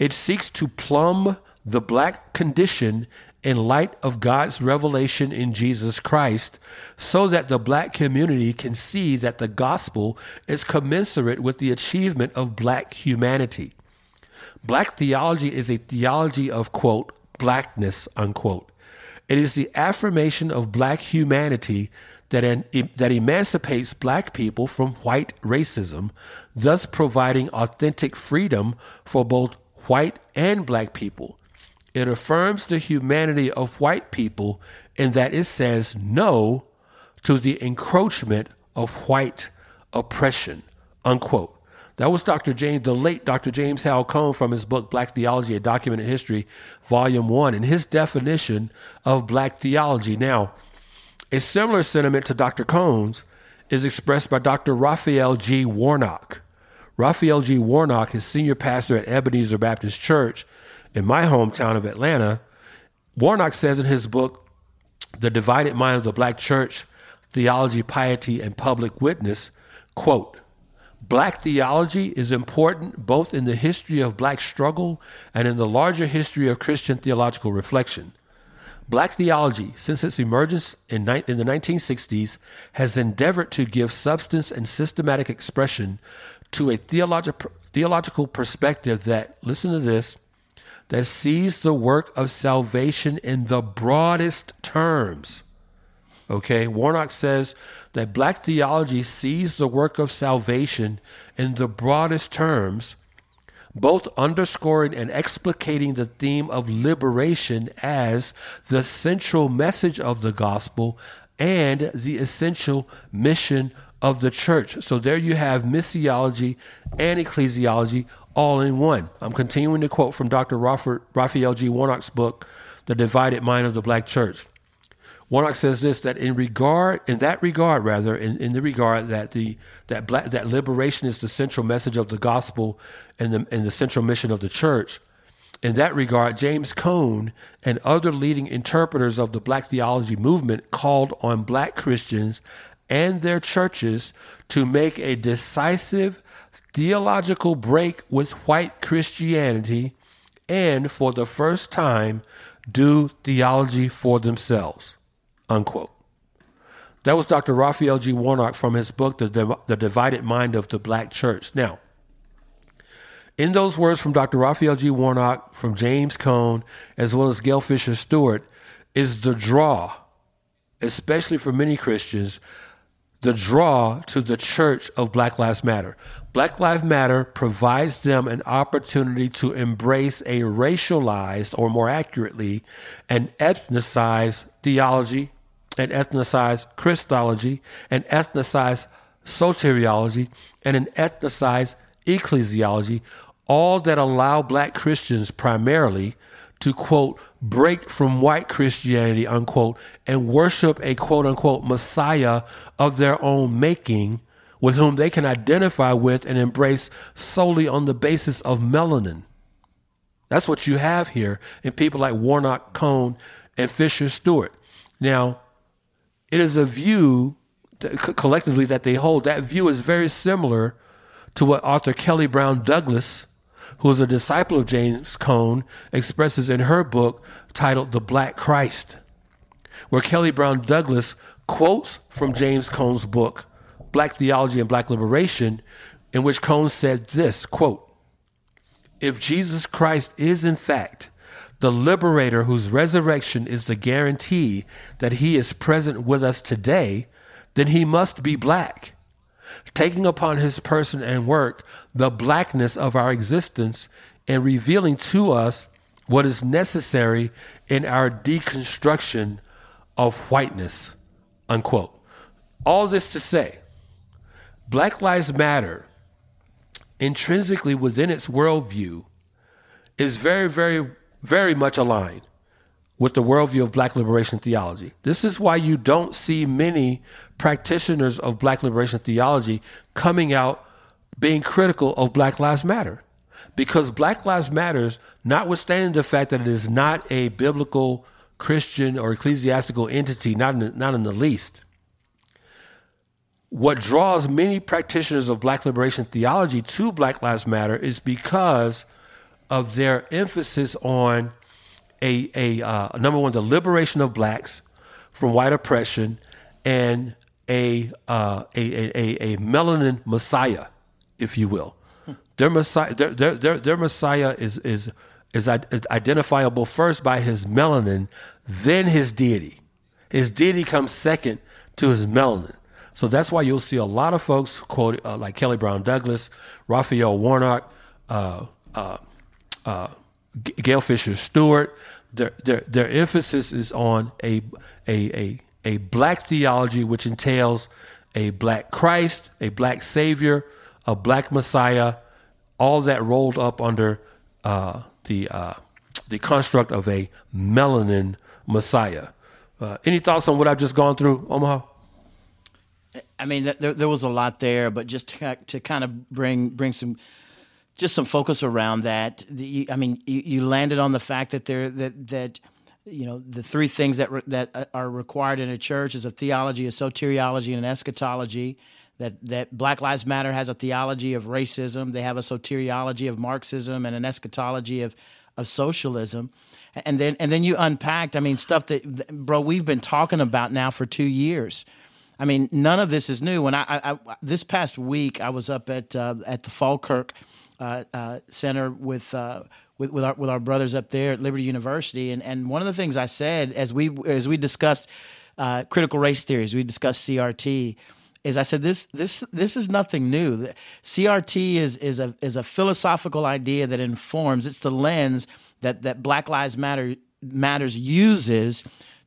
it seeks to plumb the black condition in light of God's revelation in Jesus Christ so that the black community can see that the gospel is commensurate with the achievement of black humanity. Black theology is a theology of, quote, blackness, unquote. It is the affirmation of black humanity that, that emancipates black people from white racism, thus providing authentic freedom for both white and black people. It affirms the humanity of white people in that it says no to the encroachment of white oppression. Unquote. That was Dr. James, the late Dr. James Hal from his book Black Theology, A Documented History, Volume 1, and his definition of black theology. Now, a similar sentiment to Dr. Cone's is expressed by Dr. Raphael G. Warnock. Raphael G. Warnock is senior pastor at Ebenezer Baptist Church in my hometown of Atlanta. Warnock says in his book, The Divided Mind of the Black Church, Theology, Piety, and Public Witness, quote, Black theology is important both in the history of black struggle and in the larger history of Christian theological reflection. Black theology, since its emergence in, ni- in the 1960s, has endeavored to give substance and systematic expression to a theologi- theological perspective that, listen to this, that sees the work of salvation in the broadest terms. Okay, Warnock says that black theology sees the work of salvation in the broadest terms, both underscoring and explicating the theme of liberation as the central message of the gospel and the essential mission of the church. So there you have missiology and ecclesiology all in one. I'm continuing to quote from Dr. Raphael G. Warnock's book, The Divided Mind of the Black Church. Warnock says this that in regard in that regard rather in, in the regard that the that black, that liberation is the central message of the gospel and the and the central mission of the church. In that regard, James Cone and other leading interpreters of the black theology movement called on black Christians and their churches to make a decisive theological break with white Christianity and for the first time do theology for themselves. Unquote. That was Dr. Raphael G. Warnock from his book, The, the Divided Mind of the Black Church. Now, in those words from Dr. Raphael G. Warnock, from James Cone, as well as Gayle Fisher Stewart, is the draw, especially for many Christians, the draw to the church of Black Lives Matter. Black Lives Matter provides them an opportunity to embrace a racialized, or more accurately, an ethnicized theology, an ethnicized Christology, an ethnicized soteriology, and an ethnicized ecclesiology, all that allow black Christians primarily to quote, break from white Christianity, unquote, and worship a quote unquote Messiah of their own making with whom they can identify with and embrace solely on the basis of melanin. That's what you have here in people like Warnock, Cone, and Fisher Stewart. Now, it is a view collectively that they hold. That view is very similar to what Arthur Kelly Brown Douglas, who is a disciple of James Cone, expresses in her book titled The Black Christ, where Kelly Brown Douglas quotes from James Cone's book, Black Theology and Black Liberation, in which Cone said this quote, If Jesus Christ is in fact the liberator whose resurrection is the guarantee that he is present with us today, then he must be black. Taking upon his person and work the blackness of our existence and revealing to us what is necessary in our deconstruction of whiteness. Unquote. All this to say, Black Lives Matter, intrinsically within its worldview, is very, very very much aligned with the worldview of black liberation theology. This is why you don't see many practitioners of black liberation theology coming out being critical of Black Lives Matter. Because Black Lives Matters, notwithstanding the fact that it is not a biblical, Christian, or ecclesiastical entity, not in, not in the least, what draws many practitioners of black liberation theology to Black Lives Matter is because of their emphasis on a, a uh, number one, the liberation of blacks from white oppression and a, uh, a, a, a, melanin messiah, if you will. Their messiah, their, their, their, their messiah is, is, is identifiable first by his melanin, then his deity. His deity comes second to his melanin. So that's why you'll see a lot of folks quote uh, like Kelly Brown Douglas, Raphael Warnock, uh, uh, uh Gayle Fisher Stewart. Their, their their emphasis is on a a a a black theology, which entails a black Christ, a black Savior, a black Messiah, all that rolled up under uh, the uh, the construct of a melanin Messiah. Uh, any thoughts on what I've just gone through, Omaha? I mean, there, there was a lot there, but just to, to kind of bring bring some just some focus around that. The, I mean, you, you, landed on the fact that there that that you know the three things that re, that are required in a church is a theology, a soteriology, and an eschatology. That that Black Lives Matter has a theology of racism. They have a soteriology of Marxism and an eschatology of of socialism and then and then you unpacked. I mean, stuff that, bro, we've been talking about now for two years. I mean, none of this is new. When I, I, I this past week, I was up at uh, at the Falkirk uh, uh, Center with. Uh, with, with our with our brothers up there at Liberty University, and, and one of the things I said as we as we discussed uh, critical race theories, we discussed CRT, is I said this this this is nothing new. CRT is is a is a philosophical idea that informs. It's the lens that that Black Lives Matter matters uses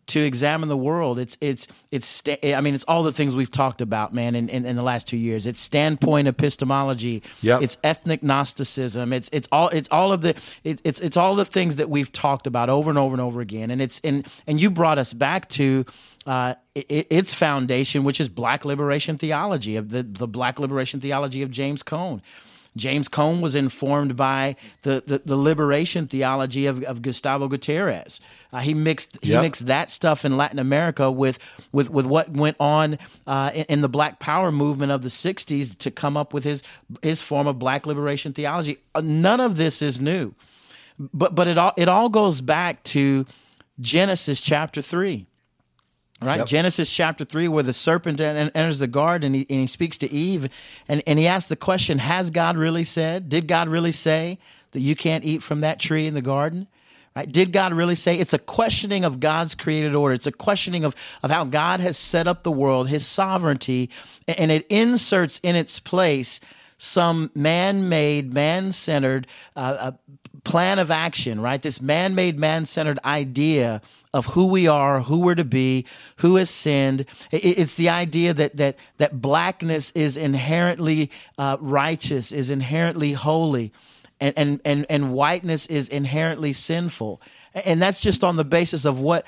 to examine the world. It's it's it's I mean it's all the things we've talked about, man, in, in, in the last two years. It's standpoint epistemology. Yep. It's ethnic Gnosticism. It's it's all it's all of the it, it's it's all the things that we've talked about over and over and over again. And it's and and you brought us back to uh, it, its foundation, which is Black liberation theology of the the Black liberation theology of James Cone. James Cone was informed by the, the, the liberation theology of, of Gustavo Gutierrez. Uh, he mixed he yep. mixed that stuff in Latin America with with, with what went on uh, in, in, the Black Power movement of the '60s to come up with his his form of Black liberation theology. Uh, none of this is new, but but it all it all goes back to Genesis chapter three right? Yep. Genesis chapter 3, where the serpent enters the garden and he, and he speaks to Eve and, and he asks the question Has God really said? Did God really say that you can't eat from that tree in the garden? Right? Did God really say? It's a questioning of God's created order. It's a questioning of, of how God has set up the world, his sovereignty, and it inserts in its place some man made, man centered uh, plan of action, right? This man made, man centered idea of who we are, who we're to be, who has sinned. It's the idea that that that blackness is inherently uh, righteous, is inherently holy, and, and and and whiteness is inherently sinful and that's just on the basis of what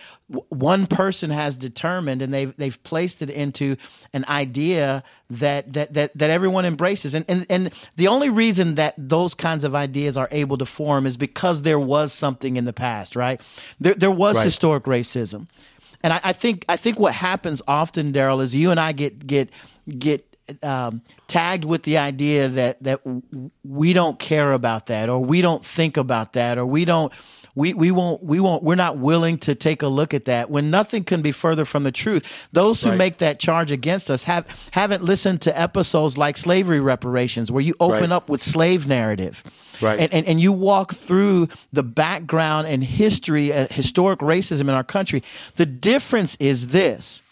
one person has determined and they've they've placed it into an idea that that that, that everyone embraces. And, and and the only reason that those kinds of ideas are able to form is because there was something in the past right? There, there was right. historic racism. And I, I think I think what happens often Darrell is you and I get get get um, tagged with the idea that that we don't care about that or we don't think about that or we don't we, we won't we won't we're not willing to take a look at that when nothing can be further from the truth. Those who right. make that charge against us have haven't listened to episodes like slavery reparations where you open right. up with slave narrative. Right. And, and, and you walk through the background and history uh, historic racism in our country. The difference is this.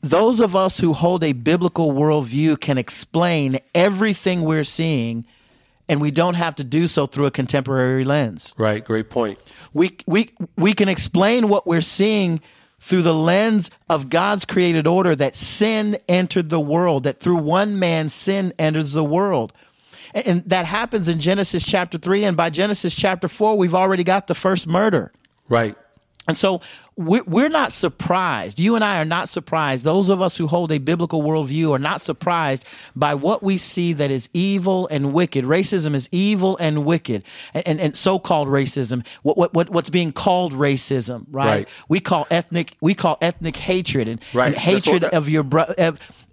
Those of us who hold a biblical worldview can explain everything we're seeing and we don't have to do so through a contemporary lens. Right, great point. We we we can explain what we're seeing through the lens of God's created order that sin entered the world, that through one man sin enters the world. And that happens in Genesis chapter 3 and by Genesis chapter 4 we've already got the first murder. Right. And so we're not surprised. You and I are not surprised. Those of us who hold a biblical worldview are not surprised by what we see that is evil and wicked. Racism is evil and wicked, and, and, and so-called racism. What, what, what's being called racism, right? right? We call ethnic we call ethnic hatred and, right. and hatred of your brother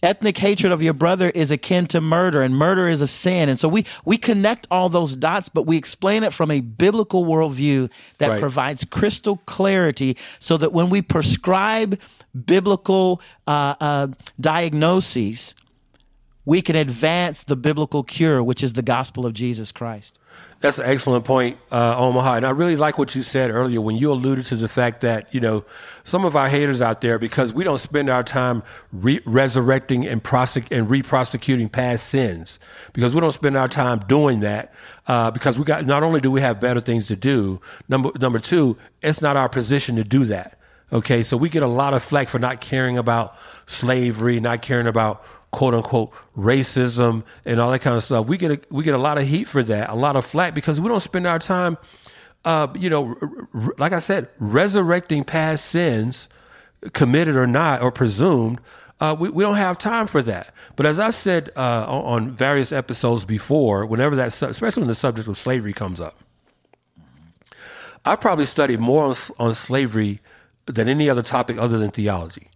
ethnic hatred of your brother is akin to murder and murder is a sin and so we we connect all those dots but we explain it from a biblical worldview that right. provides crystal clarity so that when we prescribe biblical uh, uh, diagnoses we can advance the biblical cure which is the gospel of jesus christ That's an excellent point, uh, Omaha. And I really like what you said earlier when you alluded to the fact that, you know, some of our haters out there, because we don't spend our time re- resurrecting and, prosec- and re-prosecuting past sins, because we don't spend our time doing that, uh, because we got, not only do we have better things to do, number, number two, it's not our position to do that. Okay. So we get a lot of flack for not caring about slavery, not caring about quote unquote racism and all that kind of stuff. We get a, we get a lot of heat for that, a lot of flack because we don't spend our time, uh, you know, r- r- like I said, resurrecting past sins, committed or not or presumed. Uh, we, we don't have time for that. But as I've said uh, on, various episodes before, whenever that, especially when the subject of slavery comes up, I've probably studied more on, on slavery than any other topic other than theology.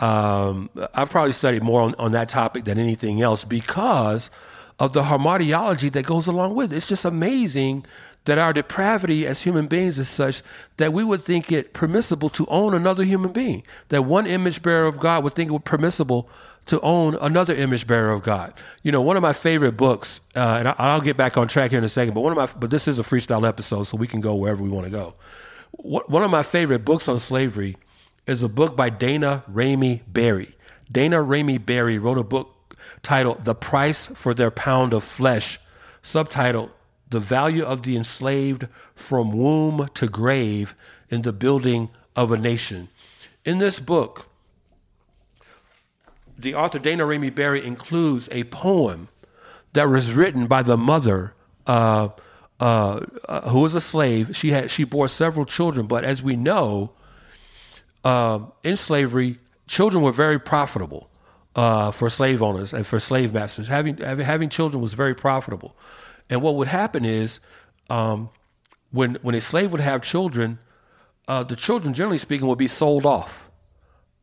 Um, I've probably studied more on, on that topic than anything else because of the hamartiology that goes along with it. It's just amazing that our depravity as human beings is such that we would think it permissible to own another human being. That one image bearer of God would think it would permissible to own another image bearer of God. You know, one of my favorite books, uh, and I, will get back on track here in a second. But one of my, but this is a freestyle episode, so we can go wherever we want to go. One of my favorite books on slavery is a book by Daina Ramey Berry. Daina Ramey Berry wrote a book titled The Price for Their Pound of Flesh, subtitled The Value of the Enslaved from Womb to Grave in the Building of a Nation. In this book, the author Daina Ramey Berry includes a poem that was written by the mother uh, uh, uh, who was a slave. She had she bore several children, but as we know, um, in slavery, children were very profitable uh, for slave owners and for slave masters. Having, having children was very profitable. And what would happen is um, when, when a slave would have children, uh, the children, generally speaking, would be sold off,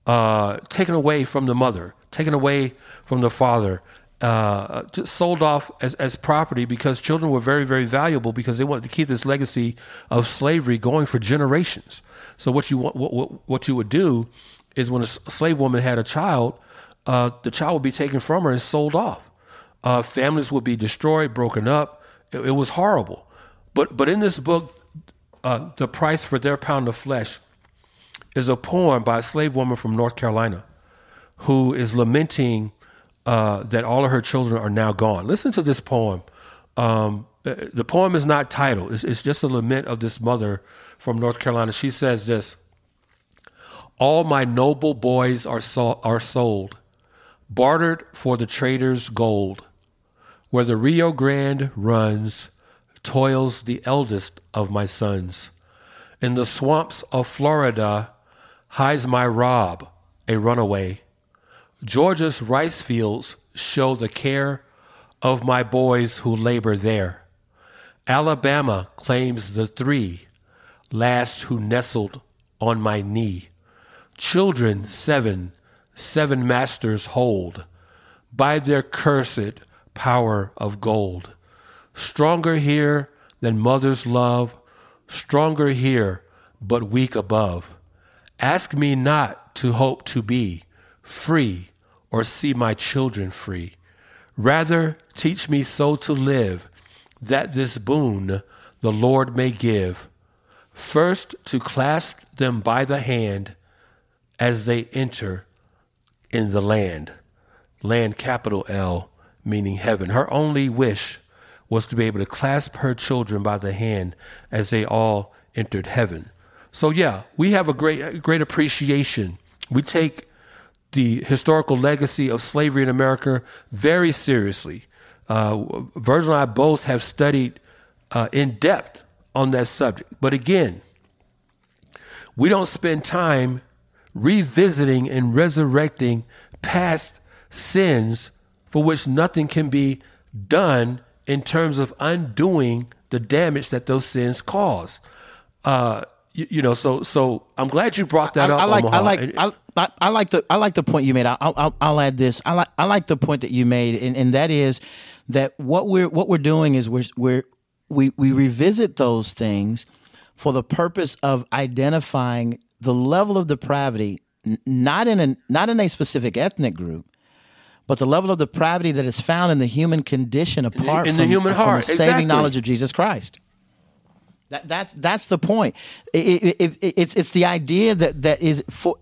uh, taken away from the mother, taken away from the father, uh, sold off as, as property because children were very, very valuable because they wanted to keep this legacy of slavery going for generations. So what you want, what, what you would do is when a slave woman had a child, uh, the child would be taken from her and sold off. Uh, families would be destroyed, broken up. It, it, was horrible. But but in this book, uh, the price for their pound of flesh is a poem by a slave woman from North Carolina who is lamenting uh, that all of her children are now gone. Listen to this poem. Um, the poem is not titled. It's, it's just a lament of this mother from North Carolina. She says this: "All my noble boys are so, are sold, bartered for the trader's gold. Where the Rio Grande runs, toils the eldest of my sons. In the swamps of Florida hides my Rob, a runaway." Georgia's rice fields show the care of my boys who labor there. Alabama claims the three last who nestled on my knee. Children seven, seven masters hold by their cursed power of gold. Stronger here than mother's love, stronger here, but weak above. Ask me not to hope to be free or see my children free. Rather, teach me so to live that this boon the Lord may give. First, to clasp them by the hand as they enter in the land. Land, capital L, meaning heaven. Her only wish was to be able to clasp her children by the hand as they all entered heaven. So yeah, we have a great great appreciation. We take the historical legacy of slavery in America very seriously. Uh, Virgil and I both have studied uh, in depth on that subject. But again, we don't spend time revisiting and resurrecting past sins for which nothing can be done in terms of undoing the damage that those sins cause. Uh, you, you, know, so so I'm glad you brought that I, up. I like Omaha. I like I, I, I, like the I like the point you made. I'll, I'll, I'll add this. I like I like the point that you made, and, and that is that what we're what we're doing is we're we're we we revisit those things for the purpose of identifying the level of depravity, not in a not in a specific ethnic group, but the level of depravity that is found in the human condition apart in the from, human from heart, saving exactly. knowledge of Jesus Christ. That, that's that's the point. It, it, it, it's it's the idea that that is for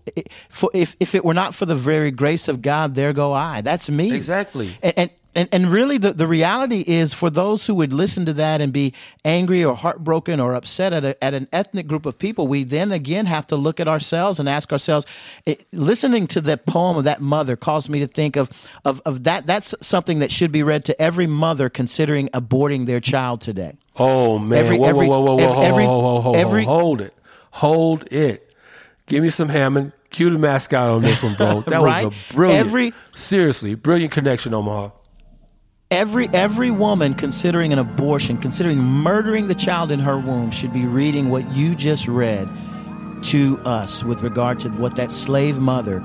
for if if it were not for the very grace of God, there go I. That's me Exactly. And and, and, and really, the, the reality is for those who would listen to that and be angry or heartbroken or upset at a, at an ethnic group of people, we then again have to look at ourselves and ask ourselves. It, listening to that poem of that mother caused me to think of of of that. That's something that should be read to every mother considering aborting their child today. Oh man! Every- whoa, every- whoa, whoa, whoa, whoa, every- whoa, whoa, whoa, every- hold it, hold it. Give me some Hammond. Cue the mascot on this one, bro. [laughs] That Right? was a brilliant, Every- seriously brilliant connection, Omaha. Every every woman considering an abortion, considering murdering the child in her womb, should be reading what you just read to us with regard to what that slave mother,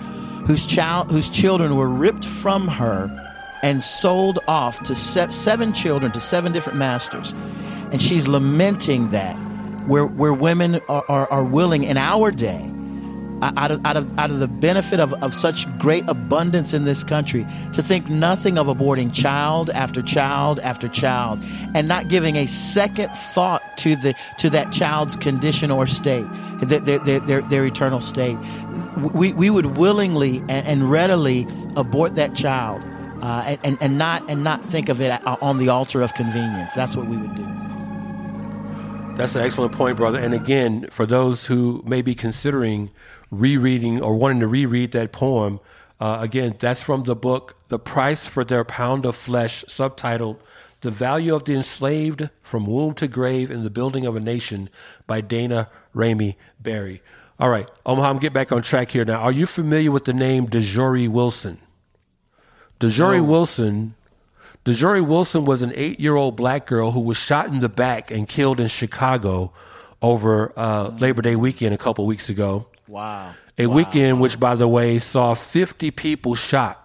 whose child whose children were ripped from her and sold off to se- seven children to seven different masters, and she's lamenting that where where women are, are, are willing in our day out of, out of, out of the benefit of, of such great abundance in this country to think nothing of aborting child after child after child and not giving a second thought to the to that child's condition or state their, their, their, their, eternal state. We, we would willingly and, and readily abort that child uh, and, and not and not think of it on the altar of convenience. That's what we would do. That's an excellent point, brother. And again, for those who may be considering rereading or wanting to reread that poem, uh, again, that's from the book "The Price for Their Pound of Flesh," subtitled "The Value of the Enslaved from Womb to Grave in the Building of a Nation" by Daina Ramey Berry. All right, Omaha, I'm get back on track here now. Are you familiar with the name DeJory Wilson? DeJory Wilson DeJory Wilson was an eight year old black girl who was shot in the back and killed in Chicago over uh, Labor Day weekend a couple weeks ago. Wow A weekend which, by the way, saw 50 people shot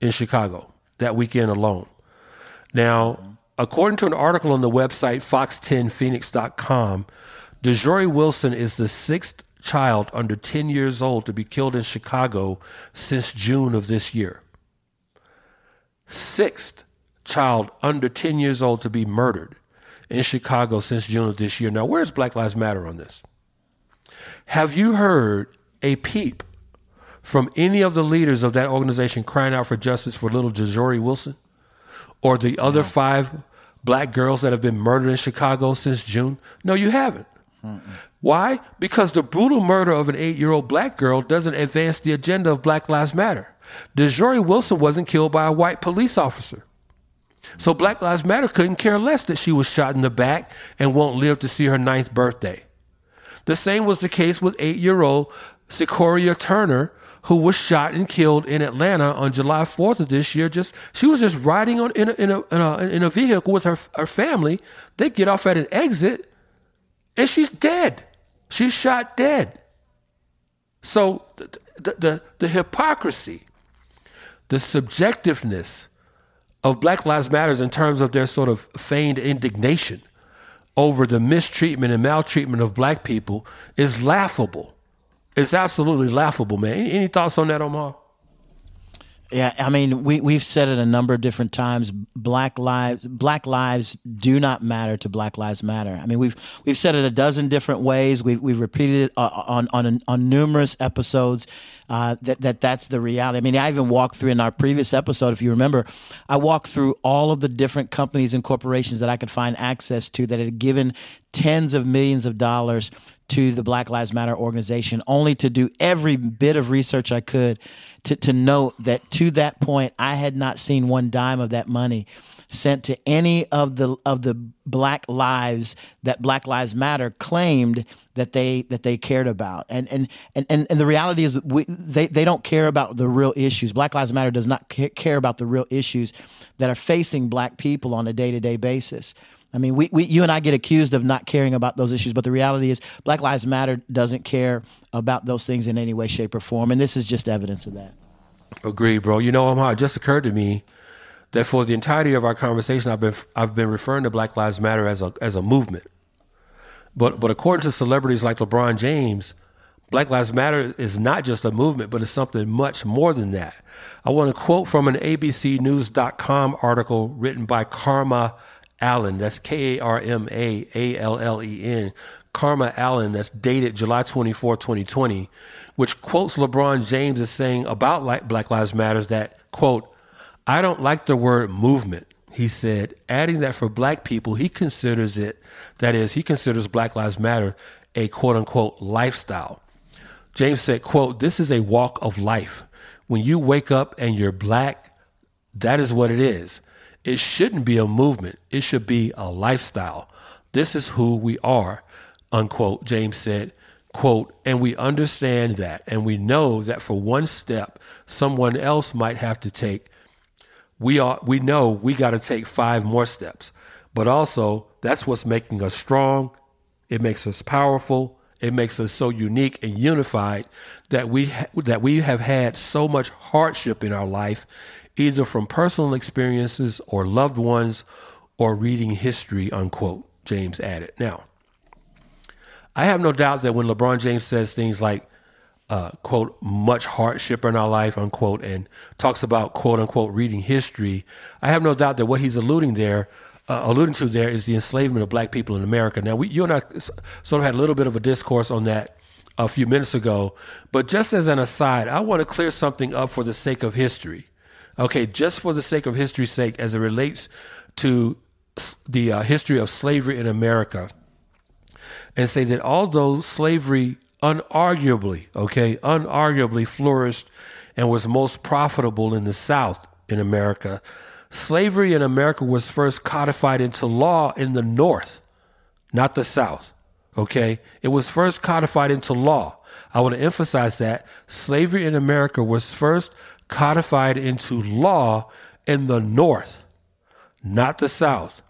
in Chicago that weekend alone. Now, mm-hmm. according to an article on the website fox10phoenix.com, DeJory Wilson is the sixth child under 10 years old to be killed in Chicago since June of this year. Sixth child under 10 years old to be murdered in Chicago since June of this year. Now, where's Black Lives Matter on this? Have you heard a peep from any of the leaders of that organization crying out for justice for little DeJory Wilson or the other five black girls that have been murdered in Chicago since June? No, you haven't. Why? Because the brutal murder of an eight year old black girl doesn't advance the agenda of Black Lives Matter. DeJory Wilson wasn't killed by a white police officer. So Black Lives Matter couldn't care less that she was shot in the back and won't live to see her ninth birthday. The same was the case with eight year old Secoriea Turner, who was shot and killed in Atlanta on July 4th of this year. Just she was just riding on in a, in a, in a, in a vehicle with her, her family. They get off at an exit and she's dead. She's shot dead. So the, the, the, the hypocrisy, the subjectiveness of Black Lives Matters in terms of their sort of feigned indignation over the mistreatment and maltreatment of black people is laughable. It's absolutely laughable, man. Any, any thoughts on that, Omar? Yeah, I mean, we we've said it a number of different times. Black lives, black lives do not matter to Black Lives Matter. I mean, we've we've said it a dozen different ways. We've we've repeated it uh, on on on numerous episodes. Uh, that that that's the reality. I mean, I even walked through in our previous episode, if you remember, I walked through all of the different companies and corporations that I could find access to that had given tens of millions of dollars to the Black Lives Matter organization, only to do every bit of research I could to, to note that to that point, I had not seen one dime of that money sent to any of the of the black lives that Black Lives Matter claimed that they that they cared about. And and and and, and the reality is we, they they don't care about the real issues. Black Lives Matter does not care about the real issues that are facing black people on a day-to-day basis. I mean, we, we, you and I get accused of not caring about those issues, but the reality is Black Lives Matter doesn't care about those things in any way, shape, or form. And this is just evidence of that. Agreed, bro. You know, Omar, it just occurred to me that for the entirety of our conversation, I've been I've been referring to Black Lives Matter as a as a movement. But but according to celebrities like LeBron James, Black Lives Matter is not just a movement, but it's something much more than that. I want to quote from an ABCNews.com article written by Karma Allen. That's K A R M A A L L E N. Karma Allen, that's dated July 24, 2020, which quotes LeBron James as saying about Black Lives Matters that, quote, I don't like the word movement, he said, adding that for black people, he considers it, that is, he considers Black Lives Matter a quote unquote lifestyle. James said, quote, this is a walk of life. When you wake up and you're black, that is what it is. It shouldn't be a movement. It should be a lifestyle. This is who we are, unquote, James said, quote, and we understand that, and we know that for one step someone else might have to take, we are we know we got to take five more steps. But also, that's what's making us strong. It makes us powerful. It makes us so unique and unified that we ha- that we have had so much hardship in our life, either from personal experiences or loved ones, or reading history. Unquote. James added. Now, I have no doubt that when LeBron James says things like, uh, quote, much hardship in our life, unquote, and talks about, quote unquote, reading history, I have no doubt that what he's alluding there uh, alluding to there is the enslavement of black people in America. Now, we, you and I sort of had a little bit of a discourse on that a few minutes ago, but just as an aside, I want to clear something up for the sake of history. Okay, just for the sake of history's sake, as it relates to the uh, history of slavery in America, and say that although slavery unarguably, okay, unarguably flourished and was most profitable in the South in America, slavery in America was first codified into law in the North, not the South. Okay? It was first codified into law. I want to emphasize that slavery in America was first codified into law in the North, not the South.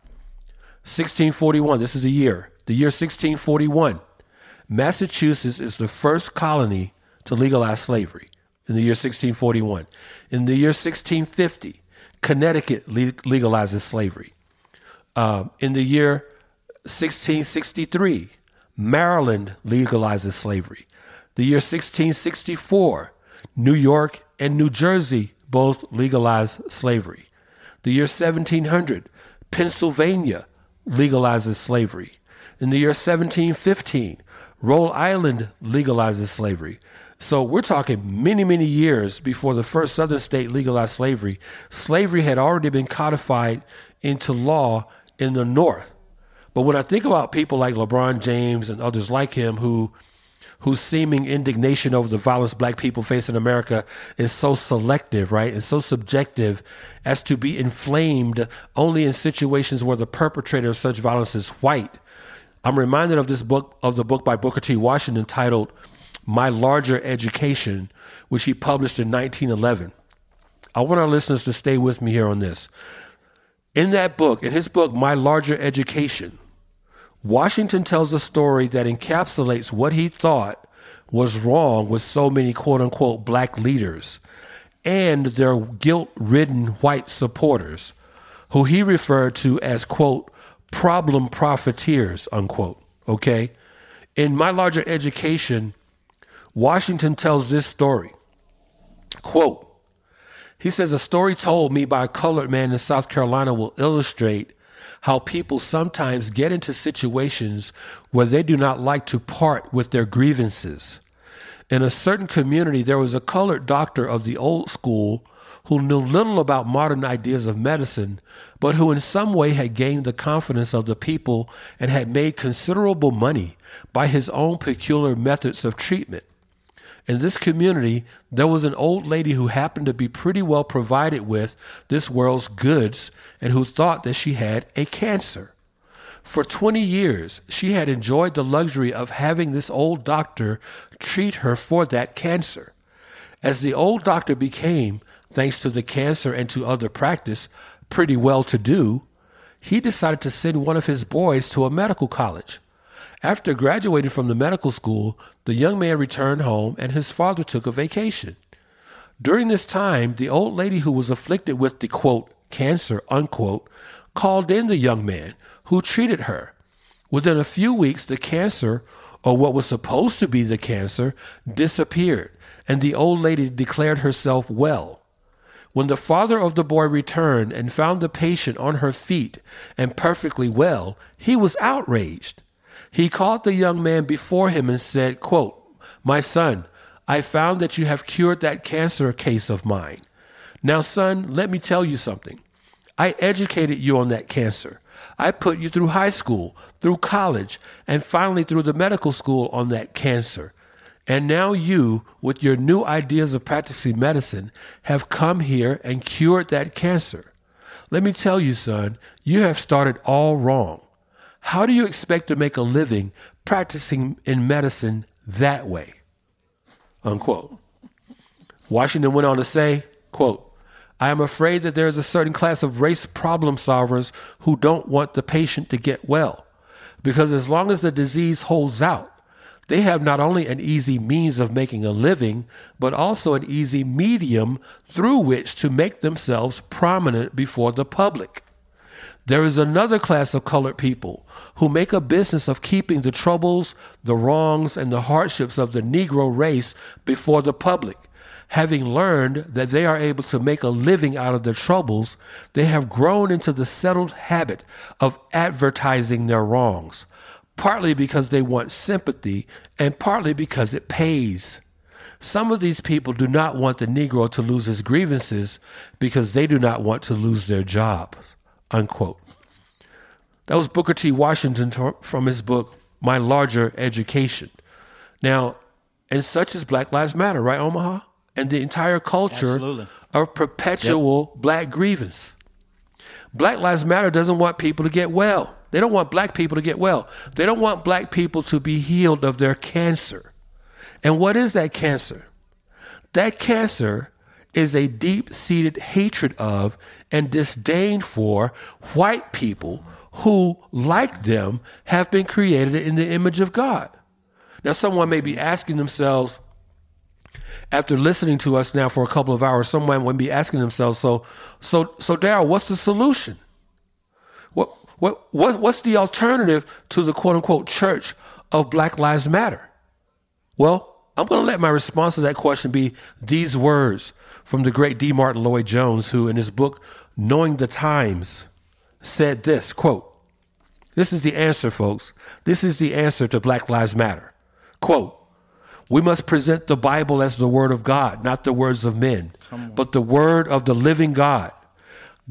1641, this is the year. The year 1641. Massachusetts is the first colony to legalize slavery in the year 1641. In the year 1650, Connecticut legalizes slavery. Um, in the year 1663, Maryland legalizes slavery. The year 1664, New York and New Jersey both legalize slavery. The year 1700, Pennsylvania legalizes slavery. In the year 1715, Rhode Island legalizes slavery. So we're talking many, many years before the first southern state legalized slavery. Slavery had already been codified into law in the North. But when I think about people like LeBron James and others like him who whose seeming indignation over the violence black people face in America is so selective, right? And so subjective as to be inflamed only in situations where the perpetrator of such violence is white. I'm reminded of this book of the book by Booker T. Washington titled my Larger Education, which he published in 1911. I want our listeners to stay with me here on this. In that book, in his book, My Larger Education, Washington tells a story that encapsulates what he thought was wrong with so many quote unquote black leaders and their guilt ridden white supporters, who he referred to as quote problem profiteers, unquote. Okay? In my larger education, Washington tells this story. Quote, he says, A story told me by a colored man in South Carolina will illustrate how people sometimes get into situations where they do not like to part with their grievances. In a certain community, there was a colored doctor of the old school who knew little about modern ideas of medicine, but who in some way had gained the confidence of the people and had made considerable money by his own peculiar methods of treatment. In this community, there was an old lady who happened to be pretty well provided with this world's goods and who thought that she had a cancer. For 20 years, she had enjoyed the luxury of having this old doctor treat her for that cancer. As the old doctor became, thanks to the cancer and to other practice, pretty well to do, he decided to send one of his boys to a medical college. After graduating from the medical school, the young man returned home and his father took a vacation. During this time, the old lady who was afflicted with the quote, cancer, unquote, called in the young man who treated her. Within a few weeks, the cancer, or what was supposed to be the cancer, disappeared, and the old lady declared herself well. When the father of the boy returned and found the patient on her feet and perfectly well, he was outraged. He called the young man before him and said, quote, My son, I found that you have cured that cancer case of mine. Now, son, let me tell you something. I educated you on that cancer. I put you through high school, through college, and finally through the medical school on that cancer. And now you, with your new ideas of practicing medicine, have come here and cured that cancer. Let me tell you, son, you have started all wrong. How do you expect to make a living practicing in medicine that way? Unquote. Washington went on to say, quote, I am afraid that there is a certain class of race problem solvers who don't want the patient to get well. Because as long as the disease holds out, they have not only an easy means of making a living, but also an easy medium through which to make themselves prominent before the public. There is another class of colored people who make a business of keeping the troubles, the wrongs, and the hardships of the Negro race before the public. Having learned that they are able to make a living out of their troubles, they have grown into the settled habit of advertising their wrongs partly because they want sympathy and partly because it pays. Some of these people do not want the Negro to lose his grievances because they do not want to lose their job. Unquote. That was Booker T. Washington from his book, My Larger Education. Now, and such is Black Lives Matter, right, Omaha? And the entire culture Absolutely. of perpetual yep. black grievance. Black Lives Matter doesn't want people to get well. They don't want black people to get well. They don't want black people to be healed of their cancer. And what is that cancer? That cancer is a deep seated hatred of and disdain for white people who, like them, have been created in the image of God. Now, someone may be asking themselves, after listening to us now for a couple of hours, someone would be asking themselves, so, so, so Darrell, what's the solution? What, what, what, what's the alternative to the quote unquote church of Black Lives Matter? Well, I'm going to let my response to that question be these words from the great D. Martyn Lloyd-Jones, who in his book, Knowing the Times, said this quote, This is the answer, folks. This is the answer to Black Lives Matter. Quote, we must present the Bible as the Word of God, not the words of men, but the Word of the living God.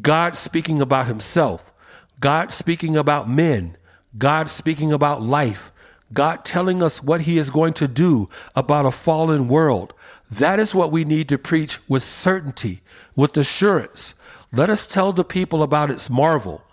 God speaking about Himself, God speaking about men, God speaking about life, God telling us what He is going to do about a fallen world. That is what we need to preach with certainty, with assurance. Let us tell the people about its marvel,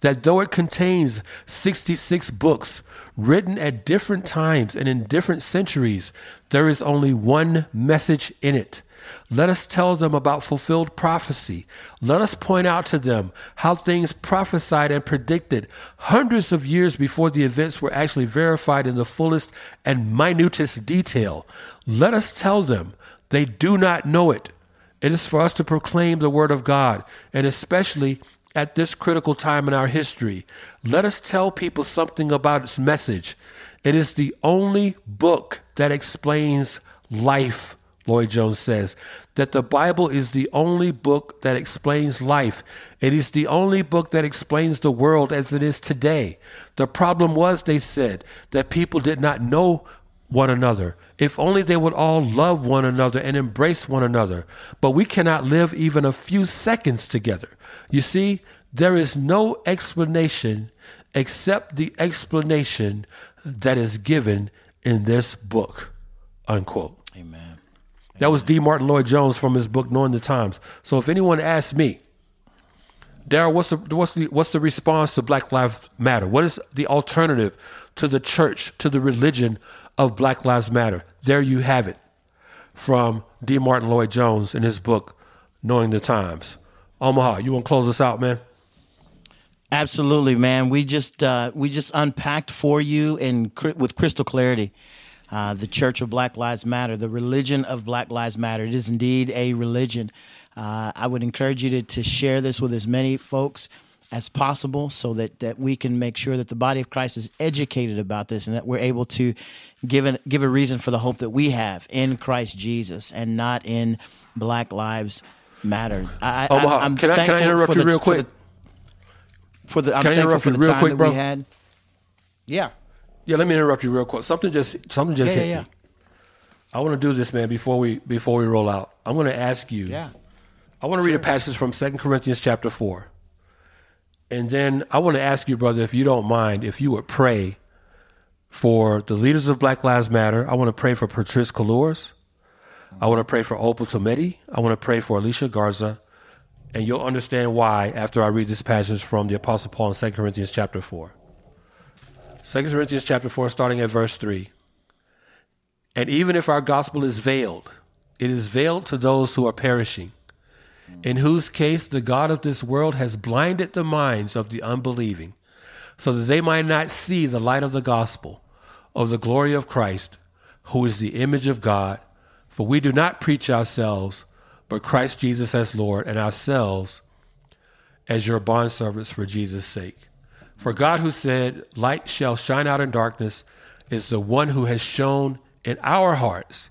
that though it contains 66 books written at different times and in different centuries, there is only one message in it let us tell them about fulfilled prophecy. Let us point out to them how things prophesied and predicted hundreds of years before the events were actually verified in the fullest and minutest detail. Let us tell them they do not know it. It is for us to proclaim the word of God, and especially at this critical time in our history. Let us tell people something about its message. It is the only book that explains life Lloyd Jones says, that the Bible is the only book that explains life. It is the only book that explains the world as it is today. The problem was, they said, that people did not know one another. If only they would all love one another and embrace one another. But we cannot live even a few seconds together. You see, there is no explanation except the explanation that is given in this book. Unquote. Amen. That was D. Martyn Lloyd-Jones from his book Knowing the Times. So if anyone asks me, Darrell, what's the what's the what's the response to Black Lives Matter? What is the alternative to the church, to the religion of Black Lives Matter? There you have it from D. Martyn Lloyd-Jones in his book Knowing the Times. Omaha, you want to close us out, man? Absolutely, man. We just uh, we just unpacked for you in with crystal clarity uh, the Church of Black Lives Matter, the religion of Black Lives Matter. It is indeed a religion. Uh, I would encourage you to, to share this with as many folks as possible so that, that we can make sure that the body of Christ is educated about this and that we're able to give, an, give a reason for the hope that we have in Christ Jesus and not in Black Lives Matter. I, Omaha, I, am can, I, can I interrupt you the, real quick? For the, for the I'm can I interrupt you real quick, bro? Had. Yeah. Yeah, let me interrupt you real quick. Something just something just yeah, hit yeah, yeah. me. I want to do this, man. Before we before we roll out, I'm going to ask you. Yeah. I want to sure. read a passage from Second Corinthians chapter four, and then I want to ask you, brother, if you don't mind, if you would pray for the leaders of Black Lives Matter. I want to pray for Patrisse Cullors. I want to pray for Opal Tometi. I want to pray for Alicia Garza. And you'll understand why after I read this passage from the Apostle Paul in 2 Corinthians chapter 4. 2 Corinthians chapter 4, starting at verse 3. And even if our gospel is veiled, it is veiled to those who are perishing, in whose case the God of this world has blinded the minds of the unbelieving, so that they might not see the light of the gospel of the glory of Christ, who is the image of God. For we do not preach ourselves, but Christ Jesus as Lord, and ourselves as your bondservants for Jesus' sake. For God, who said, Light shall shine out in darkness, is the one who has shown in our hearts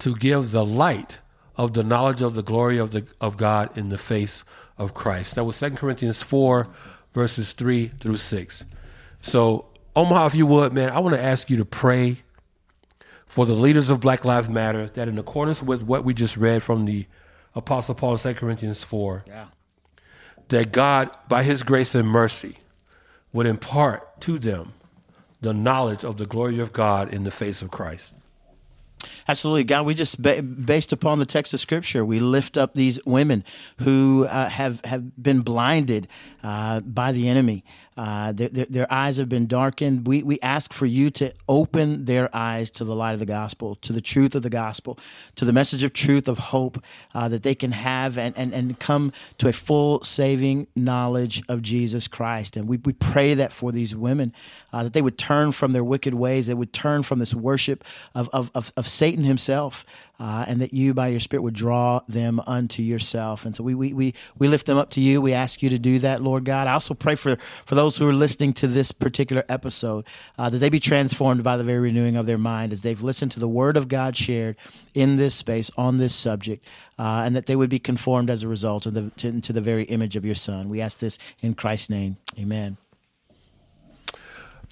to give the light of the knowledge of the glory of, the, of God in the face of Christ. That was 2 Corinthians 4, verses 3 through 6. So, Omaha, if you would, man, I want to ask you to pray for the leaders of Black Lives Matter, that in accordance with what we just read from the Apostle Paul in 2 Corinthians 4, yeah. that God, by his grace and mercy, would impart to them the knowledge of the glory of God in the face of Christ. Absolutely, God. We just based upon the text of Scripture, we lift up these women who uh, have have been blinded uh, by the enemy. Uh, their, their, their, eyes have been darkened. We, we ask for you to open their eyes to the light of the gospel, to the truth of the gospel, to the message of truth, of hope uh, that they can have and, and, and come to a full saving knowledge of Jesus Christ. And we, we pray that for these women, uh, that they would turn from their wicked ways, they would turn from this worship of, of, of, of Satan himself, uh, and that you, by your Spirit, would draw them unto yourself. And so we, we, we, we lift them up to you. We ask you to do that, Lord God. I also pray for, for those who are listening to this particular episode uh, that they be transformed by the very renewing of their mind as they've listened to the Word of God shared in this space on this subject, uh, and that they would be conformed as a result of the, to, to the very image of your Son. We ask this in Christ's name. Amen.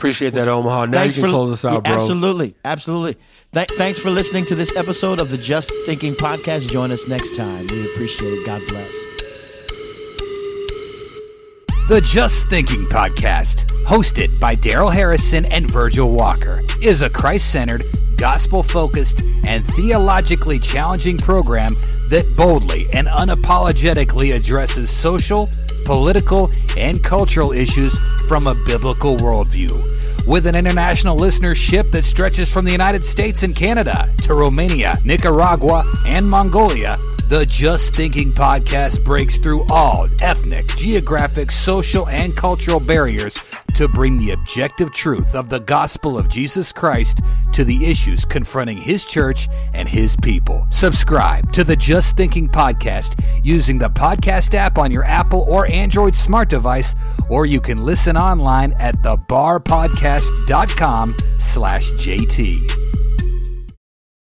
Appreciate that, Omaha. Now thanks you can for, close us out, bro. Absolutely, absolutely. Th- thanks for listening to this episode of the Just Thinking podcast. Join us next time. We appreciate it. God bless. The Just Thinking podcast, hosted by Darrell Harrison and Virgil Walker, is a Christ-centered, gospel-focused, and theologically challenging program that boldly and unapologetically addresses social political, and cultural issues from a biblical worldview. With an international listenership that stretches from the United States and Canada to Romania, Nicaragua, and Mongolia, the Just Thinking podcast breaks through all ethnic, geographic, social, and cultural barriers to bring the objective truth of the gospel of Jesus Christ to the issues confronting his church and his people. Subscribe to the Just Thinking podcast using the podcast app on your Apple or Android smart device, or you can listen online at thebarpodcast.com slash JT.